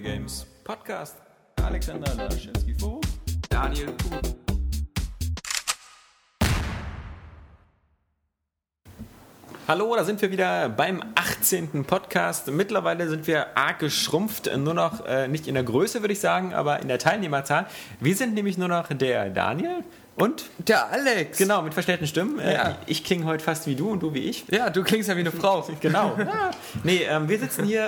Games Podcast. Alexander Laschewski vor. Daniel Kuhn. Hallo, da sind wir wieder beim 18. Podcast. Mittlerweile sind wir arg geschrumpft, nur noch äh, nicht in der Größe, würde ich sagen, aber in der Teilnehmerzahl. Wir sind nämlich nur noch der Daniel und Der Alex. genau mit verstellten Stimmen. Äh, Ja. Ich klinge heute fast wie du und du wie ich. Ja, du klingst ja wie eine Frau. Genau. Ja. Nee, ähm, wir sitzen hier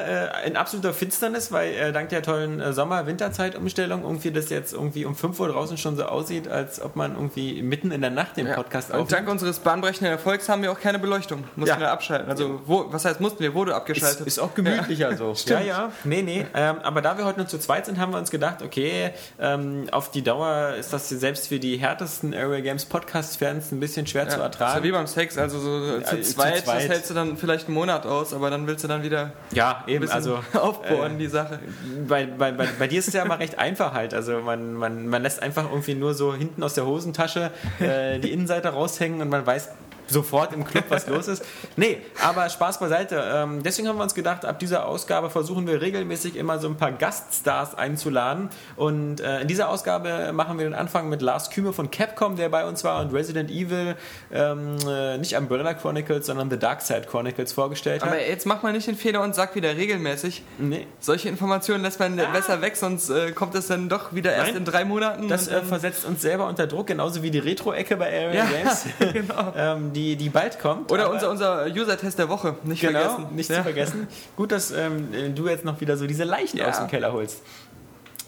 äh, in absoluter Finsternis, weil äh, dank der tollen äh, Sommer-Winterzeit-Umstellung irgendwie das jetzt irgendwie um 5 Uhr draußen schon so aussieht, als ob man irgendwie mitten in der Nacht den Ja. Podcast Und aufnimmt. dank unseres bahnbrechenden Erfolgs haben wir auch keine Beleuchtung. Mussten wir abschalten. Also, wo, was heißt mussten wir? Wurde Ist, abgeschaltet. ist auch gemütlicher so. Stimmt. Ja, ja. Nee, nee. Ähm, aber da wir heute nur zu zweit sind, haben wir uns gedacht, okay, ähm, auf die Dauer ist das selbst für die härtesten Area Games Podcast-Fans ein bisschen schwer zu Ja, ist ja ertragen. wie beim Sex, also so Ja, zu, zu zweit, zweit. das hältst du dann vielleicht einen Monat aus, aber dann willst du dann wieder Ja, eben. Also aufbohren, die Sache. bei, bei, bei, bei dir ist es ja immer recht einfach halt. Also man, man, man lässt einfach irgendwie nur so hinten aus der Hosentasche äh, die Innenseite raushängen und man weiß sofort im Club, was los ist. Nee, aber Spaß beiseite. Ähm, deswegen haben wir uns gedacht, ab dieser Ausgabe versuchen wir regelmäßig immer so ein paar Gaststars einzuladen. Und äh, in dieser Ausgabe machen wir den Anfang mit Lars Küme von Capcom, der bei uns war und Resident Evil ähm, äh, nicht Umbrella Chronicles, sondern The Dark Side Chronicles vorgestellt hat. Aber jetzt mach mal nicht den Fehler und sag wieder regelmäßig. nee. Solche Informationen lässt man besser weg, sonst äh, kommt es dann doch wieder erst Nein. in drei Monaten. Das äh, versetzt uns selber unter Druck, genauso wie die Retro-Ecke bei Area Ja, Games, genau. ähm, die, die bald kommt. Oder unser, unser User-Test der Woche. Nicht genau, vergessen. nicht Ja. zu vergessen. Gut, dass ähm, du jetzt noch wieder so diese Leichen Ja. aus dem Keller holst.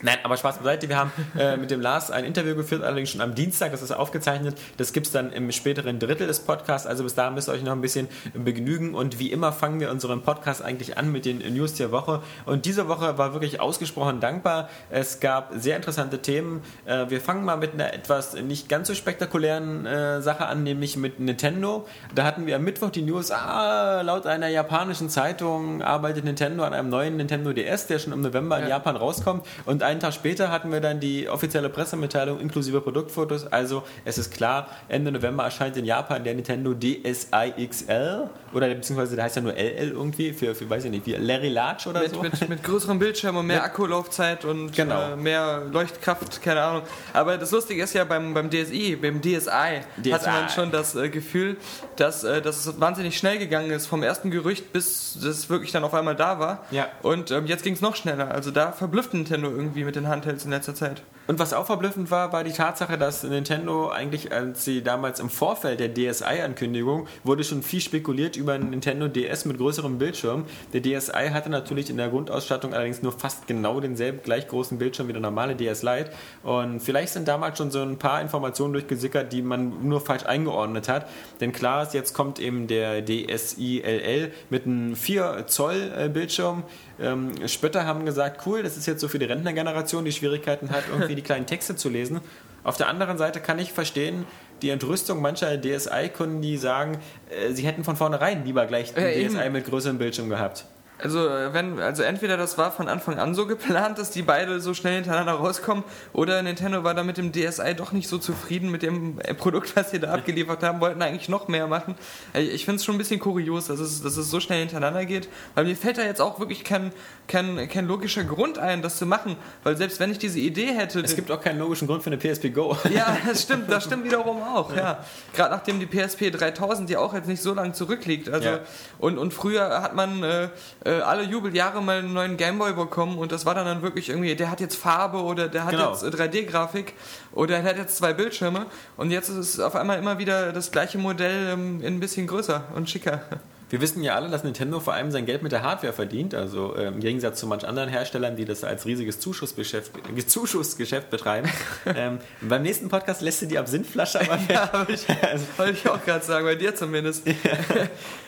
Nein, aber Spaß beiseite. Wir haben äh, mit dem Lars ein Interview geführt, allerdings schon am Dienstag. Das ist aufgezeichnet. Das gibt es dann im späteren Drittel des Podcasts. Also bis dahin müsst ihr euch noch ein bisschen begnügen. Und wie immer fangen wir unseren Podcast eigentlich an mit den News der Woche. Und diese Woche war wirklich ausgesprochen dankbar. Es gab sehr interessante Themen. Äh, wir fangen mal mit einer etwas nicht ganz so spektakulären äh, Sache an, nämlich mit Nintendo. Da hatten wir am Mittwoch die News, ah, laut einer japanischen Zeitung arbeitet Nintendo an einem neuen Nintendo DS, der schon im November in Ja. Japan rauskommt. Und einen Tag später hatten wir dann die offizielle Pressemitteilung inklusive Produktfotos. Also es ist klar, Ende November erscheint in Japan der Nintendo DSi XL oder beziehungsweise der heißt ja nur LL irgendwie für, für weiß ich nicht, wie Larry Large oder Mit, so. mit, mit größerem Bildschirm und mehr Akkulaufzeit und Genau. äh, mehr Leuchtkraft, keine Ahnung. Aber das Lustige ist ja beim, beim DSi, beim DSi, hatte man schon das äh, Gefühl, dass, äh, dass es wahnsinnig schnell gegangen ist, vom ersten Gerücht bis das wirklich dann auf einmal da war. Ja. Und ähm, jetzt ging es noch schneller. Also da verblüfft Nintendo irgendwie mit den Handhelds in letzter Zeit. Und was auch verblüffend war, war die Tatsache, dass Nintendo eigentlich, als sie damals im Vorfeld der DSi-Ankündigung, wurde schon viel spekuliert über einen Nintendo DS mit größerem Bildschirm. Der DSi hatte natürlich in der Grundausstattung allerdings nur fast genau denselben gleich großen Bildschirm wie der normale DS Lite. Und vielleicht sind damals schon so ein paar Informationen durchgesickert, die man nur falsch eingeordnet hat. Denn klar ist, jetzt kommt eben der DSi LL mit einem 4 Zoll äh, Bildschirm. Ähm, Spötter haben gesagt, cool, das ist jetzt so für die Rentnergeneration, die Schwierigkeiten hat, irgendwie die kleinen Texte zu lesen. Auf der anderen Seite kann ich verstehen, die Entrüstung mancher DSi-Kunden, die sagen, äh, sie hätten von vornherein lieber gleich Ja, den eben. DSi mit größerem Bildschirm gehabt. Also, äh, wenn, also entweder das war von Anfang an so geplant, dass die beide so schnell hintereinander rauskommen, oder Nintendo war da mit dem DSi doch nicht so zufrieden mit dem äh, Produkt, was sie da abgeliefert haben, wollten eigentlich noch mehr machen. Äh, Ich finde es schon ein bisschen kurios, dass es, dass es so schnell hintereinander geht, weil mir fällt da jetzt auch wirklich kein, kein, kein logischer Grund ein, das zu machen, weil selbst wenn ich diese Idee hätte... Es gibt auch keinen logischen Grund für eine PSP Go. Ja, das stimmt, das stimmt wiederum auch, ja. Gerade nachdem die PSP 3000 ja auch jetzt nicht so lange zurückliegt. Also, Ja. und, und früher hat man äh, äh, alle Jubeljahre mal einen neuen Gameboy bekommen und das war dann, dann wirklich irgendwie, der hat jetzt Farbe oder der hat Genau. jetzt äh, 3D-Grafik oder der hat jetzt zwei Bildschirme und jetzt ist es auf einmal immer wieder das gleiche Modell ähm, ein bisschen größer und schicker. Wir wissen ja alle, dass Nintendo vor allem sein Geld mit der Hardware verdient, also ähm, im Gegensatz zu manch anderen Herstellern, die das als riesiges Zuschussgeschäft, äh, Zuschussgeschäft betreiben. ähm, beim nächsten Podcast lässt du die Absinthflasche aber Ja, ich, wollte ich auch gerade sagen, bei dir zumindest.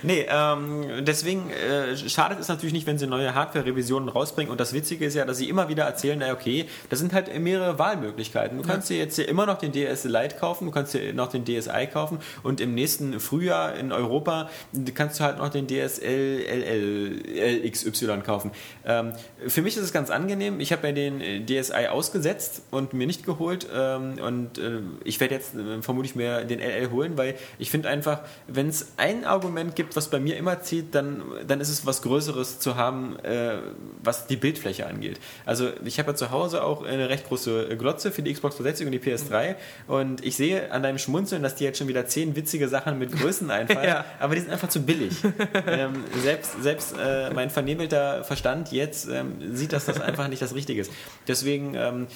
Nee, ähm, deswegen äh, schadet es natürlich nicht, wenn sie neue Hardware-Revisionen rausbringen. Und das Witzige ist ja, dass sie immer wieder erzählen, na okay, das sind halt mehrere Wahlmöglichkeiten. Du kannst dir jetzt hier immer noch den DS Lite kaufen, du kannst dir noch den DSi kaufen und im nächsten Frühjahr in Europa kannst du halt halt noch den DSL LL XY kaufen. Ähm, für mich ist es ganz angenehm. Ich habe mir den äh, DSi ausgesetzt und mir nicht geholt. Ähm, und äh, ich werde jetzt äh, vermutlich mir den LL holen, weil ich finde einfach, wenn es ein Argument gibt, was bei mir immer zieht, dann, dann ist es was Größeres zu haben, äh, was die Bildfläche angeht. Also ich habe ja zu Hause auch eine recht große Glotze für die Xbox 360 und die PS3 und ich sehe an deinem Schmunzeln, dass dir jetzt schon wieder zehn witzige Sachen mit Größen einfallen, ja. aber die sind einfach zu billig. ähm, selbst selbst äh, mein vernebelter Verstand jetzt ähm, sieht, dass das einfach nicht das Richtige ist. Deswegen ähm,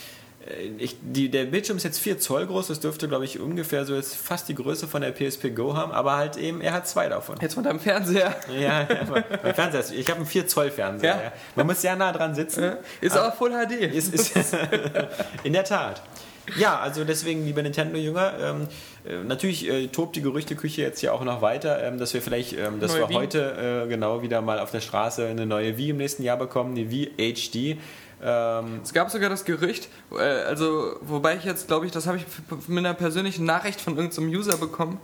äh, ich, die, der Bildschirm ist jetzt 4 Zoll groß, das dürfte, glaube ich, ungefähr so jetzt fast die Größe von der PSP Go haben, aber halt eben, er hat zwei davon. Jetzt von deinem Fernseher. Ja, mein Fernseher. Ich habe einen 4 Zoll Fernseher. Ja? Ja. Man muss sehr nah dran sitzen. Ist aber, aber Full HD. Ist, ist, in der Tat. Ja, also deswegen, lieber Nintendo-Jünger, ähm, äh, natürlich äh, tobt die Gerüchteküche jetzt ja auch noch weiter, ähm, dass wir vielleicht, ähm, dass neue wir Wii. heute äh, genau wieder mal auf der Straße eine neue Wii im nächsten Jahr bekommen, die Wii HD. Ähm es gab sogar das Gerücht, äh, also wobei ich jetzt glaube ich, das habe ich mit einer persönlichen Nachricht von irgendeinem User bekommen,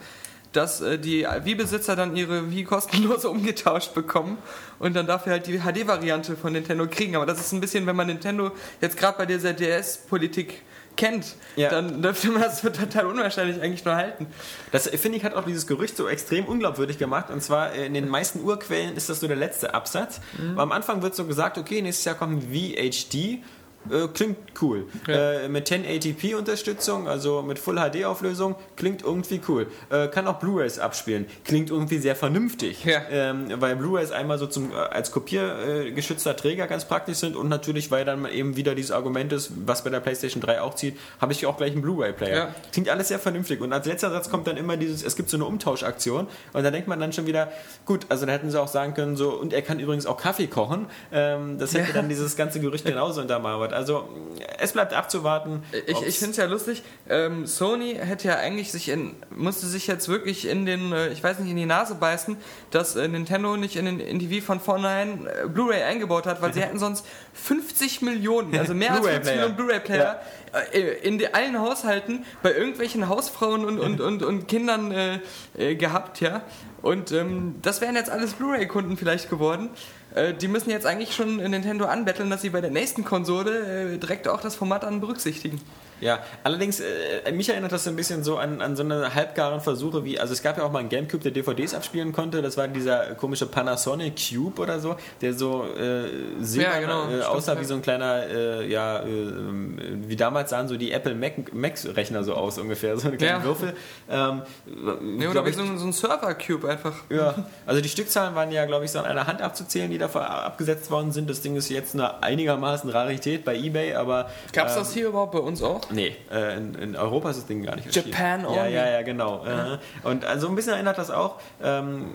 dass äh, die Wii-Besitzer dann ihre Wii kostenlos umgetauscht bekommen und dann dafür halt die HD-Variante von Nintendo kriegen. Aber das ist ein bisschen, wenn man Nintendo jetzt gerade bei dieser DS-Politik kennt, ja. dann dürfte man das für total unwahrscheinlich eigentlich nur halten. Das finde ich hat auch dieses Gerücht so extrem unglaubwürdig gemacht. Und zwar in den meisten Urquellen ist das so der letzte Absatz. Mhm. Am Anfang wird so gesagt, okay, nächstes Jahr kommt ein VHD äh, klingt cool. Ja. Äh, mit 1080p-Unterstützung, also mit Full HD-Auflösung, klingt irgendwie cool. Äh, kann auch Blu-rays abspielen. Klingt irgendwie sehr vernünftig. Ja. Ähm, weil Blu-rays einmal so zum, äh, als kopiergeschützter Träger ganz praktisch sind und natürlich, weil dann eben wieder dieses Argument ist, was bei der PlayStation 3 auch zieht, habe ich auch gleich einen Blu-ray-Player. Ja. Klingt alles sehr vernünftig. Und als letzter Satz kommt dann immer dieses, es gibt so eine Umtauschaktion und da denkt man dann schon wieder, gut, also da hätten sie auch sagen können, so, und er kann übrigens auch Kaffee kochen. Ähm, das hätte dann dieses ganze Gerücht genauso untermauert. Also es bleibt abzuwarten. Ich, ich finde es ja lustig. Ähm, Sony hätte ja eigentlich sich in, musste sich jetzt wirklich in den, äh, ich weiß nicht, in die Nase beißen, dass äh, Nintendo nicht in, den, in die Wii von vornherein äh, Blu-ray eingebaut hat, weil sie hätten sonst 50 Millionen, also mehr als 50 Millionen Blu-ray-Player ja. Äh, in allen Haushalten bei irgendwelchen Hausfrauen und, und, und, und Kindern äh, äh, gehabt, ja. Und ähm, das wären jetzt alles Blu-ray-Kunden vielleicht geworden. Äh, die müssen jetzt eigentlich schon Nintendo anbetteln, dass sie bei der nächsten Konsole äh, direkt auch das Format an berücksichtigen. Ja, allerdings, äh, mich erinnert das so ein bisschen so an, an so eine halbgaren Versuche wie, also es gab ja auch mal einen Gamecube, der DVDs abspielen konnte, das war dieser komische Panasonic Cube oder so, der so äh, silbern, ja, genau, äh, aussah stimmt, wie so ein kleiner, äh, ja, äh, wie damals sahen so die Apple Mac, Mac-Rechner so aus ungefähr, so eine kleine ja. Würfel. Ähm, nee, oder wie so, so ein Server-Cube einfach. Ja, also die Stückzahlen waren ja, glaube ich, so an einer Hand abzuzählen, die da abgesetzt worden sind. Das Ding ist jetzt eine einigermaßen Rarität bei Ebay, aber... Gab es das ähm, hier überhaupt bei uns auch? Nee, äh, in, in, Europa ist das Ding gar nicht erschienen. Japan only. Ja, ja, ja, genau. Ja. Und also ein bisschen erinnert das auch. Ähm,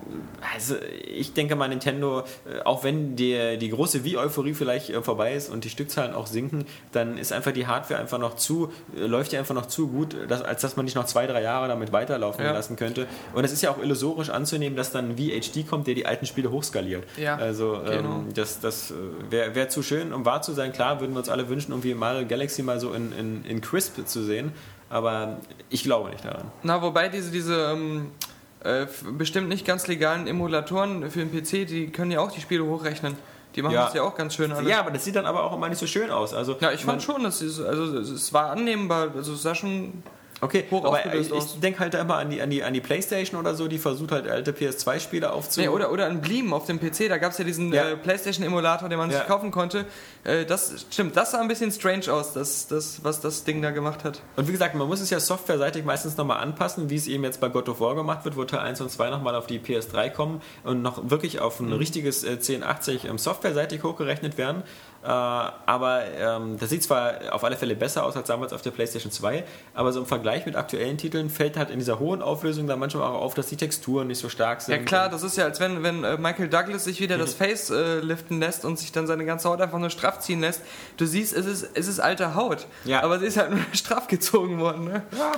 also ich denke mal, Nintendo, äh, auch wenn die, die große Wii-Euphorie vielleicht äh, vorbei ist und die Stückzahlen auch sinken, dann ist einfach die Hardware einfach noch zu, läuft ja einfach noch zu gut, dass, als dass man nicht noch zwei, drei Jahre damit weiterlaufen ja. lassen könnte. Und es ist ja auch illusorisch anzunehmen, dass dann VHD kommt, der die alten Spiele hochskaliert. Ja, also ähm, genau. das, das wäre wär zu schön, um wahr zu sein. Klar würden wir uns alle wünschen, irgendwie Mario Galaxy mal so in, in, in crisp zu sehen, aber ich glaube nicht daran. Na, wobei diese, diese ähm, äh, bestimmt nicht ganz legalen Emulatoren für den PC, die können ja auch die Spiele hochrechnen. Die machen ja. das ja auch ganz schön alles. Ja, aber das sieht dann aber auch immer nicht so schön aus. Also, ja, ich fand schon, dass es, also es war annehmbar, also es sah schon Okay, hoch aber ich, ich denke halt immer an die, an, die, an die Playstation oder so, die versucht halt alte PS2-Spiele aufzunehmen. Nee, oder, oder an Bleem auf dem PC, da gab es ja diesen ja. äh, Playstation-Emulator, den man ja. sich kaufen konnte. Äh, das stimmt, das sah ein bisschen strange aus, das, das, was das Ding da gemacht hat. Und wie gesagt, man muss es ja softwareseitig meistens nochmal anpassen, wie es eben jetzt bei God of War gemacht wird, wo Teil 1 und 2 nochmal auf die PS3 kommen und noch wirklich auf ein mhm. richtiges äh, 1080 ähm, softwareseitig hochgerechnet werden. Äh, aber ähm, das sieht zwar auf alle Fälle besser aus als damals auf der PlayStation 2, aber so im Vergleich mit aktuellen Titeln fällt halt in dieser hohen Auflösung dann manchmal auch auf, dass die Texturen nicht so stark sind. Ja klar, das ist ja als wenn, wenn äh, Michael Douglas sich wieder das Face äh, liften lässt und sich dann seine ganze Haut einfach nur straff ziehen lässt. Du siehst, es ist, es ist alte Haut, ja. aber sie ist halt nur straff gezogen worden. Ne? Ja.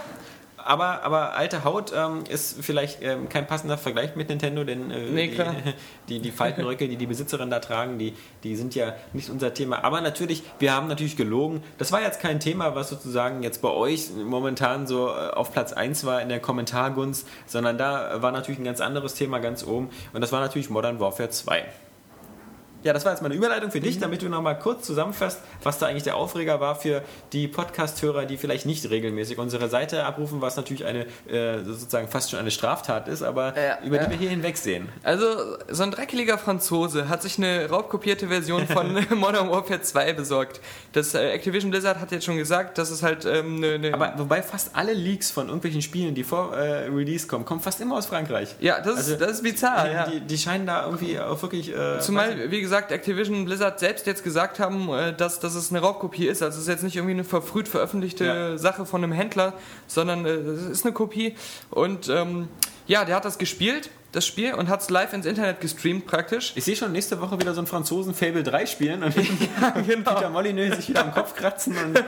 Aber, aber alte Haut ähm, ist vielleicht ähm, kein passender Vergleich mit Nintendo, denn äh, Nee, die, die, die Faltenröcke, die die Besitzerin da tragen, die, die sind ja nicht unser Thema. Aber natürlich, wir haben natürlich gelogen. Das war jetzt kein Thema, was sozusagen jetzt bei euch momentan so äh, auf Platz 1 war in der Kommentargunst, sondern da war natürlich ein ganz anderes Thema ganz oben und das war natürlich Modern Warfare 2. Ja, das war jetzt meine Überleitung für dich, damit du nochmal kurz zusammenfasst, was da eigentlich der Aufreger war für die Podcast-Hörer, die vielleicht nicht regelmäßig unsere Seite abrufen, was natürlich eine äh, sozusagen fast schon eine Straftat ist, aber Ja, über die ja. wir hier hinwegsehen. Also, so ein dreckeliger Franzose hat sich eine raubkopierte Version von Modern Warfare 2 besorgt. Das äh, Activision Blizzard hat jetzt schon gesagt, dass es halt ähm, eine. eine Aber wobei fast alle Leaks von irgendwelchen Spielen, die vor äh, Release kommen, kommen fast immer aus Frankreich. ja, das, Also, ist, das ist bizarr. die, ja. die, die scheinen da irgendwie auch wirklich. Äh, Zumal, wie gesagt, Activision Blizzard selbst jetzt gesagt haben, äh, dass, dass es eine Raubkopie ist. Also es ist jetzt nicht irgendwie eine verfrüht veröffentlichte Ja. Sache von einem Händler, sondern äh, es ist eine Kopie. Und ähm, ja, der hat das gespielt, das Spiel, und hat es live ins Internet gestreamt praktisch. Ich sehe schon nächste Woche wieder so einen Franzosen Fable 3 spielen und genau. Peter Molyneux sich wieder am Kopf kratzen und,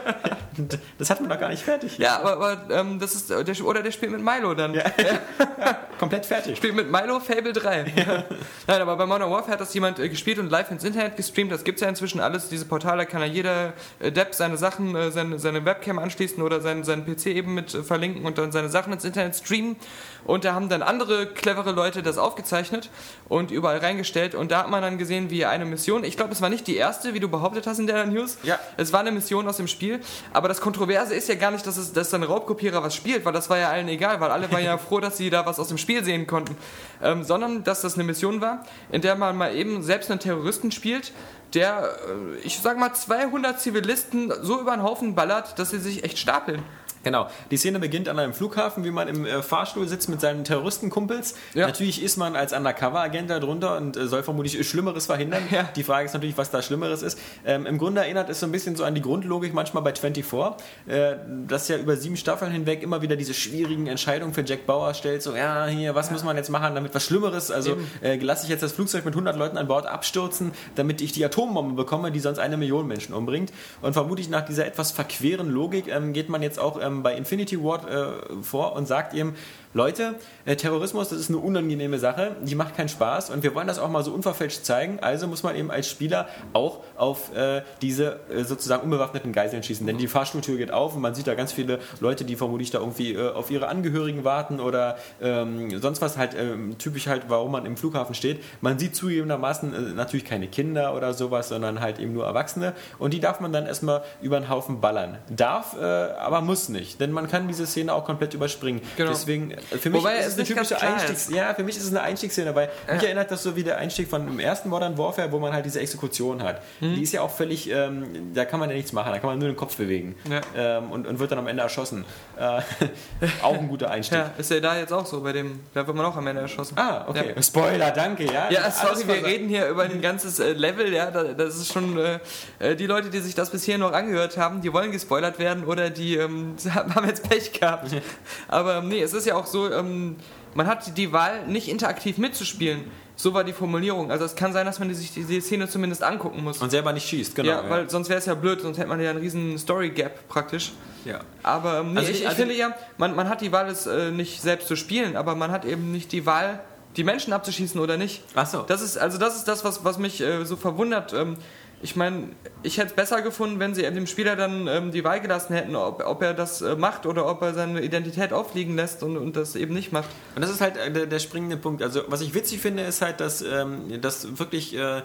das hat man doch gar nicht fertig. Ja, aber, aber ähm, das ist, der, oder der spielt mit Milo dann. Ja. Komplett fertig. Spielt mit Milo Fable 3. Nein, aber bei Modern Warfare hat das jemand äh, gespielt und live ins Internet gestreamt. Das gibt es ja inzwischen alles. Diese Portale kann ja jeder äh, Depp seine Sachen, äh, seine, seine Webcam anschließen oder seinen, seinen PC eben mit äh, verlinken und dann seine Sachen ins Internet streamen. Und da haben dann andere clevere Leute das aufgezeichnet und überall reingestellt. Und da hat man dann gesehen, wie eine Mission, ich glaube, es war nicht die erste, wie du behauptet hast in der News. Ja. Es war eine Mission aus dem Spiel. Aber das Kontroverse ist ja gar nicht, dass, es, dass ein Raubkopierer was spielt, weil das war ja allen egal, weil alle waren ja froh, dass sie da was aus dem Spiel sehen konnten. Ähm, sondern, dass das eine Mission war, in der man mal eben selbst einen Terroristen spielt, der, äh, ich sag mal, 200 Zivilisten so über den Haufen ballert, dass sie sich echt stapeln. Genau. Die Szene beginnt an einem Flughafen, wie man im äh, Fahrstuhl sitzt mit seinen Terroristenkumpels. Ja. Natürlich ist man als Undercover-Agent da drunter und äh, soll vermutlich Schlimmeres verhindern. Ja. Die Frage ist natürlich, was da Schlimmeres ist. Ähm, Im Grunde erinnert es so ein bisschen so an die Grundlogik manchmal bei 24, äh, dass ja über sieben Staffeln hinweg immer wieder diese schwierigen Entscheidungen für Jack Bauer stellt. So, ja, hier, was muss man jetzt machen, damit was Schlimmeres? Also äh, lasse ich jetzt das Flugzeug mit 100 Leuten an Bord abstürzen, damit ich die Atombombe bekomme, die sonst eine Million Menschen umbringt. Und vermutlich nach dieser etwas verqueren Logik ähm, geht man jetzt auch ähm, bei Infinity Ward äh, vor und sagt ihm, Leute, äh, Terrorismus, das ist eine unangenehme Sache, die macht keinen Spaß und wir wollen das auch mal so unverfälscht zeigen, also muss man eben als Spieler auch auf äh, diese äh, sozusagen unbewaffneten Geiseln schießen, denn die Fahrstuhltür geht auf und man sieht da ganz viele Leute, die vermutlich da irgendwie äh, auf ihre Angehörigen warten oder ähm, sonst was halt ähm, typisch halt, warum man im Flughafen steht. Man sieht zugegebenermaßen äh, natürlich keine Kinder oder sowas, sondern halt eben nur Erwachsene und die darf man dann erstmal über den Haufen ballern. Darf, äh, aber muss nicht, denn man kann diese Szene auch komplett überspringen. Genau. Deswegen, für mich Wobei ist es eine typische Einstiegs... Ja, für mich ist es eine Einstiegsszene, weil mich Ja. erinnert das so wie der Einstieg von dem ersten Modern Warfare, wo man halt diese Exekution hat. Mhm. Die ist ja auch völlig, ähm, da kann man ja nichts machen, da kann man nur den Kopf bewegen Ja. ähm, und, und wird dann am Ende erschossen. Äh, auch ein guter Einstieg. Ja, ist ja da jetzt auch so, bei dem, da wird man auch am Ende erschossen. Ah, okay. Spoiler, danke, ja. Ja, sorry, wir reden hier über ein ganzes äh, Level, ja, da, das ist schon, äh, äh, die Leute, die sich das bisher noch angehört haben, die wollen gespoilert werden oder die ähm, haben jetzt Pech gehabt. Aber ähm, nee, es ist ja auch so, ähm, man hat die Wahl, nicht interaktiv mitzuspielen. So war die Formulierung. Also es kann sein, dass man sich die, Szene zumindest angucken muss. Und selber nicht schießt, genau. ja, weil sonst wäre es ja blöd, sonst hätte man ja einen riesen Story-Gap praktisch. ja. Aber ähm, nee, Also ich, ich- ich also- finde ja, man, man hat die Wahl, es äh, nicht selbst zu spielen, aber man hat eben nicht die Wahl, die Menschen abzuschießen oder nicht. Ach so. Das ist, also das ist das, was, was mich äh, so verwundert. Ähm, ich meine, ich hätte es besser gefunden, wenn sie dem Spieler dann ähm, die Wahl gelassen hätten, ob, ob er das äh, macht oder ob er seine Identität auffliegen lässt und, und das eben nicht macht. Und das ist halt äh, der, der springende Punkt. Also was ich witzig finde, ist halt, dass ähm, das wirklich äh,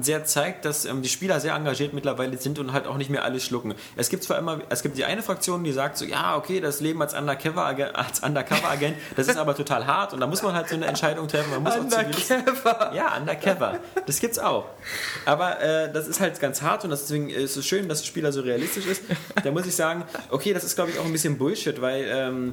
sehr zeigt, dass ähm, die Spieler sehr engagiert mittlerweile sind und halt auch nicht mehr alles schlucken. Es gibt zwar immer, es gibt die eine Fraktion, die sagt so, ja, okay, das Leben als Undercover-Agent, als Undercover-Agent, das ist aber total hart und da muss man halt so eine Entscheidung treffen. Man muss auch Undercover. ja, Undercover. Das gibt's auch. Aber äh, das ist halt ganz hart und deswegen ist es schön, dass der Spieler so realistisch ist. Da muss ich sagen, okay, das ist glaube ich auch ein bisschen Bullshit, weil ähm,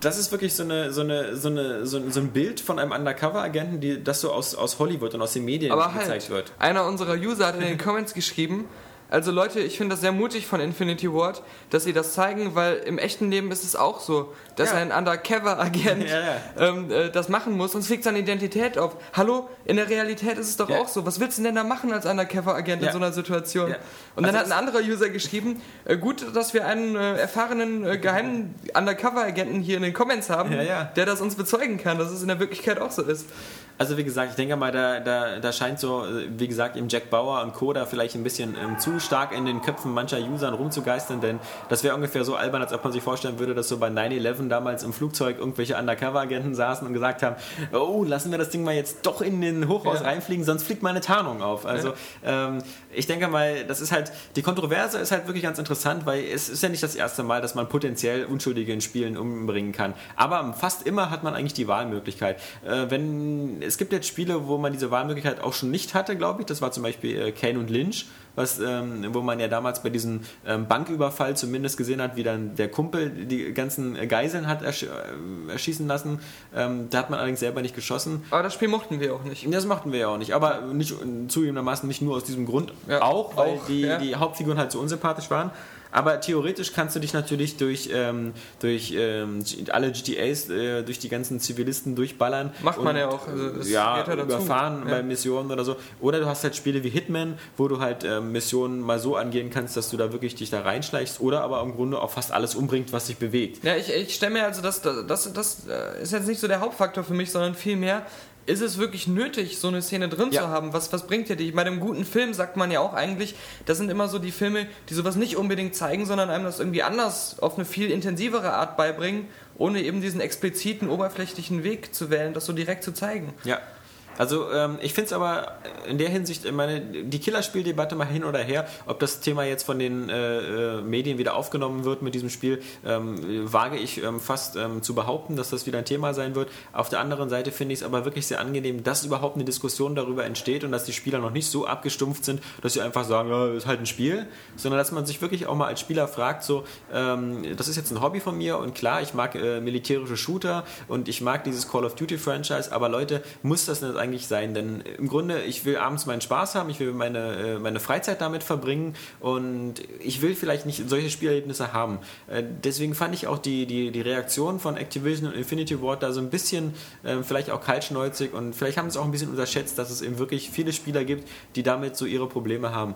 das ist wirklich so, eine, so, eine, so, eine, so, ein- Bild von einem Undercover-Agenten, das so aus, aus Hollywood und aus den Medien Aber gezeigt halt, wird. einer unserer User hat in den Comments geschrieben, Also Leute, ich finde das sehr mutig von Infinity Ward, dass sie das zeigen, weil im echten Leben ist es auch so, dass Ja. ein Undercover-Agent Ja, ja. ähm, äh, das machen muss, sonst fliegt seine Identität auf. Hallo, in der Realität ist es doch auch so. Was willst du denn da machen als Undercover-Agent in so einer Situation? Und dann Also hat ein anderer User geschrieben, äh, gut, dass wir einen äh, erfahrenen äh, geheimen Undercover-Agenten hier in den Comments haben, der das uns bezeugen kann, dass es in der Wirklichkeit auch so ist. Also wie gesagt, ich denke mal, da, da, da scheint so, äh, wie gesagt, eben Jack Bauer und Co. da vielleicht ein bisschen ähm, zu stark in den Köpfen mancher Usern rumzugeistern, denn das wäre ungefähr so albern, als ob man sich vorstellen würde, dass so bei 9-11 damals im Flugzeug irgendwelche Undercover-Agenten saßen und gesagt haben, oh, lassen wir das Ding mal jetzt doch in den Hochhaus Ja. reinfliegen, sonst fliegt mal eine Tarnung auf. Also ähm, ich denke mal, das ist halt, die Kontroverse ist halt wirklich ganz interessant, weil es ist ja nicht das erste Mal, dass man potenziell Unschuldige in Spielen umbringen kann. Aber fast immer hat man eigentlich die Wahlmöglichkeit. Äh, wenn, es gibt jetzt Spiele, wo man diese Wahlmöglichkeit auch schon nicht hatte, glaube ich. Das war zum Beispiel äh, Kane und Lynch, was, ähm, wo man ja damals bei diesem ähm, Banküberfall zumindest gesehen hat, wie dann der Kumpel die ganzen äh, Geiseln hat ersch äh, erschießen lassen. Ähm, da hat man allerdings selber nicht geschossen. Aber das Spiel mochten wir auch nicht. Das machten wir ja auch nicht, aber nicht, zugegebenermaßen nicht nur aus diesem Grund, Ja, auch weil auch, die, ja. die Hauptfiguren halt so unsympathisch waren. Aber theoretisch kannst du dich natürlich durch, ähm, durch ähm, alle GTAs, äh, durch die ganzen Zivilisten durchballern. Macht man und, ja auch, also ja, ja überfahren Ja. bei Missionen oder so. Oder du hast halt Spiele wie Hitman, wo du halt ähm, Missionen mal so angehen kannst, dass du da wirklich dich da reinschleichst oder aber im Grunde auch fast alles umbringt, was sich bewegt. Ja, ich, ich stelle mir also, das, das, das, das äh, ist jetzt nicht so der Hauptfaktor für mich, sondern vielmehr, ist es wirklich nötig, so eine Szene drin Ja. zu haben? Was, was bringt dir die? Bei einem guten Film sagt man ja auch eigentlich, das sind immer so die Filme, die sowas nicht unbedingt zeigen, sondern einem das irgendwie anders auf eine viel intensivere Art beibringen, ohne eben diesen expliziten, oberflächlichen Weg zu wählen, das so direkt zu zeigen. Ja. Also ähm, ich finde es aber in der Hinsicht, ich meine, die Killerspieldebatte mal hin oder her, ob das Thema jetzt von den äh, äh, Medien wieder aufgenommen wird mit diesem Spiel, ähm, wage ich ähm, fast ähm, zu behaupten, dass das wieder ein Thema sein wird. Auf der anderen Seite finde ich es aber wirklich sehr angenehm, dass überhaupt eine Diskussion darüber entsteht und dass die Spieler noch nicht so abgestumpft sind, dass sie einfach sagen, ja, ist halt ein Spiel, sondern dass man sich wirklich auch mal als Spieler fragt, so, ähm, das ist jetzt ein Hobby von mir und klar, ich mag äh, militärische Shooter und ich mag dieses Call of Duty Franchise, aber Leute, muss das nicht eigentlich sein? Denn im Grunde, ich will abends meinen Spaß haben, ich will meine, äh, meine Freizeit damit verbringen und ich will vielleicht nicht solche Spielerlebnisse haben. Äh, deswegen fand ich auch die, die, die Reaktion von Activision und Infinity Ward da so ein bisschen äh, vielleicht auch kaltschnäuzig und vielleicht haben sie es auch ein bisschen unterschätzt, dass es eben wirklich viele Spieler gibt, die damit so ihre Probleme haben.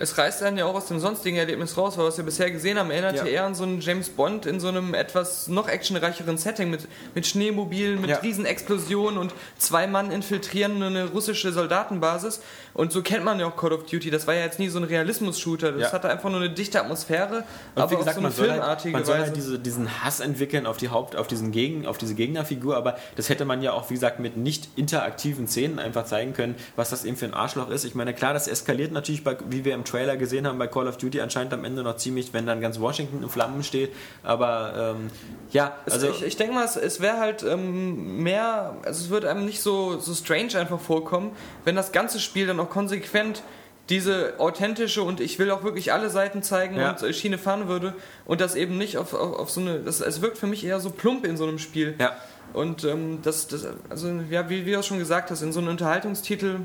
Es reißt dann ja auch aus dem sonstigen Erlebnis raus, weil was wir bisher gesehen haben, erinnert ja eher an so einen James Bond in so einem etwas noch actionreicheren Setting mit, mit Schneemobilen, mit Ja. Riesenexplosionen und zwei Mann infiltrieren eine russische Soldatenbasis. Und so kennt man ja auch Call of Duty. Das war ja jetzt nie so ein Realismus-Shooter. Das Ja. hatte einfach nur eine dichte Atmosphäre, Und aber wie gesagt, auf so eine man soll, halt, filmartige man soll Weise. halt diese, diesen Hass entwickeln auf die Haupt, auf diesen Gegen, auf diese Gegnerfigur, aber das hätte man ja auch, wie gesagt, mit nicht interaktiven Szenen einfach zeigen können, was das eben für ein Arschloch ist. Ich meine, klar, das eskaliert natürlich, bei, wie wir im Trailer gesehen haben, bei Call of Duty anscheinend am Ende noch ziemlich, wenn dann ganz Washington in Flammen steht. Aber ähm, ja, also ich, ich denke mal, es, es wäre halt ähm, mehr, also es würde einem nicht so, so strange einfach vorkommen, wenn das ganze Spiel dann auch konsequent diese authentische und ich will auch wirklich alle Seiten zeigen Ja. und äh, Schiene fahren würde und das eben nicht auf, auf, auf so eine, das, es wirkt für mich eher so plump in so einem Spiel. ja. Und ähm, das, das, also ja, wie, wie du es schon gesagt hast, in so einem Unterhaltungstitel,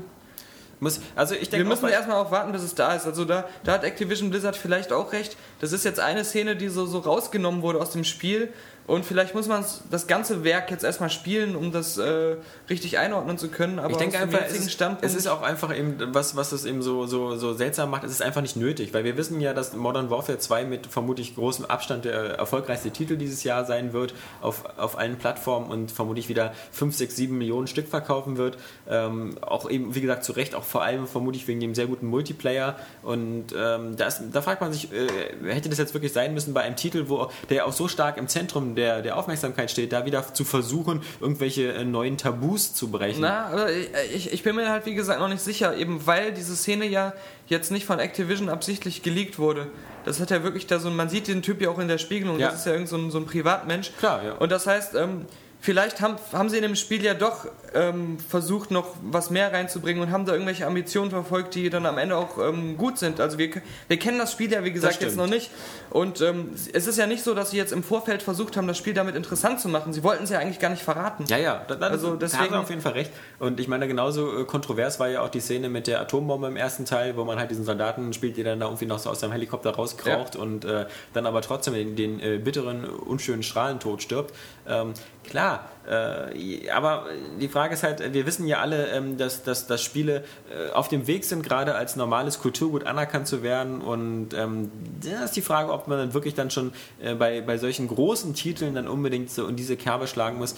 Muss, also ich wir denke auch müssen erstmal auch warten, bis es da ist. Also da, da hat Activision Blizzard vielleicht auch recht. Das ist jetzt eine Szene, die so, so rausgenommen wurde aus dem Spiel. Und vielleicht muss man das ganze Werk jetzt erstmal spielen, um das äh, richtig einordnen zu können. Aber ich denke einfach, es ist, es ist auch einfach eben, was, was es eben so, so, so seltsam macht, es ist einfach nicht nötig, weil wir wissen ja, dass Modern Warfare 2 mit vermutlich großem Abstand der erfolgreichste Titel dieses Jahr sein wird, auf, auf allen Plattformen und vermutlich wieder 5, 6, 7 Millionen Stück verkaufen wird. Ähm, auch eben, wie gesagt, zu Recht, auch vor allem vermutlich wegen dem sehr guten Multiplayer. Und ähm, da, ist, da fragt man sich, äh, hätte das jetzt wirklich sein müssen bei einem Titel, wo der auch so stark im Zentrum der, der Aufmerksamkeit steht, da wieder zu versuchen, irgendwelche äh, neuen Tabus zu brechen? Na, aber ich, ich bin mir halt wie gesagt noch nicht sicher, eben weil diese Szene ja jetzt nicht von Activision absichtlich geleakt wurde. Das hat ja wirklich da so, man sieht den Typ ja auch in der Spiegelung, Ja. das ist ja irgend so ein, so ein Privatmensch. Klar, ja. Und das heißt, ähm, vielleicht haben, haben sie in dem Spiel ja doch ähm, versucht, noch was mehr reinzubringen und haben da irgendwelche Ambitionen verfolgt, die dann am Ende auch ähm, gut sind. Also wir, wir kennen das Spiel ja, wie gesagt, jetzt noch nicht. Und ähm, es ist ja nicht so, dass sie jetzt im Vorfeld versucht haben, das Spiel damit interessant zu machen. Sie wollten es ja eigentlich gar nicht verraten. Ja, ja, da, da, also deswegen, da haben auf jeden Fall recht. Und ich meine, genauso äh, kontrovers war ja auch die Szene mit der Atombombe im ersten Teil, wo man halt diesen Soldaten spielt, der dann da irgendwie noch so aus seinem Helikopter rauskraucht ja. und äh, dann aber trotzdem den, den äh, bitteren, unschönen Strahlentod stirbt. Ähm, klar, äh, aber die Frage ist halt, wir wissen ja alle, ähm, dass, dass, dass Spiele äh, auf dem Weg sind, gerade als normales Kulturgut anerkannt zu werden. Und ähm, da ist die Frage, ob man dann wirklich dann schon äh, bei, bei solchen großen Titeln dann unbedingt so in diese Kerbe schlagen muss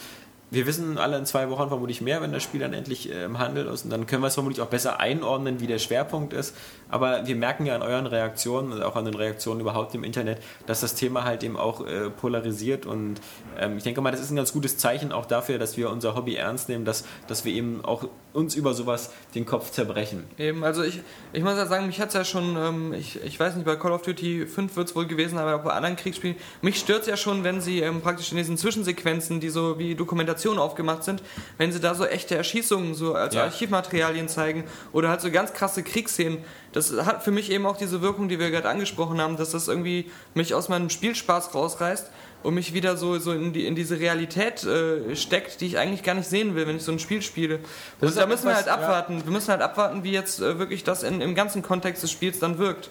wir wissen alle in zwei Wochen vermutlich mehr, wenn das Spiel dann endlich im Handel ist. Und dann können wir es vermutlich auch besser einordnen, wie der Schwerpunkt ist. Aber wir merken ja an euren Reaktionen und auch an den Reaktionen überhaupt im Internet, dass das Thema halt eben auch äh, polarisiert. Und ähm, ich denke mal, das ist ein ganz gutes Zeichen auch dafür, dass wir unser Hobby ernst nehmen, dass, dass wir eben auch uns über sowas den Kopf zerbrechen. Eben, also ich, ich muss ja sagen, mich hat es ja schon, ähm, ich, ich weiß nicht, bei Call of Duty 5 wird es wohl gewesen, aber auch bei anderen Kriegsspielen, mich stört es ja schon, wenn sie ähm, praktisch in diesen Zwischensequenzen, die so wie Dokumentation aufgemacht sind, wenn sie da so echte Erschießungen so als ja. Archivmaterialien zeigen oder halt so ganz krasse Kriegsszenen. Das hat für mich eben auch diese Wirkung, die wir gerade angesprochen haben, dass das irgendwie mich aus meinem Spielspaß rausreißt und mich wieder so, so in, die, in diese Realität äh, steckt, die ich eigentlich gar nicht sehen will, wenn ich so ein Spiel spiele. Und da müssen wir halt abwarten. Ja. Wir müssen halt abwarten, wie jetzt äh, wirklich das in, im ganzen Kontext des Spiels dann wirkt.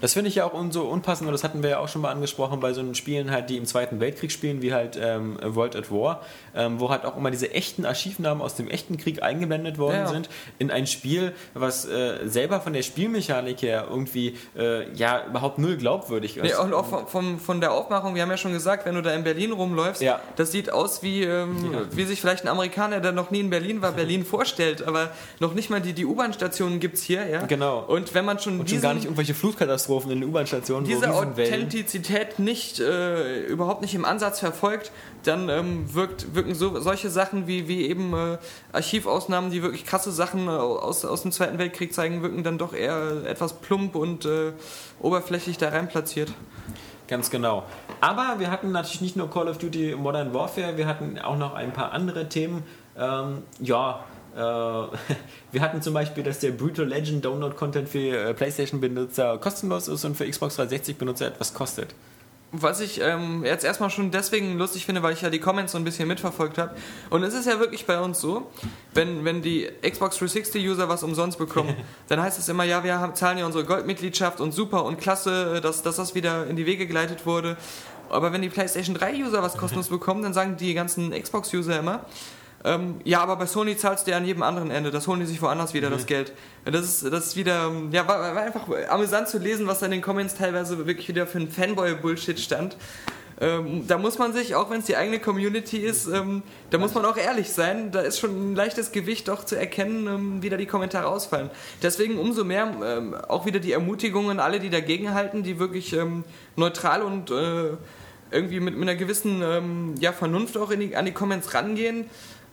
Das finde ich ja auch so unpassend, und das hatten wir ja auch schon mal angesprochen bei so Spielen halt, die im Zweiten Weltkrieg spielen, wie halt ähm, World at War, ähm, wo halt auch immer diese echten Archivnamen aus dem echten Krieg eingeblendet worden ja. sind in ein Spiel, was äh, selber von der Spielmechanik her irgendwie äh, ja überhaupt null glaubwürdig ist. Nee, und auch von, von, von, der Aufmachung, wir haben ja schon gesagt, wenn du da in Berlin rumläufst, ja. das sieht aus wie, ähm, ja. wie sich vielleicht ein Amerikaner, der noch nie in Berlin war, Berlin vorstellt, aber noch nicht mal die, die U-Bahn-Stationen gibt es hier, ja. Genau. Und wenn man schon, und schon gar nicht irgendwelche Flutkatastrophen in den U-Bahn-Stationen, diese Authentizität nicht, äh, überhaupt nicht im Ansatz verfolgt, dann ähm, wirkt, wirken so, solche Sachen wie, wie eben äh, Archivausnahmen, die wirklich krasse Sachen äh, aus, aus dem Zweiten Weltkrieg zeigen, wirken dann doch eher etwas plump und äh, oberflächlich da rein platziert. Ganz genau. Aber wir hatten natürlich nicht nur Call of Duty Modern Warfare, wir hatten auch noch ein paar andere Themen. Ähm, ja, äh, wir hatten zum Beispiel, dass der Brutal Legend Download Content für äh, PlayStation-Benutzer kostenlos ist und für Xbox 360-Benutzer etwas kostet. Was ich ähm, jetzt erstmal schon deswegen lustig finde, weil ich ja die Comments so ein bisschen mitverfolgt habe. Und es ist ja wirklich bei uns so, wenn, wenn die Xbox 360-User was umsonst bekommen, dann heißt es immer, ja, wir haben, zahlen ja unsere Goldmitgliedschaft und super und klasse, dass, dass das wieder in die Wege geleitet wurde. Aber wenn die PlayStation 3-User was kostenlos bekommen, dann sagen die ganzen Xbox-User immer, ähm, ja, aber bei Sony zahlst du ja an jedem anderen Ende. Das holen die sich woanders wieder, mhm. das Geld. Das ist, das ist wieder, ja, war, war, einfach amüsant zu lesen, was da in den Comments teilweise wirklich wieder für ein Fanboy-Bullshit stand. Ähm, da muss man sich, auch wenn es die eigene Community ist, ähm, da muss man auch ehrlich sein. Da ist schon ein leichtes Gewicht auch zu erkennen, ähm, wie da die Kommentare ausfallen. Deswegen umso mehr ähm, auch wieder die Ermutigungen, alle, die dagegen halten, die wirklich ähm, neutral und äh, irgendwie mit, mit einer gewissen ähm, ja, Vernunft auch die, an die Comments rangehen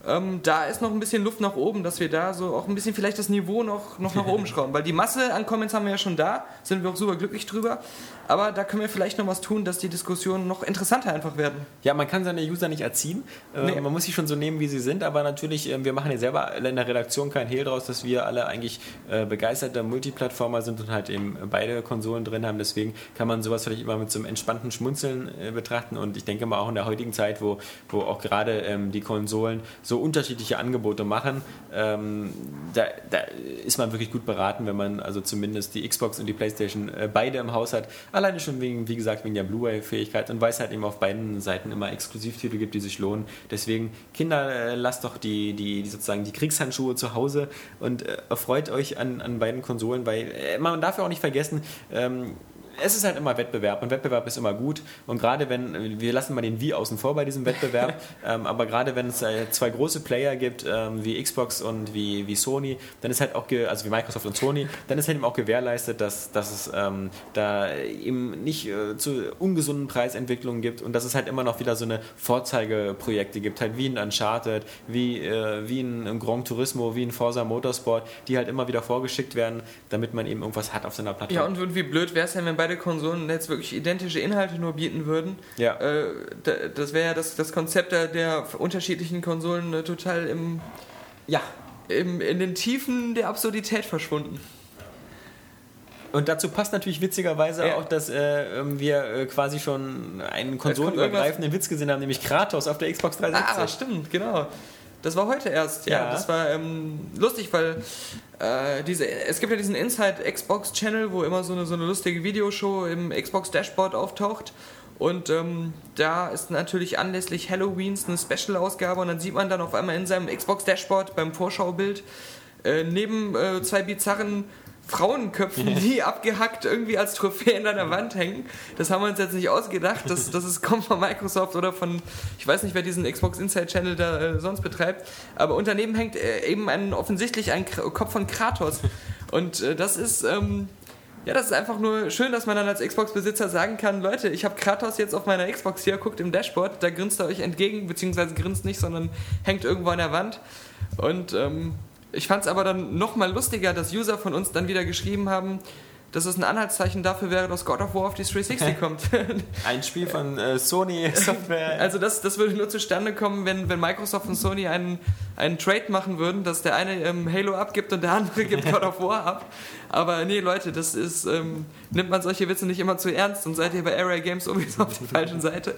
ähm, da ist noch ein bisschen Luft nach oben, dass wir da so auch ein bisschen vielleicht das Niveau noch, noch nach oben schrauben. Weil die Masse an Comments haben wir ja schon da, sind wir auch super glücklich drüber. Aber da können wir vielleicht noch was tun, dass die Diskussionen noch interessanter einfach werden. Ja, man kann seine User nicht erziehen. Äh, nee. Man muss sie schon so nehmen, wie sie sind. Aber natürlich, äh, wir machen ja selber in der Redaktion kein Hehl draus, dass wir alle eigentlich äh, begeisterte Multiplattformer sind und halt eben beide Konsolen drin haben. Deswegen kann man sowas vielleicht immer mit so einem entspannten Schmunzeln betrachten. Und ich denke mal auch in der heutigen Zeit, wo, wo auch gerade ähm, die Konsolen so unterschiedliche Angebote machen, ähm, da, da, ist man wirklich gut beraten, wenn man also zumindest die Xbox und die Playstation äh, beide im Haus hat. Alleine schon wegen, wie gesagt, wegen der Blu-ray-Fähigkeit und weil es halt eben auf beiden Seiten immer Exklusivtitel gibt, die sich lohnen. Deswegen, Kinder, äh, lasst doch die, die, die, sozusagen die Kriegshandschuhe zu Hause und äh, erfreut euch an, an beiden Konsolen, weil äh, man darf ja auch nicht vergessen, ähm, es ist halt immer Wettbewerb und Wettbewerb ist immer gut. Und gerade wenn, wir lassen mal den Wii außen vor bei diesem Wettbewerb, ähm, aber gerade wenn es äh, zwei große Player gibt, ähm, wie Xbox und wie, wie Sony, dann ist halt auch, also wie Microsoft und Sony, dann ist halt eben auch gewährleistet, dass, dass es ähm, da eben nicht äh, zu ungesunden Preisentwicklungen gibt und dass es halt immer noch wieder so eine Vorzeigeprojekte gibt, halt wie ein Uncharted, wie, äh, wie ein Grand Turismo, wie ein Forza Motorsport, die halt immer wieder vorgeschickt werden, damit man eben irgendwas hat auf seiner Plattform. Ja, und wie blöd wäre es denn, wenn beide beide Konsolen jetzt wirklich identische Inhalte nur bieten würden. Ja. Äh, da, das wäre ja das, das Konzept der, der unterschiedlichen Konsolen äh, total im, Ja. im, in den Tiefen der Absurdität verschwunden. Und dazu passt natürlich witzigerweise Ja. auch, dass äh, ähm, wir äh, quasi schon einen konsolenübergreifenden Witz gesehen haben, nämlich Kratos auf der Xbox 360. Ah, stimmt, genau. Das war heute erst, ja. Ja. Das war ähm, lustig, weil äh, diese, es gibt ja diesen Inside Xbox Channel, wo immer so eine, so eine lustige Videoshow im Xbox Dashboard auftaucht. Und ähm, da ist natürlich anlässlich Halloweens eine Special-Ausgabe und dann sieht man dann auf einmal in seinem Xbox Dashboard beim Vorschaubild äh, neben äh, zwei bizarren Frauenköpfen, die abgehackt irgendwie als Trophäen an der Wand hängen. Das haben wir uns jetzt nicht ausgedacht. Das, das ist, kommt von Microsoft oder von, ich weiß nicht, wer diesen Xbox Inside Channel da äh, sonst betreibt. Aber unterneben hängt äh, eben ein, offensichtlich ein Kr Kopf von Kratos. Und äh, das ist, ähm, ja, das ist einfach nur schön, dass man dann als Xbox-Besitzer sagen kann, Leute, ich habe Kratos jetzt auf meiner Xbox hier, guckt im Dashboard, da grinst er euch entgegen, beziehungsweise grinst nicht, sondern hängt irgendwo an der Wand. Und ähm, ich fand es aber dann nochmal lustiger, dass User von uns dann wieder geschrieben haben, dass es ein Anhaltszeichen dafür wäre, dass God of War auf die 360 kommt. Ein Spiel von äh, Sony Software. Also das, das würde nur zustande kommen, wenn, wenn Microsoft und Sony einen, einen Trade machen würden, dass der eine ähm, Halo abgibt und der andere gibt God of War ab. Aber nee, Leute, das ist, ähm, nimmt man solche Witze nicht immer zu ernst und seid ihr bei Array Games sowieso auf der falschen Seite.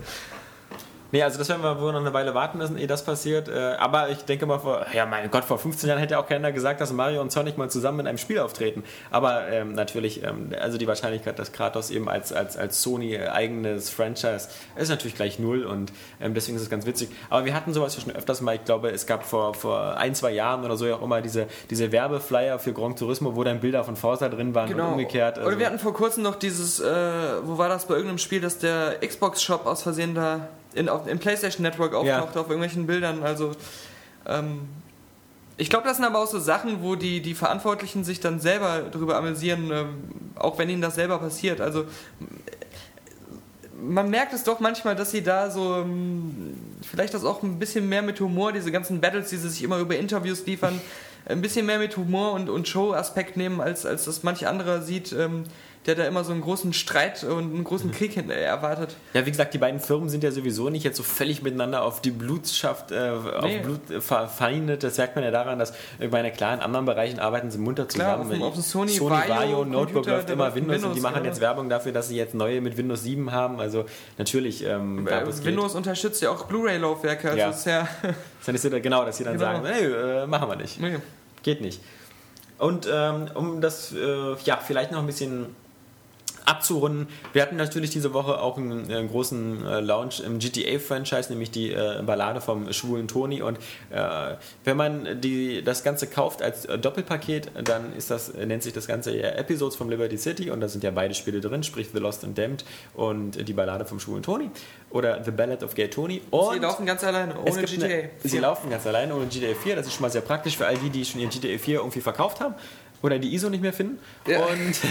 Nee, also das werden wir wohl noch eine Weile warten müssen, ehe das passiert. Äh, Aber ich denke mal, vor, ja mein Gott, vor 15 Jahren hätte auch keiner gesagt, dass Mario und Sonic mal zusammen in einem Spiel auftreten. Aber ähm, natürlich, ähm, also die Wahrscheinlichkeit, dass Kratos eben als, als, als Sony eigenes Franchise ist natürlich gleich null und ähm, deswegen ist es ganz witzig. Aber wir hatten sowas ja schon öfters mal. Ich glaube, es gab vor, vor ein, zwei Jahren oder so ja auch immer diese, diese Werbeflyer für Gran Turismo, wo dann Bilder von Forza drin waren und umgekehrt. Also, Oder wir hatten vor kurzem noch dieses, äh, wo war das bei irgendeinem Spiel, dass der Xbox-Shop aus Versehen da in, auf, im PlayStation Network auftauchte auf irgendwelchen Bildern. Also ähm, ich glaube, das sind aber auch so Sachen, wo die, die Verantwortlichen sich dann selber darüber amüsieren, ähm, auch wenn ihnen das selber passiert. Also man merkt es doch manchmal, dass sie da so ähm, vielleicht das auch ein bisschen mehr mit Humor, diese ganzen Battles, die sie sich immer über Interviews liefern, ein bisschen mehr mit Humor und, und Show-Aspekt nehmen, als, als das manch anderer sieht, ähm, der da immer so einen großen Streit und einen großen Krieg hin- äh, erwartet. Ja, wie gesagt, die beiden Firmen sind ja sowieso nicht jetzt so völlig miteinander auf die Blutschaft, äh, auf Nee. Blut äh, ver- verfeindet. Das merkt man ja daran, dass bei einer klar in anderen Bereichen arbeiten sie munter Klar, zusammen. auf dem- auf dem Sony Sony Vaio Notebook läuft immer läuft Windows, und die Windows, machen ja. jetzt Werbung dafür, dass sie jetzt neue mit Windows 7 haben. Also natürlich, ähm, da, Äh, geht. Windows unterstützt ja auch Blu-ray-Laufwerke, also Ja. ist ja. Ist ja genau, dass sie dann Genau. sagen, nee, äh, machen wir nicht. nee. Geht nicht. Und ähm, um das äh, ja vielleicht noch ein bisschen abzurunden, wir hatten natürlich diese Woche auch einen, äh, großen äh, Launch im GTA-Franchise, nämlich die äh, Ballade vom schwulen Tony. Und äh, wenn man die, das Ganze kauft als äh, Doppelpaket, dann ist das, nennt sich das Ganze ja Episodes vom Liberty City und da sind ja beide Spiele drin, sprich The Lost and Damned und die Ballade vom schwulen Tony oder The Ballad of Gay Tony. Und Sie laufen ganz alleine, ohne GTA. Eine, sie laufen ganz alleine ohne GTA 4. Das ist schon mal sehr praktisch für all die, die schon ihren GTA 4 irgendwie verkauft haben oder die ISO nicht mehr finden. Ja. Und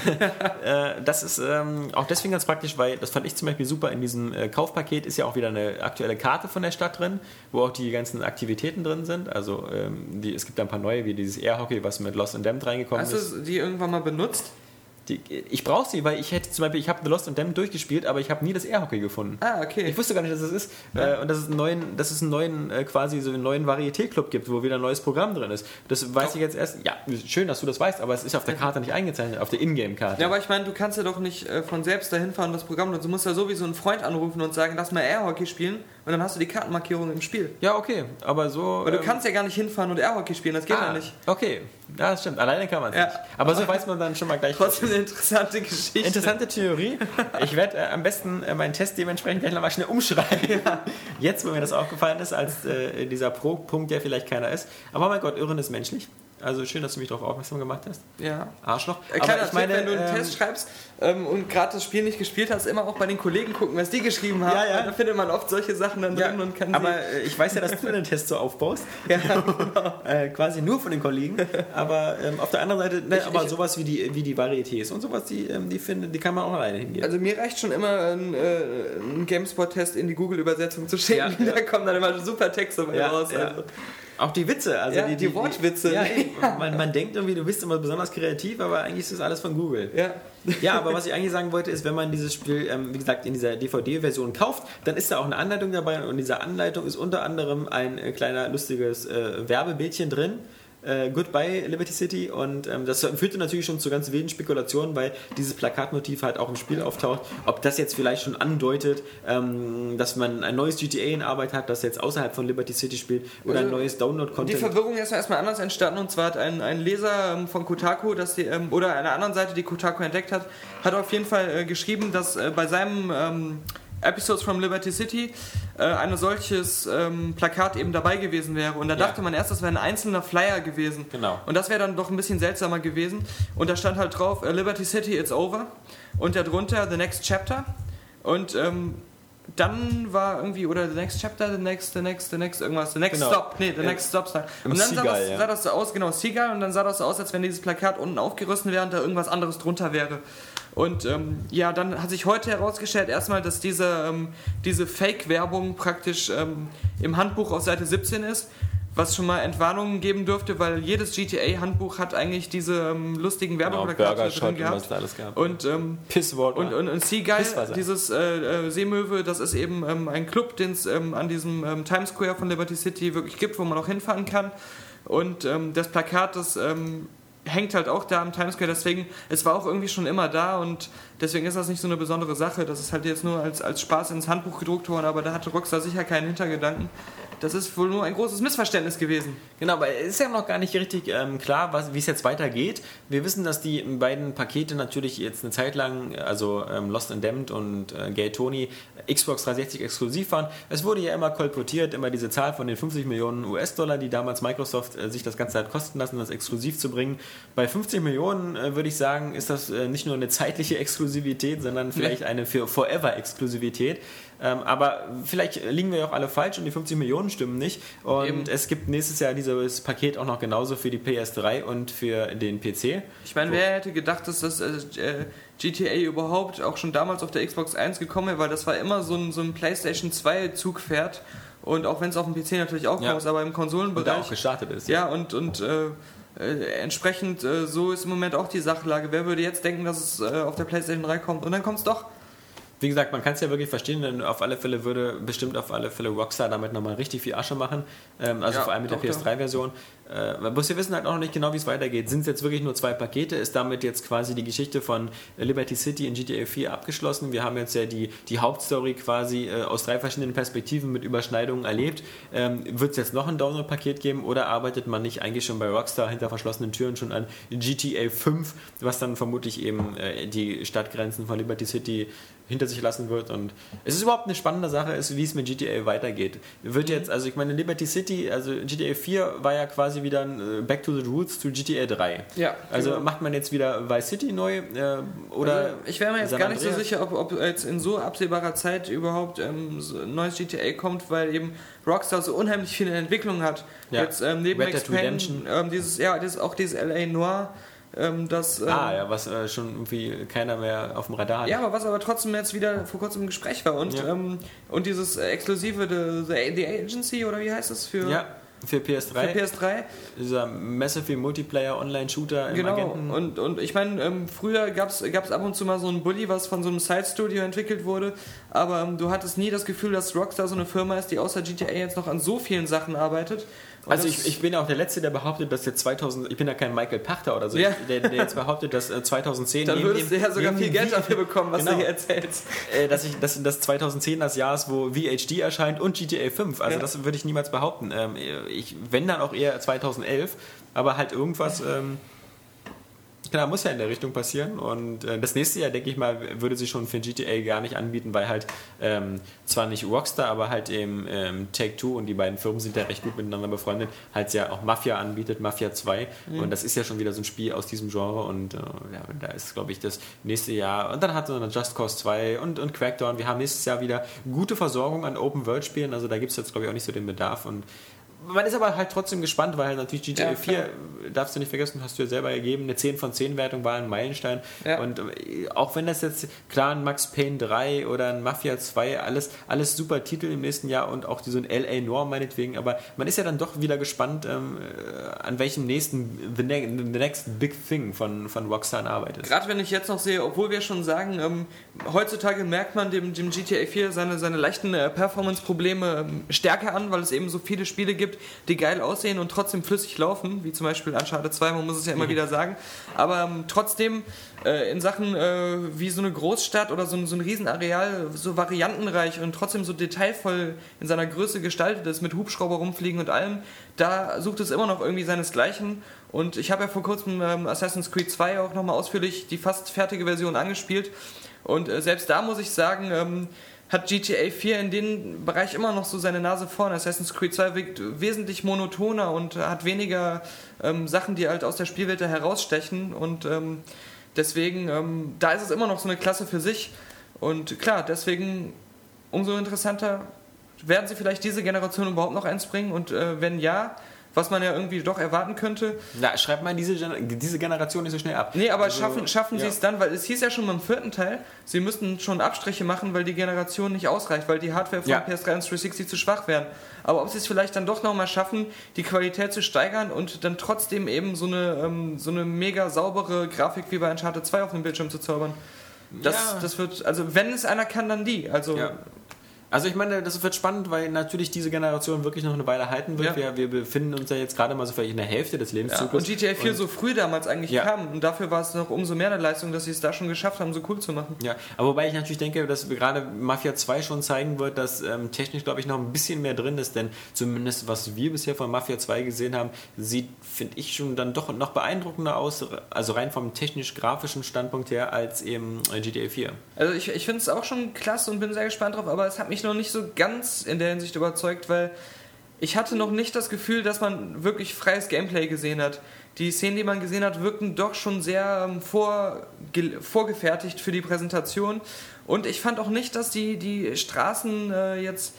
äh, das ist ähm, auch deswegen ganz praktisch, weil das fand ich zum Beispiel super. In diesem äh, Kaufpaket ist ja auch wieder eine aktuelle Karte von der Stadt drin, wo auch die ganzen Aktivitäten drin sind. Also ähm, die, es gibt da ein paar neue, wie dieses Airhockey, was mit Lost and Damned reingekommen Hast ist. du die irgendwann mal benutzt? Die, ich brauche sie, weil ich hätte zum Beispiel, ich habe The Lost and Damned durchgespielt, aber ich habe nie das Airhockey gefunden. Ah, okay. Ich wusste gar nicht, dass es ist. Äh, und dass es einen neuen, dass es einen neuen, äh, quasi so einen neuen Varieté-Club gibt, wo wieder ein neues Programm drin ist. Das weiß ich jetzt erst. Ja, schön, dass du das weißt, aber es ist auf der Karte nicht eingezeichnet, auf der Ingame-Karte. Ja, aber ich meine, du kannst ja doch nicht äh, von selbst dahin fahren und das Programm, du musst ja sowieso einen Freund anrufen und sagen, lass mal Airhockey spielen und dann hast du die Kartenmarkierung im Spiel. Ja, okay, aber so. Aber du ähm, kannst ja gar nicht hinfahren und Airhockey spielen, das geht ah, ja nicht. Okay, ja, das stimmt. Alleine kann man es Ja. nicht. Aber so weiß man dann schon mal gleich. Trotzdem eine interessante Geschichte. Interessante Theorie. Ich werde äh, am besten äh, meinen Test dementsprechend gleich nochmal schnell umschreiben. Jetzt, wo mir das aufgefallen ist, als äh, dieser Pro-Punkt, der vielleicht keiner ist. Aber mein Gott, Irren ist menschlich. Also schön, dass du mich darauf aufmerksam gemacht hast. Ja. Arschloch. Kleiner Aber ich meine, Tipp, wenn du einen ähm, Test schreibst ähm, und gerade das Spiel nicht gespielt hast, immer auch bei den Kollegen gucken, was die geschrieben haben. Ja, ja. Da findet man oft solche Sachen dann Ja, drin und kann aber sie... äh, ich weiß ja, dass du den Test so aufbaust. äh, quasi nur von den Kollegen. Aber ähm, auf der anderen Seite, ne, Ich- aber ich- sowas wie die, wie die Varietés und sowas, die, ähm, die, finden, die kann man auch alleine hingehen. Also mir reicht schon immer ein, äh, ein GameSpot-Test in die Google-Übersetzung zu schicken. Ja, ja. Da kommen dann immer super Texte bei Ja, raus. ja. Also. Auch die Witze, also Ja, die, die Wortwitze. Ja, man, man denkt irgendwie, du bist immer besonders kreativ, aber eigentlich ist das alles von Google. Ja. Ja, aber was ich eigentlich sagen wollte, ist, wenn man dieses Spiel, ähm, wie gesagt, in dieser DVD-Version kauft, dann ist da auch eine Anleitung dabei und in dieser Anleitung ist unter anderem ein äh, kleiner lustiges äh, Werbebildchen drin. Äh, Goodbye Liberty City und ähm, das führte natürlich schon zu ganz wilden Spekulationen, weil dieses Plakatmotiv halt auch im Spiel auftaucht. Ob das jetzt vielleicht schon andeutet, ähm, dass man ein neues GTA in Arbeit hat, das jetzt außerhalb von Liberty City spielt oder ein Also, neues Die Download-Content. Verwirrung ist erstmal anders entstanden und zwar hat ein, ein Leser ähm, von Kotaku, dass die, ähm, oder einer anderen Seite, die Kotaku entdeckt hat, hat auf jeden Fall äh, geschrieben, dass äh, bei seinem ähm, Episodes from Liberty City äh, ein solches ähm, Plakat eben dabei gewesen wäre. Und da Ja. dachte man erst, das wäre ein einzelner Flyer gewesen. Genau. Und das wäre dann doch ein bisschen seltsamer gewesen. Und da stand halt drauf, äh, Liberty City, it's over. Und darunter, the next chapter. Und ähm, dann war irgendwie, oder the next chapter, the next, the next, the next, irgendwas, the next Genau. stop, nee, the next stop. Start. Im Und dann sah Seagull, das, ja. sah das so aus, genau, Seagull, und dann sah das so aus, als wenn dieses Plakat unten aufgerissen wäre und da irgendwas anderes drunter wäre. Und ähm, ja, dann hat sich heute herausgestellt erstmal, dass diese, ähm, diese Fake-Werbung praktisch ähm, im Handbuch auf Seite 17 ist, was schon mal Entwarnungen geben dürfte, weil jedes GTA-Handbuch hat eigentlich diese ähm, lustigen genau, Werbeplakate Burger drin und gehabt. da alles gab. Und ähm, Pisswort. und, und, und Seagull, Pisswasser. dieses äh, äh, Seemöwe, das ist eben ähm, ein Club, den es ähm, an diesem Times Square von Liberty City wirklich gibt, wo man auch hinfahren kann. Und das Plakat, das hängt halt auch da am Times Square, deswegen, es war auch irgendwie schon immer da und deswegen ist das nicht so eine besondere Sache. Das ist halt jetzt nur als, als Spaß ins Handbuch gedruckt worden, aber da hatte Rockstar sicher keinen Hintergedanken. Das ist wohl nur ein großes Missverständnis gewesen. Genau, aber es ist ja noch gar nicht richtig ähm, klar, wie es jetzt weitergeht. Wir wissen, dass die beiden Pakete natürlich jetzt eine Zeit lang, also ähm, Lost and Damned und äh, Gay Tony, Xbox 360 exklusiv waren. Es wurde ja immer kolportiert, immer diese Zahl von den 50 Millionen US-Dollar, die damals Microsoft äh, sich das Ganze hat kosten lassen, das exklusiv zu bringen. Bei 50 Millionen äh, würde ich sagen, ist das äh, nicht nur eine zeitliche Exklusivität, sondern vielleicht eine für Forever-Exklusivität. Ähm, aber vielleicht liegen wir ja auch alle falsch und die 50 Millionen stimmen nicht. Und Eben. es gibt nächstes Jahr dieses Paket auch noch genauso für die PS3 und für den PC. Ich meine, wer hätte gedacht, dass das äh, äh, GTA überhaupt auch schon damals auf der Xbox 1 gekommen wäre, weil das war immer so ein, so ein PlayStation 2 Zugpferd. Und auch wenn es auf dem PC natürlich auch Ja. kommt, aber im Und da Konsolenbereich. auch gestartet ist. ja, und, und äh, äh, entsprechend äh, so ist im Moment auch die Sachlage. Wer würde jetzt denken, dass es äh, auf der PlayStation 3 kommt? Und dann kommt es doch. Wie gesagt, man kann es ja wirklich verstehen, denn auf alle Fälle würde bestimmt auf alle Fälle Rockstar damit nochmal richtig viel Asche machen. Ähm, also Ja, vor allem mit doch, der PS3-Version. Äh, bloß wir wissen halt auch noch nicht genau, wie es weitergeht. Sind es jetzt wirklich nur zwei Pakete? Ist damit jetzt quasi die Geschichte von Liberty City in GTA 4 abgeschlossen? Wir haben jetzt ja die, die Hauptstory quasi äh, aus drei verschiedenen Perspektiven mit Überschneidungen erlebt. Ähm, Wird es jetzt noch ein Download-Paket geben oder arbeitet man nicht eigentlich schon bei Rockstar hinter verschlossenen Türen schon an GTA 5, was dann vermutlich eben äh, die Stadtgrenzen von Liberty City hinter sich lassen wird. Und es ist überhaupt eine spannende Sache, ist, wie es mit GTA weitergeht. Wird jetzt, also ich meine, Liberty City, also GTA 4 war ja quasi wieder ein äh, Back to the Roots zu GTA 3. Ja, Also genau. macht man jetzt wieder Vice City neu äh, oder Also, ich wäre mir jetzt San gar nicht so sicher, ob, ob jetzt in so absehbarer Zeit überhaupt ähm, so ein neues GTA kommt, weil eben Rockstar so unheimlich viele Entwicklungen hat. Ja. Jetzt ähm, neben Red Expansion, ähm, dieses, ja, dieses, auch dieses LA Noir, ähm, das. Ähm, Ah, ja, was äh, schon irgendwie keiner mehr auf dem Radar hat. Ja, aber was aber trotzdem jetzt wieder vor kurzem im Gespräch war. Und, Ja. ähm, und dieses exklusive The, The, The Agency oder wie heißt das für, Ja, für für PS3. PS3? dieser Massive Multiplayer Online-Shooter im Genau, Agenten. und, und ich meine, ähm, früher gab es ab und zu mal so ein Bully, was von so einem Side-Studio entwickelt wurde, aber ähm, du hattest nie das Gefühl, dass Rockstar so eine Firma ist, die außer GTA jetzt noch an so vielen Sachen arbeitet. Und Also ich, ich bin ja auch der Letzte, der behauptet, dass jetzt 2000, ich bin ja kein Michael Pachter oder so, Ja. der, der jetzt behauptet, dass äh, 2010 dann neben würdest du dem- ja sogar viel Geld dafür bekommen, was Genau. du hier erzählst. äh, dass ich dass das 2010 das Jahr ist, wo VHD erscheint und GTA 5. Also Ja. das würde ich niemals behaupten. Ähm, ich, wenn dann auch eher 2011, aber halt irgendwas. Ähm, Klar, muss ja in der Richtung passieren. Und äh, das nächste Jahr, denke ich mal, würde sich schon für GTA gar nicht anbieten, weil halt ähm, zwar nicht Rockstar, aber halt eben ähm, Take-Two und die beiden Firmen sind ja recht gut miteinander befreundet, halt ja auch Mafia anbietet, Mafia 2. Und das ist ja schon wieder so ein Spiel aus diesem Genre. Und äh, ja, da ist, glaube ich, das nächste Jahr. Und dann hat eine Just Cause 2 und, und Crackdown. Wir haben nächstes Jahr wieder gute Versorgung an Open-World-Spielen. Also da gibt es jetzt, glaube ich, auch nicht so den Bedarf. Und man ist aber halt trotzdem gespannt, weil natürlich GTA Ja, 4, klar. darfst du nicht vergessen, hast du ja selber gegeben, eine 10 von 10 Wertung war ein Meilenstein. Ja. Und äh, auch wenn das jetzt, klar, ein Max Payne 3 oder ein Mafia 2, alles, alles super Titel im nächsten Jahr und auch so ein L.A. Noir meinetwegen, aber man ist ja dann doch wieder gespannt, ähm, äh, an welchem nächsten, the, ne the next big thing von, von Rockstar arbeitet. Gerade wenn ich jetzt noch sehe, obwohl wir schon sagen, ähm, heutzutage merkt man dem, dem GTA 4 seine, seine leichten äh, Performance-Probleme ähm, stärker an, weil es eben so viele Spiele gibt, die geil aussehen und trotzdem flüssig laufen, wie zum Beispiel Uncharted 2, man muss es ja immer wieder sagen. Aber ähm, trotzdem äh, in Sachen äh, wie so eine Großstadt oder so, ein- so ein Riesenareal so variantenreich und trotzdem so detailvoll in seiner Größe gestaltet ist, mit Hubschrauber rumfliegen und allem, da sucht es immer noch irgendwie seinesgleichen. Und ich habe ja vor kurzem ähm, Assassin's Creed 2 auch nochmal ausführlich die fast fertige Version angespielt. Und äh, selbst da muss ich sagen, ähm, hat GTA 4 in dem Bereich immer noch so seine Nase vorn. Assassin's Creed 2 wirkt wesentlich monotoner und hat weniger ähm, Sachen, die halt aus der Spielwelt herausstechen. Und ähm, deswegen, ähm, da ist es immer noch so eine Klasse für sich. Und klar, deswegen umso interessanter, werden sie vielleicht diese Generation überhaupt noch eins bringen? Und äh, wenn ja, was man ja irgendwie doch erwarten könnte, Na, schreibt mal diese, Gen- diese Generation nicht so schnell ab. Nee, aber Also, schaffen, schaffen sie ja. es dann, weil es hieß ja schon beim vierten Teil, sie müssten schon Abstriche machen, weil die Generation nicht ausreicht, weil die Hardware von Ja. PS3 und 360 zu schwach wären. Aber ob sie es vielleicht dann doch nochmal schaffen, die Qualität zu steigern und dann trotzdem eben so eine, ähm, so eine mega saubere Grafik wie bei Uncharted 2 auf dem Bildschirm zu zaubern. Das, Ja. das wird, also wenn es einer kann, dann die. Also Ja. Also ich meine, das wird spannend, weil natürlich diese Generation wirklich noch eine Weile halten wird. Ja. Wir, wir befinden uns ja jetzt gerade mal so vielleicht in der Hälfte des Ja, Lebenszyklus. und GTA 4 Und- so früh damals eigentlich Ja. kam. Und dafür war es noch umso mehr eine Leistung, dass sie es da schon geschafft haben, so cool zu machen. Ja, aber wobei ich natürlich denke, dass gerade Mafia 2 schon zeigen wird, dass ähm, technisch, glaube ich, noch ein bisschen mehr drin ist, denn zumindest was wir bisher von Mafia 2 gesehen haben, sieht, finde ich, schon dann doch noch beeindruckender aus, also rein vom technisch-grafischen Standpunkt her, als eben GTA 4. Also ich, ich finde es auch schon klasse und bin sehr gespannt drauf, aber es hat mich noch nicht so ganz in der Hinsicht überzeugt, weil ich hatte noch nicht das Gefühl, dass man wirklich freies Gameplay gesehen hat. Die Szenen, die man gesehen hat, wirkten doch schon sehr ähm, vor, ge- vorgefertigt für die Präsentation. Und ich fand auch nicht, dass die, die Straßen äh, jetzt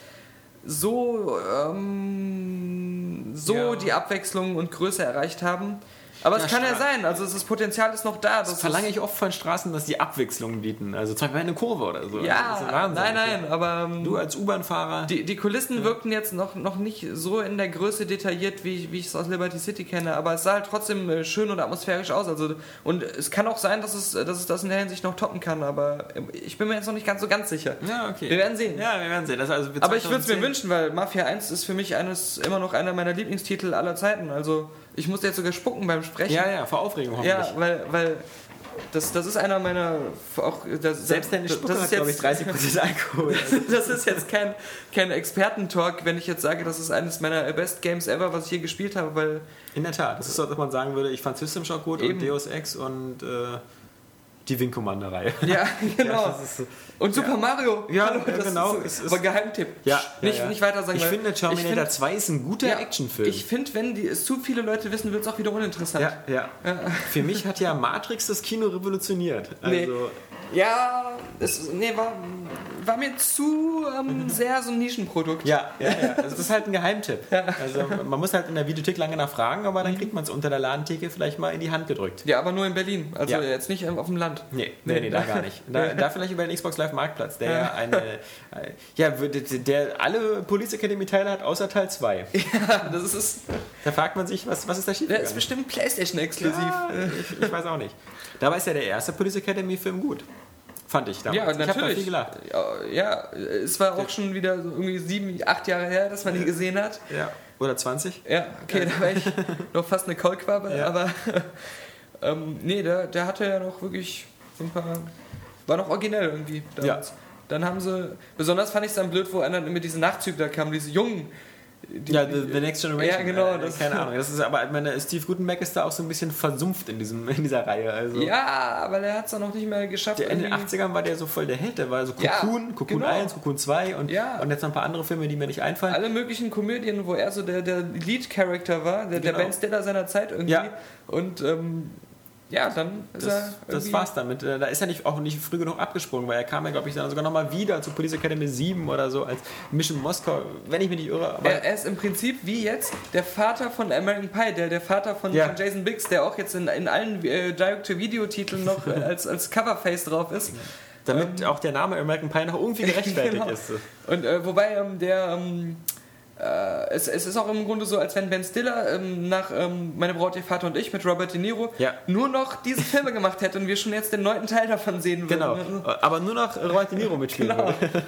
so, ähm, so Ja. die Abwechslung und Größe erreicht haben. Aber es Ja, kann ja sein, also das Potenzial ist noch da. Das Das verlange ich oft von Straßen, dass die Abwechslung bieten. Also zum Beispiel eine Kurve oder so. Ja, Das ist Wahnsinn. nein, nein, aber ähm, Du als U-Bahn-Fahrer. Die, die Kulissen wirkten jetzt noch, noch nicht so in der Größe detailliert, wie, ich- wie ich es aus Liberty City kenne, aber es sah halt trotzdem äh, schön und atmosphärisch aus. Also, und es kann auch sein, dass es, dass es das in der Hinsicht noch toppen kann, aber äh, ich bin mir jetzt noch nicht ganz so ganz sicher. Ja, okay. Wir werden sehen. Ja, wir werden sehen. Das also Aber ich würde es mir 2010 wünschen, weil Mafia 1 ist für mich eines, immer noch einer meiner Lieblingstitel aller Zeiten. Also ich musste jetzt sogar spucken beim Sprechen. Ja, ja, vor Aufregung hoffentlich. Ja, weil, weil das, das ist einer meiner auch das, Selbst deine das, Spucke das hat, ist glaube ich, 30% Alkohol. das ist jetzt kein, kein Expertentalk, wenn ich jetzt sage, das ist eines meiner Best Games ever, was ich je gespielt habe, weil In der Tat. Das ist so, dass man sagen würde, ich fand System Shock gut Eben. und Deus Ex und äh, die Wing Commander-Reihe. ja, genau. ist so- Und Super Mario. Ja, Hallo, ja, das genau. Ist, ist- aber Geheimtipp. Ja, nicht, ja, ja. nicht weiter sagen. Ich finde, Terminator find- 2 ist ein guter ja, Actionfilm. Ich finde, wenn die, es zu viele Leute wissen, wird es auch wieder uninteressant. ja, ja. Für mich hat ja Matrix das Kino revolutioniert. Also, Nee. Ja, es, nee, war, war mir zu ähm, sehr so ein Nischenprodukt. ja, ja, ja. Also das ist halt ein Geheimtipp. Also man muss halt in der Videothek lange nachfragen, aber dann kriegt man es unter der Ladentheke vielleicht mal in die Hand gedrückt. Ja, aber nur in Berlin. Also Ja. jetzt nicht auf dem Land. Nee, nee, nee, da gar nicht. Da, da vielleicht über den Xbox Live Marktplatz, der ja eine, äh, ja, der alle Police Academy Teile hat, außer Teil 2. Ja, das ist, Da fragt man sich, was, was ist da schief der ist bestimmt Playstation exklusiv. Ja, ich, ich weiß auch nicht. Dabei ist ja der erste Police Academy Film gut. Fand ich damals. Ja, ich habe da natürlich. viel gelacht. Ja, ja, es war auch schon wieder so irgendwie sieben, acht Jahre her, dass man ihn gesehen hat. Ja. Oder 20? Ja, okay, da war ich noch fast eine Kolquabe, Ja. aber ähm, nee, der, der hatte ja noch wirklich so ein paar. War noch originell irgendwie damals. Dann haben sie, besonders fand ich es dann blöd, wo einer mit diesen Nachzügler kam, diese Jungen. Die, Ja, the, the Next Generation. Ja, genau, Äh, das- keine Ahnung. Das ist aber, ich meine, Steve Gutenberg ist da auch so ein bisschen versumpft in, diesem, in dieser Reihe. Also. ja, aber der hat es dann noch nicht mehr geschafft. Der in den irgendwie- 80ern war der so voll der Held. Der war so Ja, Cocoon, Cocoon genau. 1, Cocoon 2 und, Ja. und jetzt noch ein paar andere Filme, die mir nicht einfallen. alle möglichen Komödien, wo er so der, der Lead-Character war, der, der Genau. Ben Stiller seiner Zeit irgendwie. Ja. Und ähm, ja, dann ist Das, er. das war's damit. Äh, Da ist er nicht, auch nicht früh genug abgesprungen, weil er kam ja, glaube ich, dann sogar nochmal wieder zu Police Academy 7 oder so als Mission Moskau, wenn ich mich nicht irre. Er, er ist im Prinzip wie jetzt der Vater von American Pie, der, der Vater von, Ja. von Jason Biggs, der auch jetzt in, in allen äh, Direct-to-Video-Titeln noch als, als Coverface drauf ist. damit auch der Name American Pie noch irgendwie gerechtfertigt Genau. ist. Und äh, wobei ähm, der. Ähm, äh, es, es ist auch im Grunde so, als wenn Ben Stiller ähm, nach ähm, Meine Braut, ihr Vater und ich mit Robert De Niro Ja. nur noch diese Filme gemacht hätte und wir schon jetzt den neunten Teil davon sehen würden. Genau, Also, aber nur noch Robert De Niro mitspielen Genau. würde.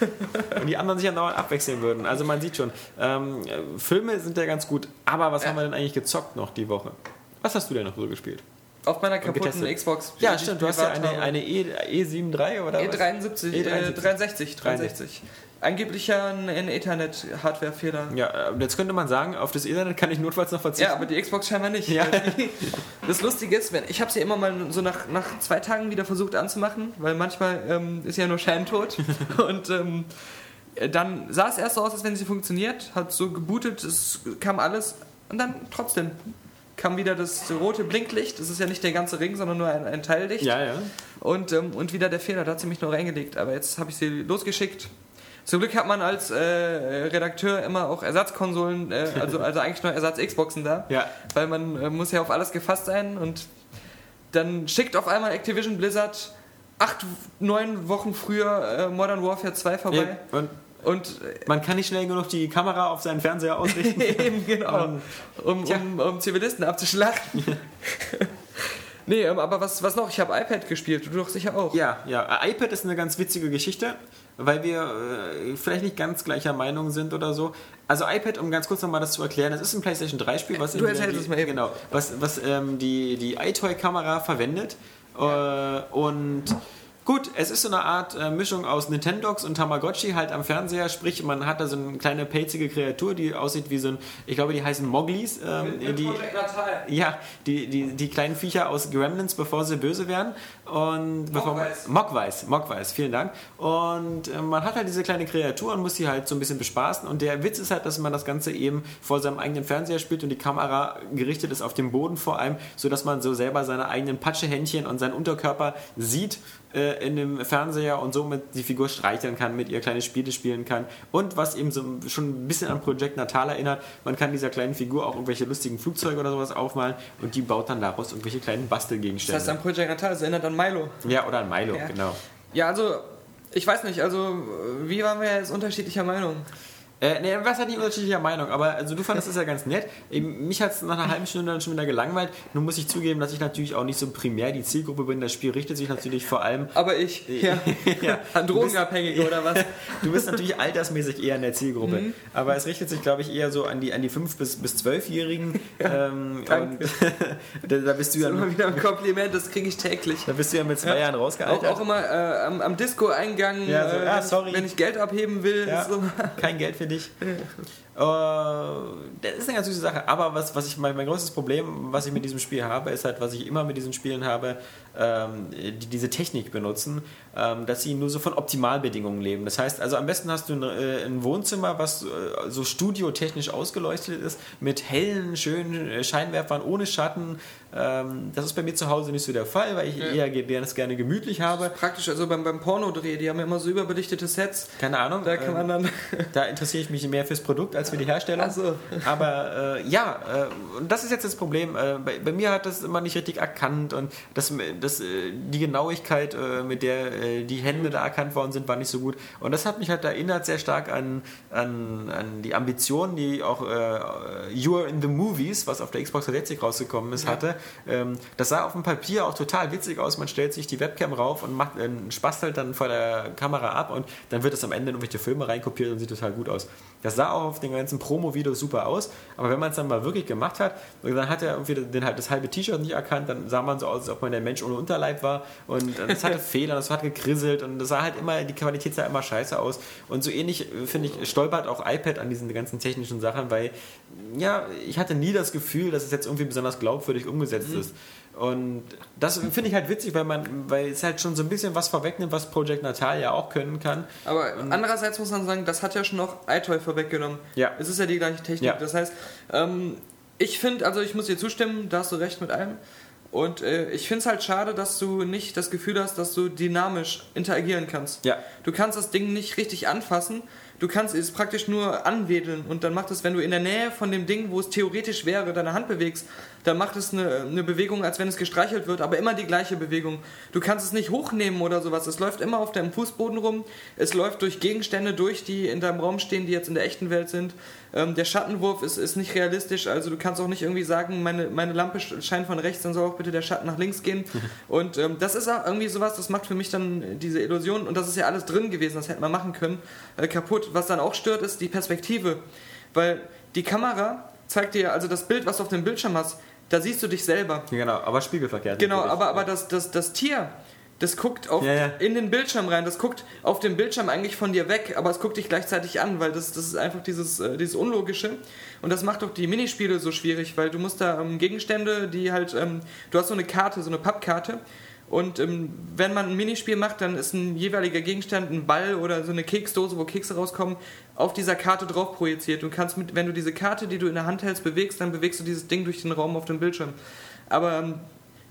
Und die anderen sich ja dauernd abwechseln würden. Also man sieht schon, ähm, äh, Filme sind ja ganz gut, aber was Ja. haben wir denn eigentlich gezockt noch die Woche? Was hast du denn noch so gespielt? Auf meiner kaputten. Xbox. Ja, stimmt, du hast ja eine, eine E, E73 oder was? E73, E73. Äh, 63, 63. Angeblich ja ein, ein Ethernet-Hardware-Fehler. Ja, äh, jetzt könnte man sagen, auf das Ethernet kann ich notfalls noch verzichten. Ja, aber die Xbox scheinbar nicht. Ja. Das Lustige ist, wenn, ich habe sie immer mal so nach, nach zwei Tagen wieder versucht anzumachen, weil manchmal ähm, ist ja nur scheintot. Und ähm, dann sah es erst so aus, als wenn sie funktioniert, hat so gebootet, es kam alles und dann trotzdem kam wieder das rote Blinklicht. Das ist ja nicht der ganze Ring, sondern nur ein, ein Teillicht. ja, ja. Und, ähm, und wieder der Fehler, da hat sie mich nur reingelegt. Aber jetzt habe ich sie losgeschickt. Zum Glück hat man als äh, Redakteur immer auch Ersatzkonsolen, äh, also, also eigentlich nur Ersatz-Xboxen da. Ja, Weil man äh, muss ja auf alles gefasst sein und dann schickt auf einmal Activision Blizzard acht, neun Wochen früher äh, Modern Warfare 2 vorbei. ja. Und Und man kann nicht schnell genug die Kamera auf seinen Fernseher ausrichten. äh, eben genau, um, Tja. um, um Zivilisten abzuschlachten. nee, ähm, aber was, was noch? Ich habe iPad gespielt, du doch sicher auch. Ja, ja. iPad ist eine ganz witzige Geschichte, weil wir äh, vielleicht nicht ganz gleicher Meinung sind oder so. Also iPad, um ganz kurz nochmal das zu erklären, das ist ein PlayStation 3 Spiel, was Du die, es mal eben. Genau, was, was ähm, die, die iToy-Kamera verwendet. Äh, und gut, es ist so eine Art äh, Mischung aus Nintendox und Tamagotchi halt am Fernseher. Sprich, man hat da so eine kleine pelzige Kreatur, die aussieht wie so ein, ich glaube, die heißen Moglis. Ähm, die, ja, die, die, die kleinen Viecher aus Gremlins, bevor sie böse werden. Und Mogwais. Mogwais, Mogwais, vielen Dank. Und äh, man hat halt diese kleine Kreatur und muss sie halt so ein bisschen bespaßen. Und der Witz ist halt, dass man das Ganze eben vor seinem eigenen Fernseher spielt und die Kamera gerichtet ist auf den Boden vor allem, sodass man so selber seine eigenen Patschehändchen und seinen Unterkörper sieht äh, in dem Fernseher und somit die Figur streicheln kann, mit ihr kleine Spiele spielen kann. Und was eben so schon ein bisschen an Project Natal erinnert, man kann dieser kleinen Figur auch irgendwelche lustigen Flugzeuge oder sowas aufmalen und die baut dann daraus irgendwelche kleinen Das Bastelgegenstände. heißt, am Project Natal, das erinnert an Milo. ja, oder an Milo, Ja. genau. Ja, also, ich weiß nicht, also, wie waren wir jetzt unterschiedlicher Meinung? Äh, nee, was hat nicht unterschiedlicher Meinung, aber also du fandest es ja ganz nett. Mich hat es nach einer halben Stunde dann schon wieder gelangweilt. Nun muss ich zugeben, dass ich natürlich auch nicht so primär die Zielgruppe bin. Das Spiel richtet sich natürlich vor allem Aber ich, ja. ja, An Drogenabhängige oder was? Du bist natürlich altersmäßig eher in der Zielgruppe. Mhm. Aber es richtet sich, glaube ich, eher so an die, an die 5- bis, bis 12-Jährigen. ähm, danke. und da, da bist du ja Immer wieder ein Kompliment, das kriege ich täglich. da bist du ja mit zwei Jahren Auch, rausgealtert. auch immer äh, am, am Disco-Eingang, Ja, so, äh, ah, wenn, sorry. Ich, wenn ich Geld abheben will. Ja, So. kein Geld für dich. Äh, das ist eine ganz süße Sache. Aber was, was ich mein, mein größtes Problem, was ich mit diesem Spiel habe, ist halt, was ich immer mit diesen Spielen habe, ähm, die diese Technik benutzen, ähm, dass sie nur so von Optimalbedingungen leben. Das heißt, also am besten hast du ein, äh, ein Wohnzimmer, was äh, so studiotechnisch ausgeleuchtet ist, mit hellen, schönen äh, Scheinwerfern, ohne Schatten. Ähm, das ist bei mir zu Hause nicht so der Fall, weil ich Ja. eher das gerne gemütlich habe. Praktisch, also beim, beim Pornodreh, die haben ja immer so überbelichtete Sets. Keine Ahnung. Da kann ähm, man dann. Da interessiere ich mich mehr fürs Produkt als für die Herstellung. Ach so. Aber äh, ja, äh, und das ist jetzt das Problem. Äh, bei, bei mir hat das immer nicht richtig erkannt und das, das, äh, die Genauigkeit, äh, mit der äh, die Hände da erkannt worden sind, war nicht so gut. Und das hat mich halt erinnert sehr stark an, an, an die Ambitionen, die auch äh, You're in the Movies, was auf der Xbox 360 rausgekommen ist, hatte. Ähm, das sah auf dem Papier auch total witzig aus. Man stellt sich die Webcam rauf und macht, äh, spastelt dann vor der Kamera ab und dann wird es am Ende in irgendwelche Filme reinkopiert und sieht total gut aus. Das sah auch auf den ganzen Promo-Videos super aus, aber wenn man es dann mal wirklich gemacht hat, dann hat er irgendwie den, halt das halbe T-Shirt nicht erkannt, dann sah man so aus, als ob man der Mensch ohne Unterleib war und es hatte Fehler, es hat gekrisselt und das sah halt immer, die Qualität sah immer scheiße aus und so ähnlich, äh, finde ich, stolpert auch iPad an diesen ganzen technischen Sachen, weil, ja, ich hatte nie das Gefühl, dass es jetzt irgendwie besonders glaubwürdig umgesetzt ist. Und das finde ich halt witzig, weil man, weil es halt schon so ein bisschen was vorwegnimmt, was Project Natal ja auch können kann. Aber andererseits muss man sagen, das hat ja schon noch iToy vorweggenommen. Ja. Es ist ja die gleiche Technik. Ja. Das heißt, ähm, ich finde, also ich muss dir zustimmen, da hast du recht mit allem. Und äh, ich finde es halt schade, dass du nicht das Gefühl hast, dass du dynamisch interagieren kannst. Ja. Du kannst das Ding nicht richtig anfassen. Du kannst es praktisch nur anwedeln und dann macht es, wenn du in der Nähe von dem Ding, wo es theoretisch wäre, deine Hand bewegst, dann macht es eine, eine Bewegung, als wenn es gestreichelt wird, aber immer die gleiche Bewegung. Du kannst es nicht hochnehmen oder sowas. Es läuft immer auf deinem Fußboden rum. Es läuft durch Gegenstände durch, die in deinem Raum stehen, die jetzt in der echten Welt sind. Ähm, der Schattenwurf ist, ist nicht realistisch, also du kannst auch nicht irgendwie sagen, meine, meine Lampe scheint von rechts, dann soll auch bitte der Schatten nach links gehen. und ähm, das ist auch irgendwie sowas, das macht für mich dann diese Illusion, und das ist ja alles drin gewesen, das hätte man machen können, äh, kaputt. Was dann auch stört, ist die Perspektive. Weil die Kamera zeigt dir, also das Bild, was du auf dem Bildschirm hast, da siehst du dich selber. Genau, aber spiegelverkehrt. Genau, natürlich. aber, aber das, das, das Tier, das guckt auf, Ja, ja. in den Bildschirm rein, das guckt auf dem Bildschirm eigentlich von dir weg, aber es guckt dich gleichzeitig an, weil das, das ist einfach dieses, äh, dieses Unlogische. Und das macht auch die Minispiele so schwierig, weil du musst da ähm, Gegenstände, die halt, ähm, du hast so eine Karte, so eine Pappkarte. Und ähm, wenn man ein Minispiel macht, dann ist ein jeweiliger Gegenstand, ein Ball oder so eine Keksdose, wo Kekse rauskommen, auf dieser Karte drauf projiziert. Du kannst mit, wenn du diese Karte, die du in der Hand hältst, bewegst, dann bewegst du dieses Ding durch den Raum auf dem Bildschirm. Aber ähm,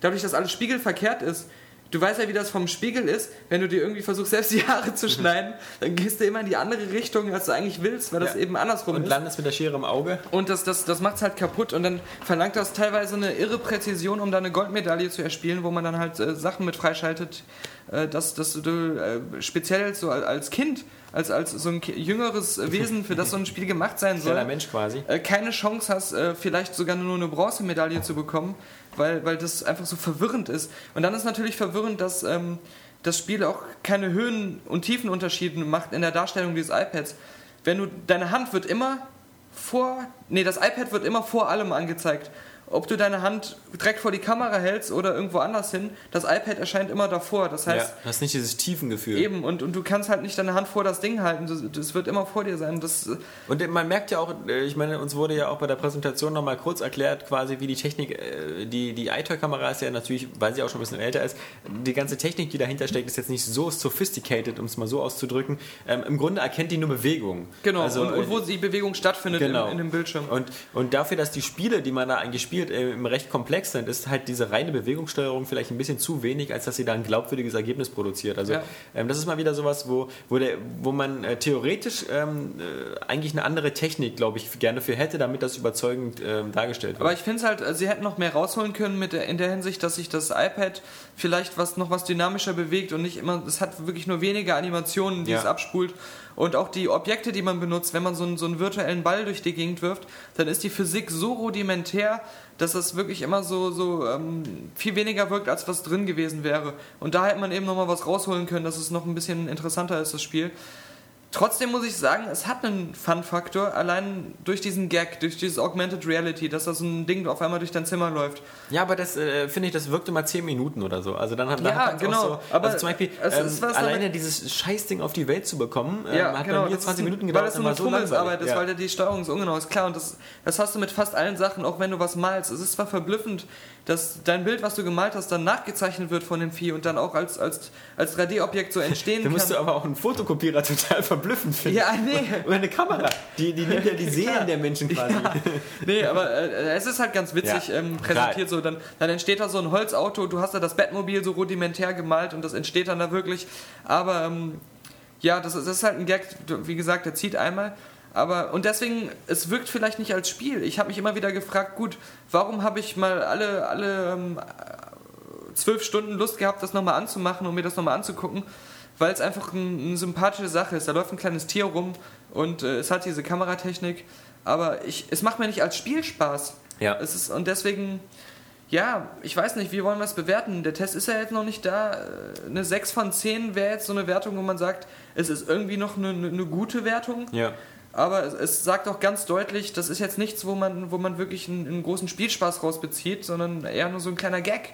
dadurch, dass alles spiegelverkehrt ist, du weißt ja, wie das vom Spiegel ist, wenn du dir irgendwie versuchst, selbst die Haare zu schneiden, dann gehst du immer in die andere Richtung, als du eigentlich willst, weil das Ja. eben andersrum Und ist. landest mit der Schere im Auge. Und das, das, das macht es halt kaputt und dann verlangt das teilweise eine irre Präzision, um da eine Goldmedaille zu erspielen, wo man dann halt äh, Sachen mit freischaltet, dass, dass du äh, speziell so als- Kind, als, als so ein jüngeres Wesen, für das so ein Spiel gemacht sein soll, Mensch quasi. äh, keine Chance hast, äh, vielleicht sogar nur eine Bronzemedaille zu bekommen, weil, weil das einfach so verwirrend ist. Und dann ist natürlich verwirrend, dass ähm, das Spiel auch keine Höhen- und Tiefenunterschiede macht in der Darstellung dieses iPads. Wenn du, deine Hand wird immer vor, nee, das iPad wird immer vor allem angezeigt. Ob du deine Hand direkt vor die Kamera hältst oder irgendwo anders hin, das iPad erscheint immer davor. Das heißt, ja, hast nicht dieses Tiefengefühl. eben, und, und du kannst halt nicht deine Hand vor das Ding halten. Das, das wird immer vor dir sein. Das, Und man merkt ja auch, äh, ich meine, uns wurde ja auch bei der Präsentation nochmal kurz erklärt, quasi wie die Technik, äh, die, die iToy-Kamera ist ja natürlich, weil sie auch schon ein bisschen älter ist, die ganze Technik, die dahinter steckt, ist jetzt nicht so sophisticated, um es mal so auszudrücken. Ähm, Im Grunde erkennt die nur Bewegung. genau, Also, und, und wo die Bewegung stattfindet Genau. in, in dem Bildschirm. Und, und dafür, dass die Spiele, die man da eigentlich spielt, äh, recht komplex sind, ist halt diese reine Bewegungssteuerung vielleicht ein bisschen zu wenig, als dass sie da ein glaubwürdiges Ergebnis produziert. Also Ja. ähm, das ist mal wieder sowas, wo, wo, der, wo man äh, theoretisch ähm, äh, eigentlich eine andere Technik, glaube ich, gerne für hätte, damit das überzeugend ähm, dargestellt wird. Aber ich finde es halt, äh, sie hätten noch mehr rausholen können mit der, in der Hinsicht, dass sich das iPad vielleicht was noch was dynamischer bewegt und nicht immer, es hat wirklich nur wenige Animationen, die Ja. es abspult. Und auch die Objekte, die man benutzt, wenn man so einen, so einen virtuellen Ball durch die Gegend wirft, dann ist die Physik so rudimentär, dass das wirklich immer so, so ähm, viel weniger wirkt, als was drin gewesen wäre. Und da hätte man eben nochmal was rausholen können, dass es noch ein bisschen interessanter ist, das Spiel. Trotzdem muss ich sagen, es hat einen Fun-Faktor, allein durch diesen Gag, durch dieses Augmented Reality, dass da so ein Ding auf einmal durch dein Zimmer läuft. Ja, aber das äh, finde ich, das wirkt immer 10 Minuten oder so. Also dann hat, dann Ja, hat genau. Auch so, Aber also zum Beispiel es ähm, alleine dieses Scheißding auf die Welt zu bekommen, ähm, Ja, hat genau. bei mir das 20 ist ein- Minuten weil gedauert. das so eine langweilig. ist, Ja. weil da die Steuerung so ungenau ist. Klar, und das, das hast du mit fast allen Sachen, auch wenn du was malst. Es ist zwar verblüffend, dass dein Bild, was du gemalt hast, dann nachgezeichnet wird von dem Vieh und dann auch als, als, als 3D-Objekt so entstehen Da musst du kann. aber auch einen Fotokopierer total verblüffend finden. Ja, nee. Oder eine Kamera. Die, die nimmt ja die Seelen der Menschen quasi. Nee, aber äh, es ist halt ganz witzig Ja. ähm, präsentiert so. Dann, dann entsteht da so ein Holzauto, du hast da das Bettmobil so rudimentär gemalt und das entsteht dann da wirklich. Aber ähm, ja, das ist, das ist halt ein Gag, wie gesagt, der zieht einmal. Aber, und deswegen, es wirkt vielleicht nicht als Spiel. Ich habe mich immer wieder gefragt, gut, warum habe ich mal alle, alle ähm, zwölf Stunden Lust gehabt, das nochmal anzumachen und mir das nochmal anzugucken, weil es einfach ein, eine sympathische Sache ist. Da läuft ein kleines Tier rum und äh, es hat diese Kameratechnik, aber ich, es macht mir nicht als Spiel Spaß. Ja. Es ist, und deswegen, ja, ich weiß nicht, wie wollen wir es bewerten? Der Test ist ja jetzt noch nicht da. Äh, Eine 6 von 10 wäre jetzt so eine Wertung, wo man sagt, es ist irgendwie noch eine, eine, eine gute Wertung. Ja. Aber es, es sagt auch ganz deutlich, das ist jetzt nichts, wo man, wo man wirklich einen, einen großen Spielspaß rausbezieht, sondern eher nur so ein kleiner Gag.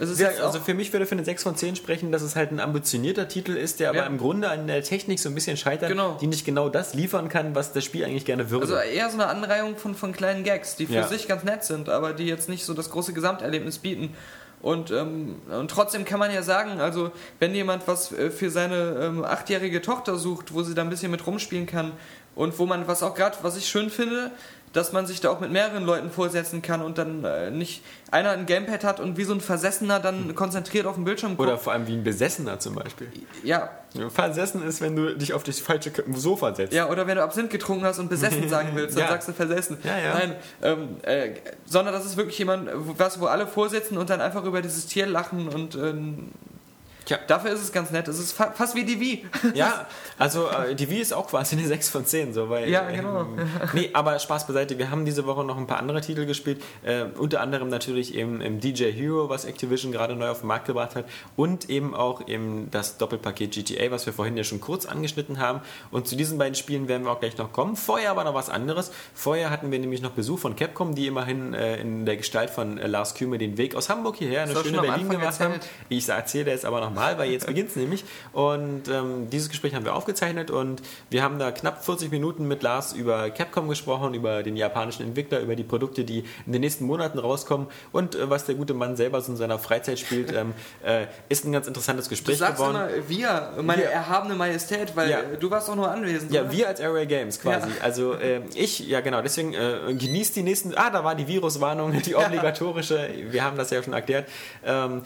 Ja, jetzt also für mich würde für eine 6 von 10 sprechen, dass es halt ein ambitionierter Titel ist, der aber Ja. im Grunde an der Technik so ein bisschen scheitert, Genau. die nicht genau das liefern kann, was das Spiel eigentlich gerne würde. also eher so eine Anreihung von, von kleinen Gags, die für Ja. sich ganz nett sind, aber die jetzt nicht so das große Gesamterlebnis bieten. Und, ähm, und trotzdem kann man ja sagen, also wenn jemand was äh, für seine ähm, achtjährige Tochter sucht, wo sie da ein bisschen mit rumspielen kann und wo man, was auch gerade, was ich schön finde, dass man sich da auch mit mehreren Leuten vorsetzen kann und dann äh, nicht einer ein Gamepad hat und wie so ein Versessener dann konzentriert auf dem Bildschirm guckt. Oder vor allem wie ein Besessener zum Beispiel. Ja. Versessen ist, wenn du dich auf das falsche Sofa setzt. Ja, oder wenn du Absinth getrunken hast und besessen sagen willst, dann Ja. sagst du versessen. Ja, ja. Nein, ähm, äh, sondern das ist wirklich jemand, was, wo alle vorsitzen und dann einfach über dieses Tier lachen und ähm, Tja. dafür ist es ganz nett. Es ist fa fast wie die Wii. Ja, also äh, die Wii ist auch quasi eine 6 von 10, so, weil, Ja, genau. Ähm, nee, aber Spaß beiseite, wir haben diese Woche noch ein paar andere Titel gespielt, äh, unter anderem natürlich eben im DJ Hero, was Activision gerade neu auf den Markt gebracht hat und eben auch eben das Doppelpaket GTA, was wir vorhin ja schon kurz angeschnitten haben und zu diesen beiden Spielen werden wir auch gleich noch kommen. Vorher aber noch was anderes. Vorher hatten wir nämlich noch Besuch von Capcom, die immerhin äh, in der Gestalt von äh, Lars Küme den Weg aus Hamburg hierher eine schöne Berlin gemacht haben. Ich erzähle jetzt aber nochmal, weil jetzt beginnt es nämlich. Und ähm, dieses Gespräch haben wir aufgezeichnet und wir haben da knapp 40 Minuten mit Lars über Capcom gesprochen, über den japanischen Entwickler, über die Produkte, die in den nächsten Monaten rauskommen und äh, was der gute Mann selber so in seiner Freizeit spielt. Ähm, äh, ist ein ganz interessantes Du Gespräch sagst geworden. immer wir, meine Wir. erhabene Majestät, weil Ja. du warst auch nur anwesend. Ja, oder? wir als Array Games quasi. Ja. Also äh, ich, ja genau, deswegen äh, genießt die nächsten. Ah, da war die Viruswarnung, die obligatorische. Wir haben das ja schon erklärt. Ähm,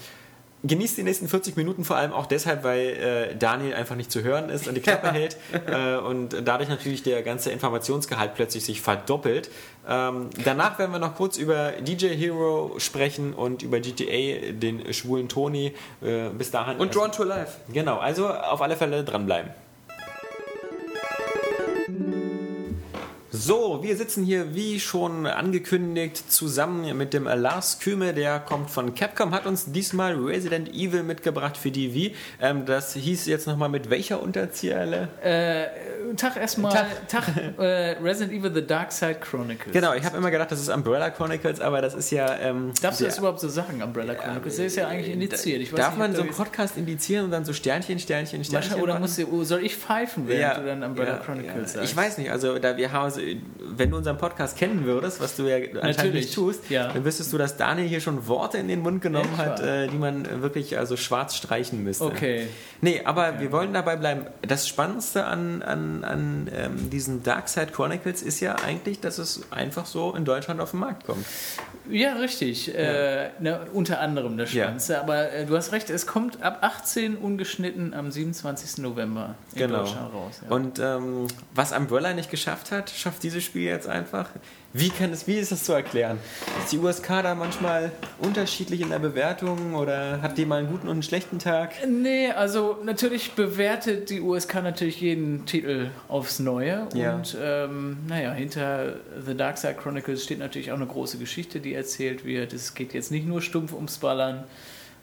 Genießt die nächsten 40 Minuten vor allem auch deshalb, weil äh, Daniel einfach nicht zu hören ist und die Klappe hält äh, und dadurch natürlich der ganze Informationsgehalt plötzlich sich verdoppelt. Ähm, danach werden wir noch kurz über DJ Hero sprechen und über GTA, den schwulen Tony. Äh, bis dahin. Und Drawn to Life. Genau, also auf alle Fälle dranbleiben. So, wir sitzen hier wie schon angekündigt zusammen mit dem Lars Küme, der kommt von Capcom, hat uns diesmal Resident Evil mitgebracht für die Wii. Ähm, das hieß jetzt nochmal mit welcher Unterziele? Äh, Tag erstmal, Tag, äh, Resident Evil The Dark Side Chronicles. Genau, ich habe immer gedacht, das ist Umbrella Chronicles, aber das ist ja... Ähm, Darfst du das überhaupt so sagen, Umbrella Chronicles? Der ist ja eigentlich indiziert. Darf nicht, man so einen Podcast indizieren und dann so Sternchen, Sternchen, Sternchen oder machen? musst du, oh, soll ich pfeifen, während Ja, du dann Umbrella ja, Chronicles ja. sagst? Ich weiß nicht, also da wir haben, wenn du unseren Podcast kennen würdest, was du ja anscheinend Natürlich, nicht tust, ja. dann wüsstest du, dass Daniel hier schon Worte in den Mund genommen Echt hat, äh, die man wirklich also schwarz streichen müsste. Okay. Nee, aber wir wollen dabei bleiben. Das Spannendste an, an, an ähm, diesen Dark Side Chronicles ist ja eigentlich, dass es einfach so in Deutschland auf den Markt kommt. Ja, richtig. Äh, ne, unter anderem das Ja. Spannendste. Aber äh, du hast recht, es kommt ab 18 ungeschnitten am 27. November in Genau. Deutschland raus. Ja. Und ähm, was Umbrella nicht geschafft hat, schafft dieses Spiel jetzt einfach. Wie, kann es, wie ist das zu erklären? Ist die USK da manchmal unterschiedlich in der Bewertung oder hat die mal einen guten und einen schlechten Tag? Nee, also natürlich bewertet die USK natürlich jeden Titel aufs Neue. Ja. Und ähm, naja, hinter The Dark Side Chronicles steht natürlich auch eine große Geschichte, die erzählt wird. Es geht jetzt nicht nur stumpf ums Ballern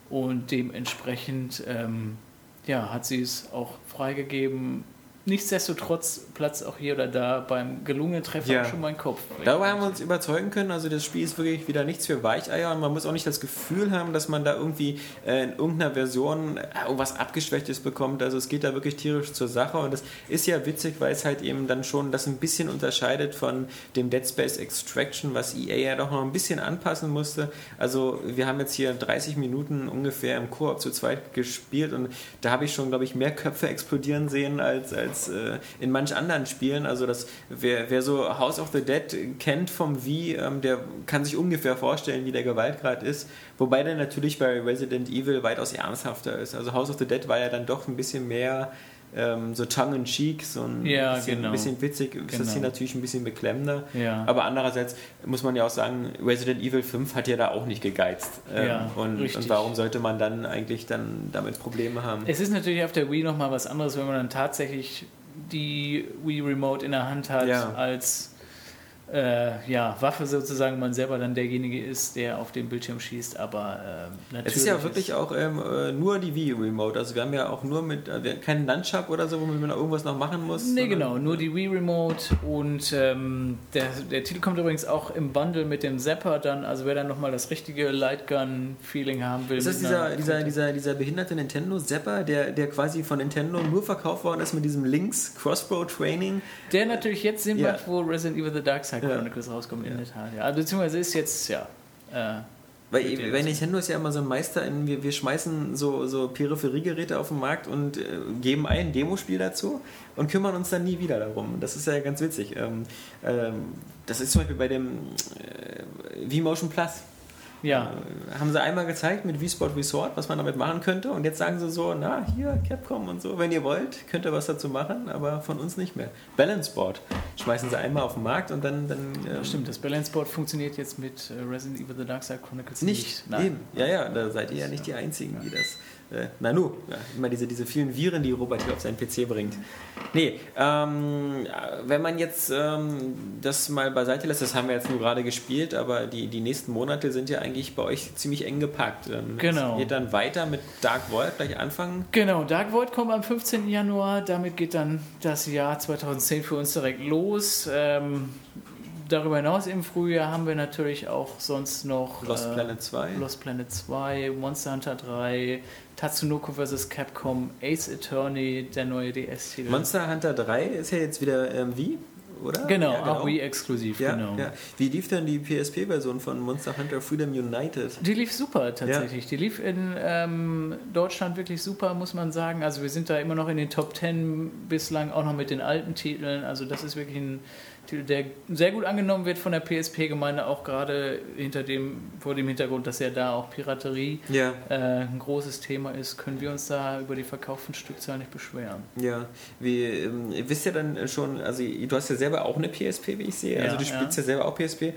und dementsprechend ähm, ja, hat sie es auch freigegeben. Nichtsdestotrotz platzt auch hier oder da beim gelungenen Treffer Ja. schon mein Kopf. Darüber haben wir uns überzeugen können. Also das Spiel ist wirklich wieder nichts für Weicheier und man muss auch nicht das Gefühl haben, dass man da irgendwie äh, in irgendeiner Version äh, irgendwas abgeschwächtes bekommt. Also es geht da wirklich tierisch zur Sache und das ist ja witzig, weil es halt eben dann schon das ein bisschen unterscheidet von dem Dead Space Extraction, was EA ja doch noch ein bisschen anpassen musste. Also wir haben jetzt hier 30 Minuten ungefähr im Koop zu zweit gespielt und da habe ich schon, glaube ich, mehr Köpfe explodieren sehen als, als äh, in manch anderen Spielen. Also das, wer, wer so House of the Dead kennt vom Wii, ähm, der kann sich ungefähr vorstellen, wie der Gewaltgrad ist. Wobei der natürlich bei Resident Evil weitaus ernsthafter ist. Also House of the Dead war ja dann doch ein bisschen mehr ähm, so tongue-in-cheek, so ein Ja, bisschen, genau. ein bisschen witzig. Ist das Genau. hier natürlich ein bisschen beklemmender. Ja. Aber andererseits muss man ja auch sagen, Resident Evil 5 hat ja da auch nicht gegeizt. Ähm, Ja, und, und warum sollte man dann eigentlich dann damit Probleme haben? Es ist natürlich auf der Wii nochmal was anderes, wenn man dann tatsächlich die Wii Remote in der Hand hat, als äh, ja, Waffe sozusagen, man selber dann derjenige ist, der auf den Bildschirm schießt, aber ähm, natürlich. Es ist ja wirklich auch ähm, äh, nur die Wii Remote. Also wir haben ja auch nur mit äh, keinen Nunchuck oder so, womit man irgendwas noch machen muss. Nee, genau, nur die Wii Remote und ähm, der, der Titel kommt übrigens auch im Bundle mit dem Zapper dann, also wer dann nochmal das richtige Lightgun-Feeling haben will. Ist das dieser, dieser, dieser, dieser behinderte Nintendo Zapper, der, der quasi von Nintendo nur verkauft worden ist mit diesem Links Crossbow Training? Der natürlich jetzt Sinn Ja. macht, wo Resident Evil The Dark Side Ja. Chronicles rauskommt, in der Tat. Ja. Also, beziehungsweise ist jetzt, ja, äh, Weil, das- Nintendo ist ja immer so ein Meister in, wir, wir schmeißen so, so Peripheriegeräte auf den Markt und äh, geben ein Demospiel dazu und kümmern uns dann nie wieder darum. Das ist ja ganz witzig. Ähm, ähm, das ist zum Beispiel bei dem äh, V-Motion Plus. Ja, Äh, haben sie einmal gezeigt mit Wii Sport Resort, was man damit machen könnte. Und jetzt sagen sie so, na, hier, Capcom und so, wenn ihr wollt, könnt ihr was dazu machen, aber von uns nicht mehr. Balance Board schmeißen sie einmal auf den Markt und dann... dann ähm, stimmt. Das Balance Board funktioniert jetzt mit äh, Resident Evil The Dark Side Chronicles Nicht, Nein. eben. Ja, ja, da seid ihr ja nicht die Einzigen, die das. Äh, Nanu, ja, immer diese, diese vielen Viren, die Robert hier auf seinen PC bringt. Nee, ähm, wenn man jetzt ähm, das mal beiseite lässt, das haben wir jetzt nur gerade gespielt, aber die, die nächsten Monate sind ja eigentlich bei euch ziemlich eng gepackt. Ähm, Genau. Geht dann weiter mit Dark Wolf, gleich anfangen. Genau, Dark Void kommt am 15. Januar. Damit geht dann das Jahr 2010 für uns direkt los. Ähm, darüber hinaus im Frühjahr haben wir natürlich auch sonst noch Lost äh, Planet 2. Lost Planet 2, Monster Hunter 3, Tatsunoko vs. Capcom, Ace Attorney, der neue DS-Titel. Monster Hunter 3 ist ja jetzt wieder ähm, wie, oder? Genau, ja, auch Wii-exklusiv, Ja, genau. ja. Wie lief denn die PSP-Version von Monster Hunter Freedom United? Die lief super tatsächlich. Die lief in ähm, Deutschland wirklich super, muss man sagen. Also wir sind da immer noch in den Top 10 bislang, auch noch mit den alten Titeln. Also das ist wirklich ein Titel, der sehr gut angenommen wird von der PSP-Gemeinde, auch gerade hinter dem, vor dem Hintergrund, dass ja da auch Piraterie Ja. äh, ein großes Thema ist, können wir uns da über die verkauften Stückzahlen nicht beschweren. Ja, wie, ähm, ihr wisst ja dann schon, also du hast ja selber auch eine PSP, wie ich sehe. Ja, also du spielst ja. selber auch PSP.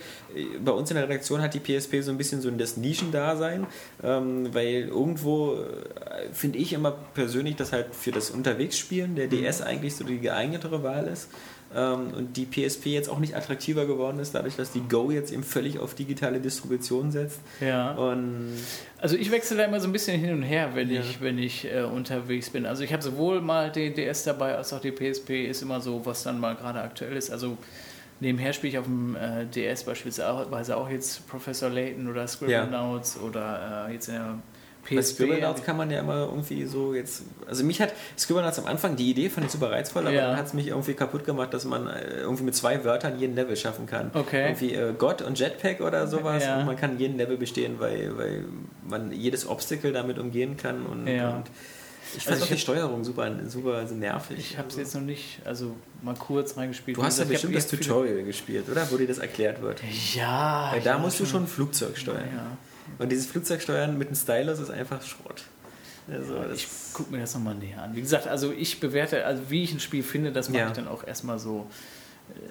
Bei uns in der Redaktion hat die PSP so ein bisschen so das Nischendasein, ähm, weil irgendwo äh, finde ich immer persönlich, dass halt für das Unterwegsspielen der DS eigentlich so die geeignetere Wahl ist. Ähm, und die PSP jetzt auch nicht attraktiver geworden ist, dadurch, dass die Go jetzt eben völlig auf digitale Distribution setzt. Ja. Und Also ich wechsle da immer so ein bisschen hin und her, wenn Ja. ich, wenn ich äh, unterwegs bin. Also ich habe sowohl mal den DS dabei, als auch die PSP ist immer so, was dann mal gerade aktuell ist. Also nebenher spiele ich auf dem äh, DS beispielsweise auch jetzt Professor Layton oder Scribblenauts oder äh, jetzt in der. Scribblenauts kann man ja immer irgendwie so jetzt. Also mich hat Scribblenauts am Anfang die Idee fand ich super reizvoll, aber Ja. dann hat es mich irgendwie kaputt gemacht, dass man äh, irgendwie mit zwei Wörtern jeden Level schaffen kann. Okay. Irgendwie äh, Gott und Jetpack oder sowas Ja. und man kann jeden Level bestehen, weil, weil man jedes Obstacle damit umgehen kann und, Ja. und ich fand Also auch die ich Steuerung super, super nervig. Ich habe es jetzt noch nicht, also mal kurz reingespielt. du hast ja bestimmt ich das Tutorial gespielt, oder? Wo dir das erklärt wird. Ja. Weil da musst du schon ein Flugzeug steuern. Ja. Und dieses Flugzeugsteuern mit einem Stylus ist einfach Schrott. Also, das Ich gucke mir das nochmal näher an. Wie gesagt, also ich bewerte, also wie ich ein Spiel finde, das mache Ja. ich dann auch erstmal so äh,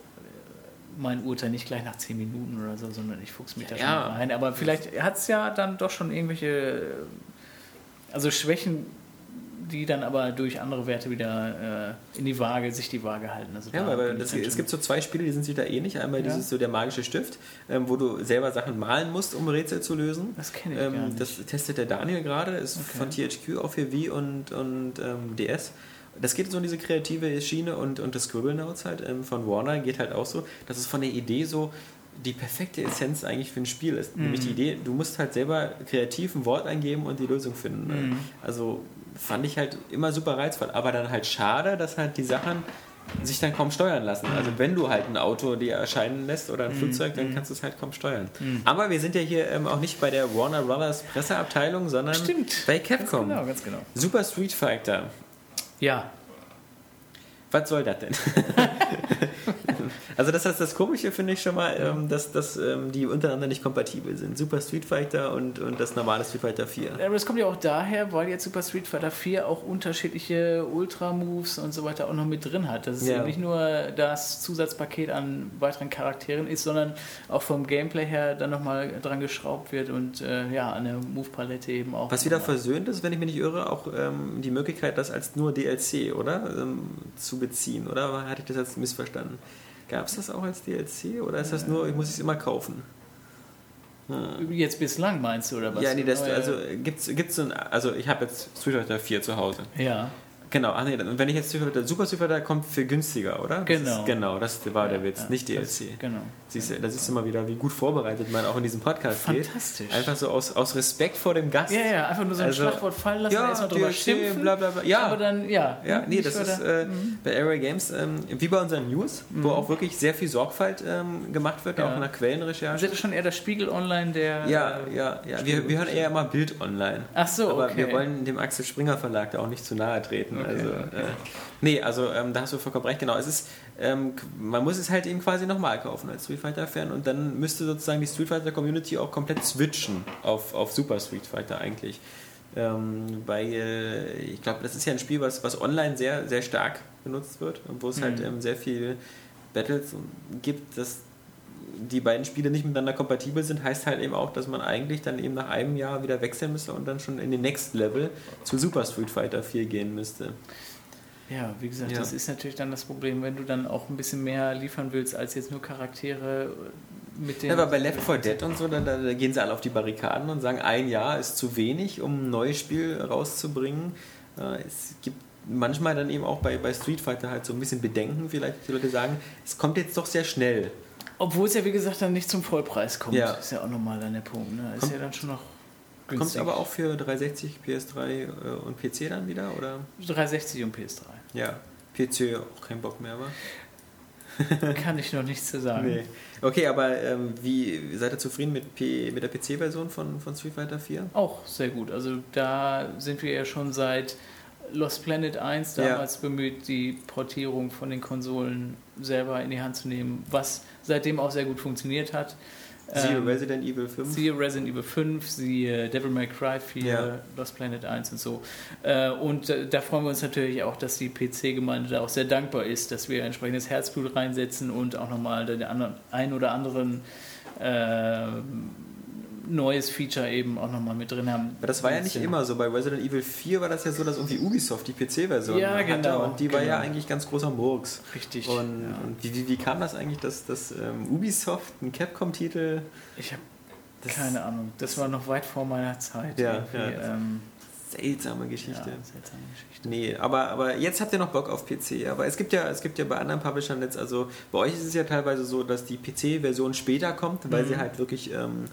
mein Urteil nicht gleich nach 10 Minuten oder so, sondern ich fuchs mich da schon Ja. rein. Aber vielleicht hat es ja dann doch schon irgendwelche, äh, also Schwächen, die dann aber durch andere Werte wieder äh, in die Waage, sich die Waage halten. Also Ja, ich das, es gibt so zwei Spiele, die sind sich da ähnlich. Einmal Ja. dieses so der magische Stift, ähm, wo du selber Sachen malen musst, um Rätsel zu lösen. Das kenne ich gar Ähm, nicht. das testet der Daniel gerade, ist Okay. von THQ auch für Wii und, und ähm, DS. Das geht so in diese kreative Schiene und, und das Scribblenauts halt ähm, von Warner geht halt auch so, dass es von der Idee so die perfekte Essenz eigentlich für ein Spiel ist. Mhm. Nämlich die Idee, du musst halt selber kreativ ein Wort eingeben und die Lösung finden. Mhm. Also fand ich halt immer super reizvoll. Aber dann halt schade, dass halt die Sachen sich dann kaum steuern lassen. Also wenn du halt ein Auto dir erscheinen lässt oder ein Flugzeug, dann kannst du es halt kaum steuern. Aber wir sind ja hier ähm, auch nicht bei der Warner Brothers Presseabteilung, sondern Stimmt. bei Ganz Capcom. genau, ganz genau. Super Street Fighter. Ja, Was soll das denn? also das heißt, das Komische finde ich schon mal, ähm, dass, dass ähm, die untereinander nicht kompatibel sind. Super Street Fighter und, und das normale Street Fighter 4. Aber das kommt ja auch daher, weil jetzt Super Street Fighter 4 auch unterschiedliche Ultra-Moves und so weiter auch noch mit drin hat. Dass es Ja. eben nicht nur das Zusatzpaket an weiteren Charakteren ist, sondern auch vom Gameplay her dann nochmal dran geschraubt wird und äh, ja, an der Move-Palette eben auch. Was wieder versöhnt ist, wenn ich mich nicht irre, auch ähm, die Möglichkeit, das als nur DLC, oder? Ähm, zu beziehen, oder? Hatte ich das jetzt missverstanden? Gab es das auch als DLC oder ist das nur, ich muss es immer kaufen? Hm. Jetzt bislang meinst du, oder was? Ja, nee, das, also gibt's, gibt's so ein, also ich habe jetzt Street Fighter 4 zu Hause. Ja. Genau, ach nee, und wenn ich jetzt Super Street Fighter kommt für günstiger, oder? Das Genau. Ist, genau, das war der Ja, Witz, ja, nicht das- DLC. Genau. Siehst du, da siehst du mal wieder, wie gut vorbereitet man auch in diesem Podcast Fantastisch. geht. Einfach so aus, aus Respekt vor dem Gast. Ja, ja, einfach nur so ein Also- Schlagwort fallen lassen, Ja, erstmal drüber DLC, schimpfen. bla, bla, bla. Ja. Aber dann, ja. Ja, nee, das ist äh, bei Airway Games ähm, wie bei unseren News, wo Mhm. auch wirklich sehr viel Sorgfalt ähm, gemacht wird, auch nach Quellenrecherche. Sind das schon eher der Spiegel Online, der. Ja, ja, ja. Wir, wir hören eher immer Bild online. Ach so, Aber okay. wir wollen dem Axel Springer Verlag da auch nicht zu nahe treten. Okay, also, okay. Äh, nee, also ähm, da hast du vollkommen recht. Genau, es ist, ähm, man muss es halt eben quasi nochmal kaufen als Street Fighter-Fan und dann müsste sozusagen die Street Fighter-Community auch komplett switchen auf, auf Super Street Fighter eigentlich. Ähm, weil äh, ich glaube, das ist ja ein Spiel, was, was online sehr, sehr stark benutzt wird und wo es halt Mhm. ähm, sehr viel Battles gibt, dass die beiden Spiele nicht miteinander kompatibel sind, heißt halt eben auch, dass man eigentlich dann eben nach einem Jahr wieder wechseln müsste und dann schon in den Next Level zu Super Street Fighter 4 gehen müsste. Ja, wie gesagt, Ja. das ist natürlich dann das Problem, wenn du dann auch ein bisschen mehr liefern willst, als jetzt nur Charaktere mit den. Ja, aber bei Left 4 Dead und so, da, da, gehen sie alle auf die Barrikaden und sagen, ein Jahr ist zu wenig, um ein neues Spiel rauszubringen. Äh, Es gibt manchmal dann eben auch bei, bei Street Fighter halt so ein bisschen Bedenken, vielleicht die Leute sagen, es kommt jetzt doch sehr schnell. Obwohl es ja, wie gesagt, dann nicht zum Vollpreis kommt. Ja. Ist ja auch nochmal dann der Punkt. Ne? Ist Kommt- ja dann schon noch Kommt günstig. aber auch für 360, PS3 äh, und PC dann wieder, oder? 360 und PS3. Ja, PC auch kein Bock mehr, war? Kann ich noch nichts zu sagen. Nee. Okay, aber ähm, wie seid ihr zufrieden mit, P mit der PC-Version von, von Street Fighter 4? Auch sehr gut. Also da sind wir ja schon seit Lost Planet 1 Ja. damals bemüht, die Portierung von den Konsolen selber in die Hand zu nehmen, was seitdem auch sehr gut funktioniert hat. Siehe Ähm, Resident Evil 5. Siehe Resident Evil 5, siehe Devil May Cry 4, Ja. Lost Planet 1 und so. Äh, Und äh, da freuen wir uns natürlich auch, dass die PC-Gemeinde da auch sehr dankbar ist, dass wir entsprechendes Herzblut reinsetzen und auch nochmal den anderen, ein oder anderen äh, neues Feature eben auch nochmal mit drin haben. Aber das war ja nicht immer so. Bei Resident Evil 4 war das ja so, dass irgendwie Ubisoft die PC-Version Ja, hatte genau, und die war ja genau. eigentlich ganz großer Murks. Richtig. Und, ja. und wie, wie, wie kam das eigentlich, dass, dass ähm, Ubisoft einen Capcom-Titel Ich habe keine Ahnung. Das war noch weit vor meiner Zeit. Ja, ja. Ähm, seltsame ja, Geschichte. seltsame Geschichte. Nee, aber, aber jetzt habt ihr noch Bock auf PC. Aber es gibt ja, es gibt ja bei anderen Publishern jetzt, also bei euch ist es ja teilweise so, dass die PC-Version später kommt, weil Mhm. sie halt wirklich ähm,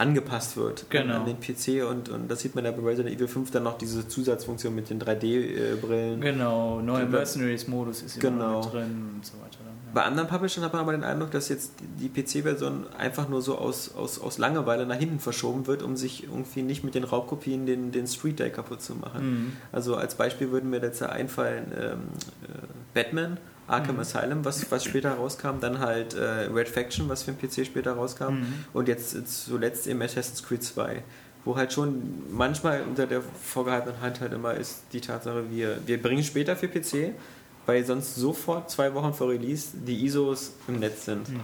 angepasst wird Genau. an, an den PC und, und das sieht man ja bei Resident Evil 5 dann noch diese Zusatzfunktion mit den 3D-Brillen. Genau, neuer. Mercenaries-Modus ist ja Genau. mit drin und so weiter. Dann, ja. Bei anderen Publishern hat man aber den Eindruck, dass jetzt die PC-Version einfach nur so aus, aus, aus Langeweile nach hinten verschoben wird, um sich irgendwie nicht mit den Raubkopien den, den Street Day kaputt zu machen. Mhm. Also als Beispiel würden mir jetzt einfallen ähm, äh, Batman, Arkham Mhm. Asylum, was, was später rauskam, dann halt äh, Red Faction, was für den PC später rauskam Mhm. und jetzt zuletzt eben Assassin's Creed 2. Wo halt schon manchmal unter der vorgehaltenen Hand halt immer ist die Tatsache, wir, wir bringen später für PC, weil sonst sofort zwei Wochen vor Release die ISOs im Netz sind. Mhm.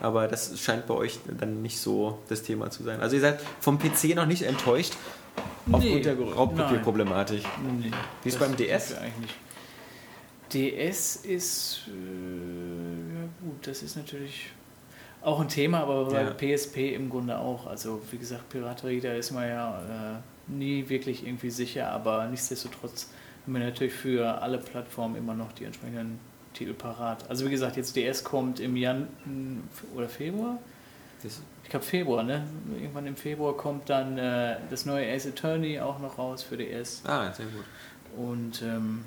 Aber das scheint bei euch dann nicht so das Thema zu sein. Also ihr seid vom PC noch nicht enttäuscht aufgrund Nee, der Raubkopierproblematik. Nee, Wie ist beim DS? Eigentlich. DS ist, äh, ja gut, das ist natürlich auch ein Thema, aber bei Ja. PSP im Grunde auch. Also wie gesagt, Piraterie, da ist man ja äh, nie wirklich irgendwie sicher, aber nichtsdestotrotz haben wir natürlich für alle Plattformen immer noch die entsprechenden Titel parat. Also wie gesagt, jetzt DS kommt im Jan oder Februar? Das, Ich glaube Februar, ne? Irgendwann im Februar kommt dann äh, das neue Ace Attorney auch noch raus für DS. ah, sehr gut. Und ähm,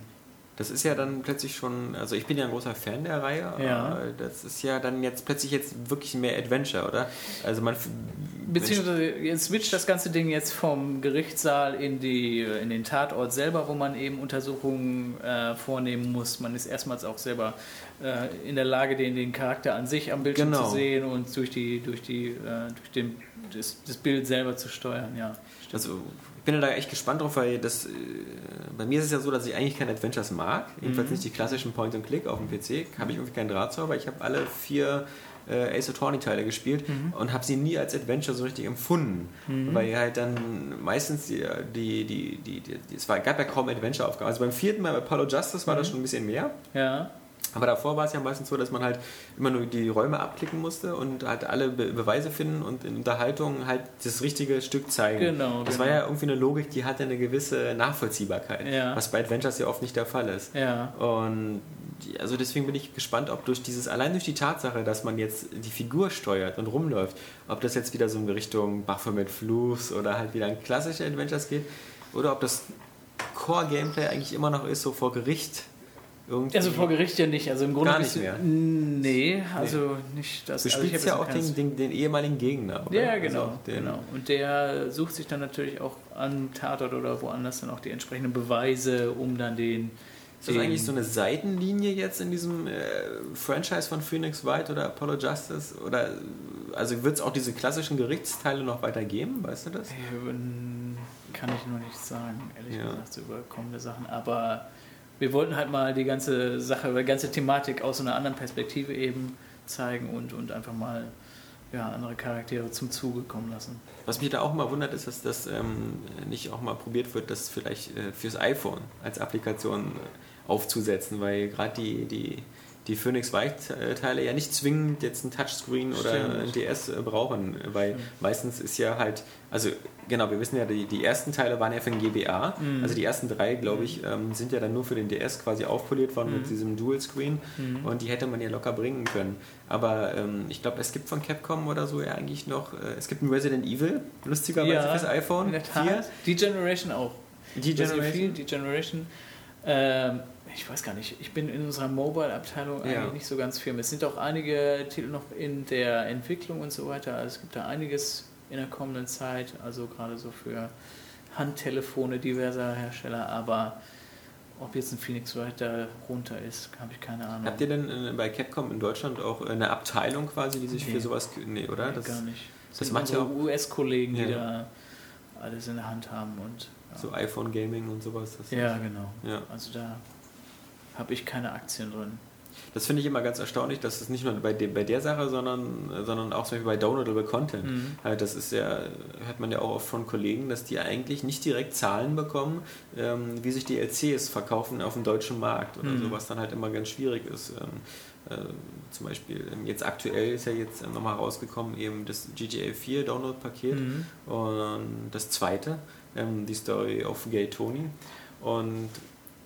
Das ist ja dann plötzlich schon, also ich bin ja ein großer Fan der Reihe, Ja. aber das ist ja dann jetzt plötzlich jetzt wirklich mehr Adventure, oder? Also man Beziehungsweise jetzt switcht das ganze Ding jetzt vom Gerichtssaal in, die, in den Tatort selber, wo man eben Untersuchungen äh, vornehmen muss. Man ist erstmals auch selber äh, in der Lage, den, den Charakter an sich am Bildschirm Genau. zu sehen und durch, die, durch, die, äh, durch den, das, das Bild selber zu steuern. Ja. Also ich bin da echt gespannt drauf, weil das äh, bei mir ist es ja so, dass ich eigentlich keine Adventures mag. Jedenfalls Mhm. nicht die klassischen Point-and-Click auf dem PC. Habe ich irgendwie keinen Draht zu, aber ich habe alle vier äh, Ace Attorney-Teile gespielt Mhm. und habe sie nie als Adventure so richtig empfunden. Weil halt dann meistens die, die, die, die, die, die es war, gab ja kaum Adventure-Aufgaben. Also beim vierten Mal bei Apollo Justice war das Mhm. schon ein bisschen mehr. ja. Aber davor war es ja meistens so, dass man halt immer nur die Räume abklicken musste und halt alle Be Beweise finden und in Unterhaltung halt das richtige Stück zeigen. Genau, Das genau. war ja irgendwie eine Logik, die hatte eine gewisse Nachvollziehbarkeit, Ja. was bei Adventures ja oft nicht der Fall ist. Ja. Und also deswegen bin ich gespannt, ob durch dieses, allein durch die Tatsache, dass man jetzt die Figur steuert und rumläuft, ob das jetzt wieder so in Richtung Baphomet Fluchs oder halt wieder in klassische Adventures geht oder ob das Core-Gameplay eigentlich immer noch ist, so vor Gericht irgendwie. Also vor Gericht ja nicht. Also im Grunde Gar nicht mehr. Nee, also nicht das. Du also spielst ich ja auch den, den, den ehemaligen Gegner, oder? Ja, genau, Also den, genau. Und der sucht sich dann natürlich auch am Tatort oder woanders dann auch die entsprechenden Beweise, um dann den. Ist das eigentlich so eine Seitenlinie jetzt in diesem äh, Franchise von Phoenix Wright oder Apollo Justice? Oder also wird es auch diese klassischen Gerichtsteile noch weiter geben? Weißt du das? Ähm, Kann ich noch nicht sagen, ehrlich Ja. gesagt, so über kommende Sachen. Aber wir wollten halt mal die ganze Sache, die ganze Thematik aus einer anderen Perspektive eben zeigen und, und einfach mal ja, andere Charaktere zum Zuge kommen lassen. Was mich da auch mal wundert, ist, dass das ähm, nicht auch mal probiert wird, das vielleicht äh, fürs iPhone als Applikation aufzusetzen, weil gerade die, die, die Phoenix Wright-Teile ja nicht zwingend jetzt ein Touchscreen oder Stimmt. ein DS äh, brauchen, weil meistens ist ja halt, also genau, wir wissen ja, die, die ersten Teile waren ja für den GBA, Mhm. also die ersten drei, glaube ich, ähm, sind ja dann nur für den DS quasi aufpoliert worden Mhm. mit diesem Dual-Screen und die hätte man ja locker bringen können. Aber ähm, ich glaube, es gibt von Capcom oder so ja eigentlich noch, äh, es gibt ein Resident Evil, lustigerweise fürs iPhone in der 4. Tat. Die Generation auch. Die Generation. Die Generation. Ähm, ich weiß gar nicht, ich bin in unserer Mobile-Abteilung Ja. eigentlich nicht so ganz firm. Es sind auch einige Titel noch in der Entwicklung und so weiter. Also es gibt da einiges in der kommenden Zeit, also gerade so für Handtelefone diverser Hersteller, aber ob jetzt ein Phoenix da runter ist, habe ich keine Ahnung. Habt ihr denn äh, bei Capcom in Deutschland auch eine Abteilung quasi, die sich Nee. für sowas... Nee, oder? Nee, gar nicht. Das das sind macht ja auch- US-Kollegen, die Ja. da alles in der Hand haben und ja, So iPhone Gaming und sowas. Das, ja genau. Ja. Also da habe ich keine Aktien drin. das finde ich immer ganz erstaunlich, dass es nicht nur bei, de, bei der Sache, sondern, sondern auch zum Beispiel bei Downloadable Content. Mhm. Halt, das ist ja, hört man ja auch oft von Kollegen, dass die eigentlich nicht direkt Zahlen bekommen, ähm, wie sich die LCs verkaufen auf dem deutschen Markt oder Mhm. so, was dann halt immer ganz schwierig ist. Ähm, äh, zum Beispiel, ähm, jetzt aktuell ist ja jetzt nochmal rausgekommen, eben das GTA 4 Download-Paket Mhm. und das zweite, die Story of Gay Tony. Und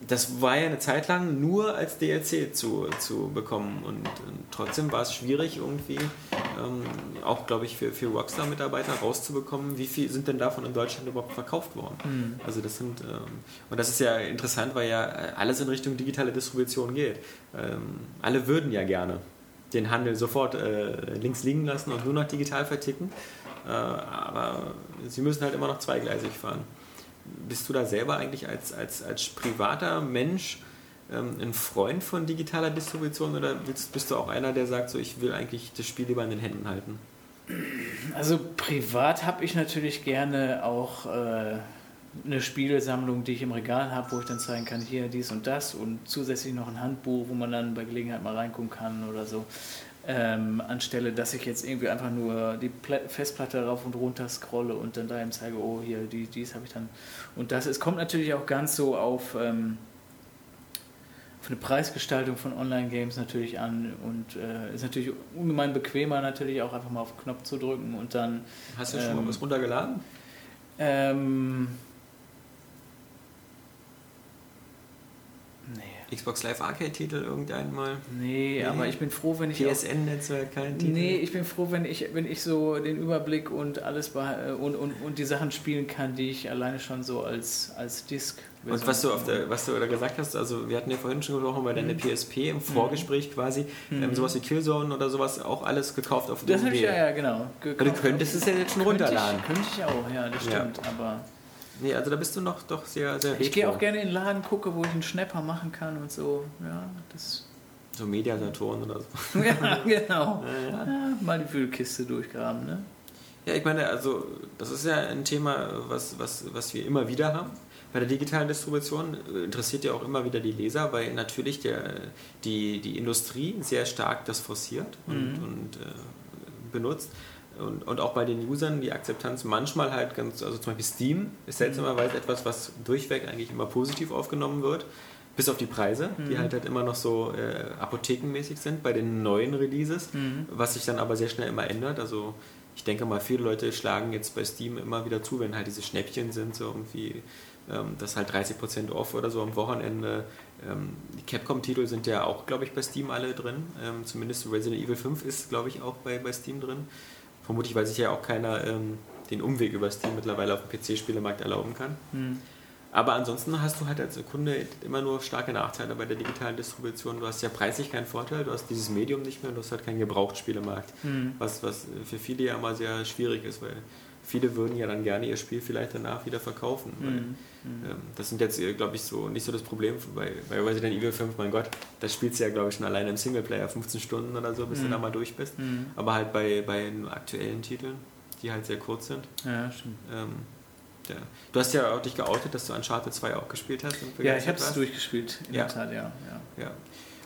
das war ja eine Zeit lang nur als DLC zu, zu bekommen und, ähm, trotzdem war es schwierig irgendwie, ähm, auch glaube ich für, für Rockstar-Mitarbeiter rauszubekommen, wie viel sind denn davon in Deutschland überhaupt verkauft worden. Mhm. Also das sind, ähm, und das ist ja interessant, weil ja äh, alles in Richtung digitale Distribution geht. Ähm, alle würden ja gerne den Handel sofort äh, links liegen lassen und nur noch digital verticken, äh, aber sie müssen halt immer noch zweigleisig fahren. Bist du da selber eigentlich als, als, als privater Mensch ähm, ein Freund von digitaler Distribution oder bist, bist du auch einer, der sagt, so ich will eigentlich das Spiel lieber in den Händen halten? Also privat habe ich natürlich gerne auch äh, eine Spielesammlung, die ich im Regal habe, wo ich dann zeigen kann, hier dies und das und zusätzlich noch ein Handbuch, wo man dann bei Gelegenheit mal reingucken kann oder so. Ähm, anstelle, dass ich jetzt irgendwie einfach nur die Pla Festplatte rauf und runter scrolle und dann da eben zeige, oh, hier, die, dies habe ich dann. Und das ist, kommt natürlich auch ganz so auf, ähm, auf eine Preisgestaltung von Online-Games natürlich an und äh, ist natürlich ungemein bequemer, natürlich auch einfach mal auf den Knopf zu drücken und dann Hast du schon mal Ähm, was runtergeladen? ähm, nee, Xbox Live Arcade-Titel irgendein mal? nee, Nee. aber ich bin froh, wenn ich PSN-Netzwerk, kein Titel? nee, ich bin froh, wenn ich wenn ich so den Überblick und alles beh- und, und, und die Sachen spielen kann, die ich alleine schon so als als Disk Und was du, auf der, was du da gesagt hast, also wir hatten ja vorhin schon gesprochen über deine Mhm. PSP im Vorgespräch quasi, ähm, sowas wie Killzone oder sowas, auch alles gekauft auf das habe ich DVD. ja, ja genau. Aber du gekauft. könntest es ja jetzt schon runterladen. Ich, könnte ich auch, ja, das Ja. stimmt. Aber Nee, also da bist du noch doch sehr, sehr ich gehe auch gerne in den Laden, gucke, wo ich einen Schnapper machen kann und so. Ja, das. So Mediasaturn oder so. ja, genau. Ja, ja. Ja, mal die Wühlkiste durchgraben, ne? Ja, ich meine, also das ist ja ein Thema, was, was, was wir immer wieder haben. Bei der digitalen Distribution äh, interessiert ja auch immer wieder die Leser, weil natürlich der, die, die Industrie sehr stark das forciert und, Mhm. und äh, benutzt. Und, und auch bei den Usern die Akzeptanz manchmal halt ganz, also zum Beispiel Steam ist seltsamerweise etwas, was durchweg eigentlich immer positiv aufgenommen wird. Bis auf die Preise, die Mhm. halt, halt immer noch so äh, apothekenmäßig sind bei den neuen Releases, Mhm. was sich dann aber sehr schnell immer ändert. Also ich denke mal, viele Leute schlagen jetzt bei Steam immer wieder zu, wenn halt diese Schnäppchen sind, so irgendwie, ähm, das halt 30% off oder so am Wochenende. Ähm, die Capcom-Titel sind ja auch, glaube ich, bei Steam alle drin. Ähm, zumindest Resident Evil 5 ist, glaube ich, auch bei, bei Steam drin. Vermutlich, weil sich ja auch keiner ähm, den Umweg über Steam mittlerweile auf dem PC-Spielemarkt erlauben kann. Hm. Aber ansonsten hast du halt als Kunde immer nur starke Nachteile bei der digitalen Distribution. Du hast ja preislich keinen Vorteil, du hast dieses Medium nicht mehr und du hast halt keinen Gebrauchtspielemarkt. Hm. Was, was für viele ja immer sehr schwierig ist, weil viele würden ja dann gerne ihr Spiel vielleicht danach wieder verkaufen. Hm. ähm, das sind jetzt, glaube ich, so nicht so das Problem bei, bei Resident Evil 5, mein Gott, das spielst du ja, glaube ich, schon alleine im Singleplayer 15 Stunden oder so, bis du Mhm. da mal durch bist. Hm. Aber halt bei, bei den aktuellen Titeln, die halt sehr kurz sind. Ja, stimmt. Ähm, ja. Du hast ja auch dich geoutet, dass du Uncharted 2 auch gespielt hast. Ja, ich habe es durchgespielt, in Ja. der Tat, ja. ja. Ja.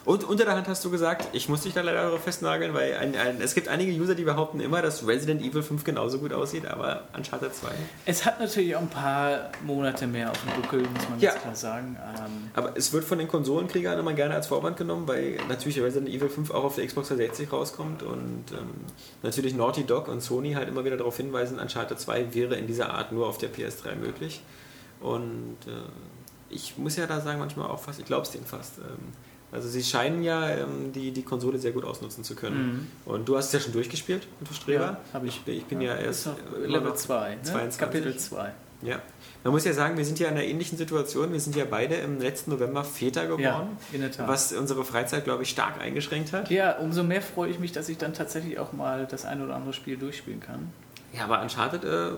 Und unter der Hand hast du gesagt, ich muss dich da leider darauf festnageln, weil ein, ein, es gibt einige User, die behaupten immer, dass Resident Evil 5 genauso gut aussieht, aber Uncharted 2. Es hat natürlich auch ein paar Monate mehr auf dem Buckel, muss man Ja. ganz klar sagen. Ähm, Aber es wird von den Konsolenkriegern immer gerne als Vorwand genommen, weil natürlich Resident Evil 5 auch auf der Xbox 360 rauskommt und ähm, natürlich Naughty Dog und Sony halt immer wieder darauf hinweisen, Uncharted 2 wäre in dieser Art nur auf der PS3 möglich. Und äh, ich muss ja da sagen, manchmal auch fast, ich glaube es denen fast. Ähm, also sie scheinen ja ähm, die, die Konsole sehr gut ausnutzen zu können. Mhm. Und du hast es ja schon durchgespielt, du Streber. Ja, hab ich. ich. bin- Ich bin ja, erst ist noch immer Level noch 2, ne? 22. Kapitel 2. Ja. Man muss ja sagen, wir sind ja in einer ähnlichen Situation. Wir sind ja beide im letzten November Väter geworden. Ja, in der Tat. Was unsere Freizeit, glaube ich, stark eingeschränkt hat. Ja, umso mehr freue ich mich, dass ich dann tatsächlich auch mal das ein oder andere Spiel durchspielen kann. Ja, aber Uncharted, äh,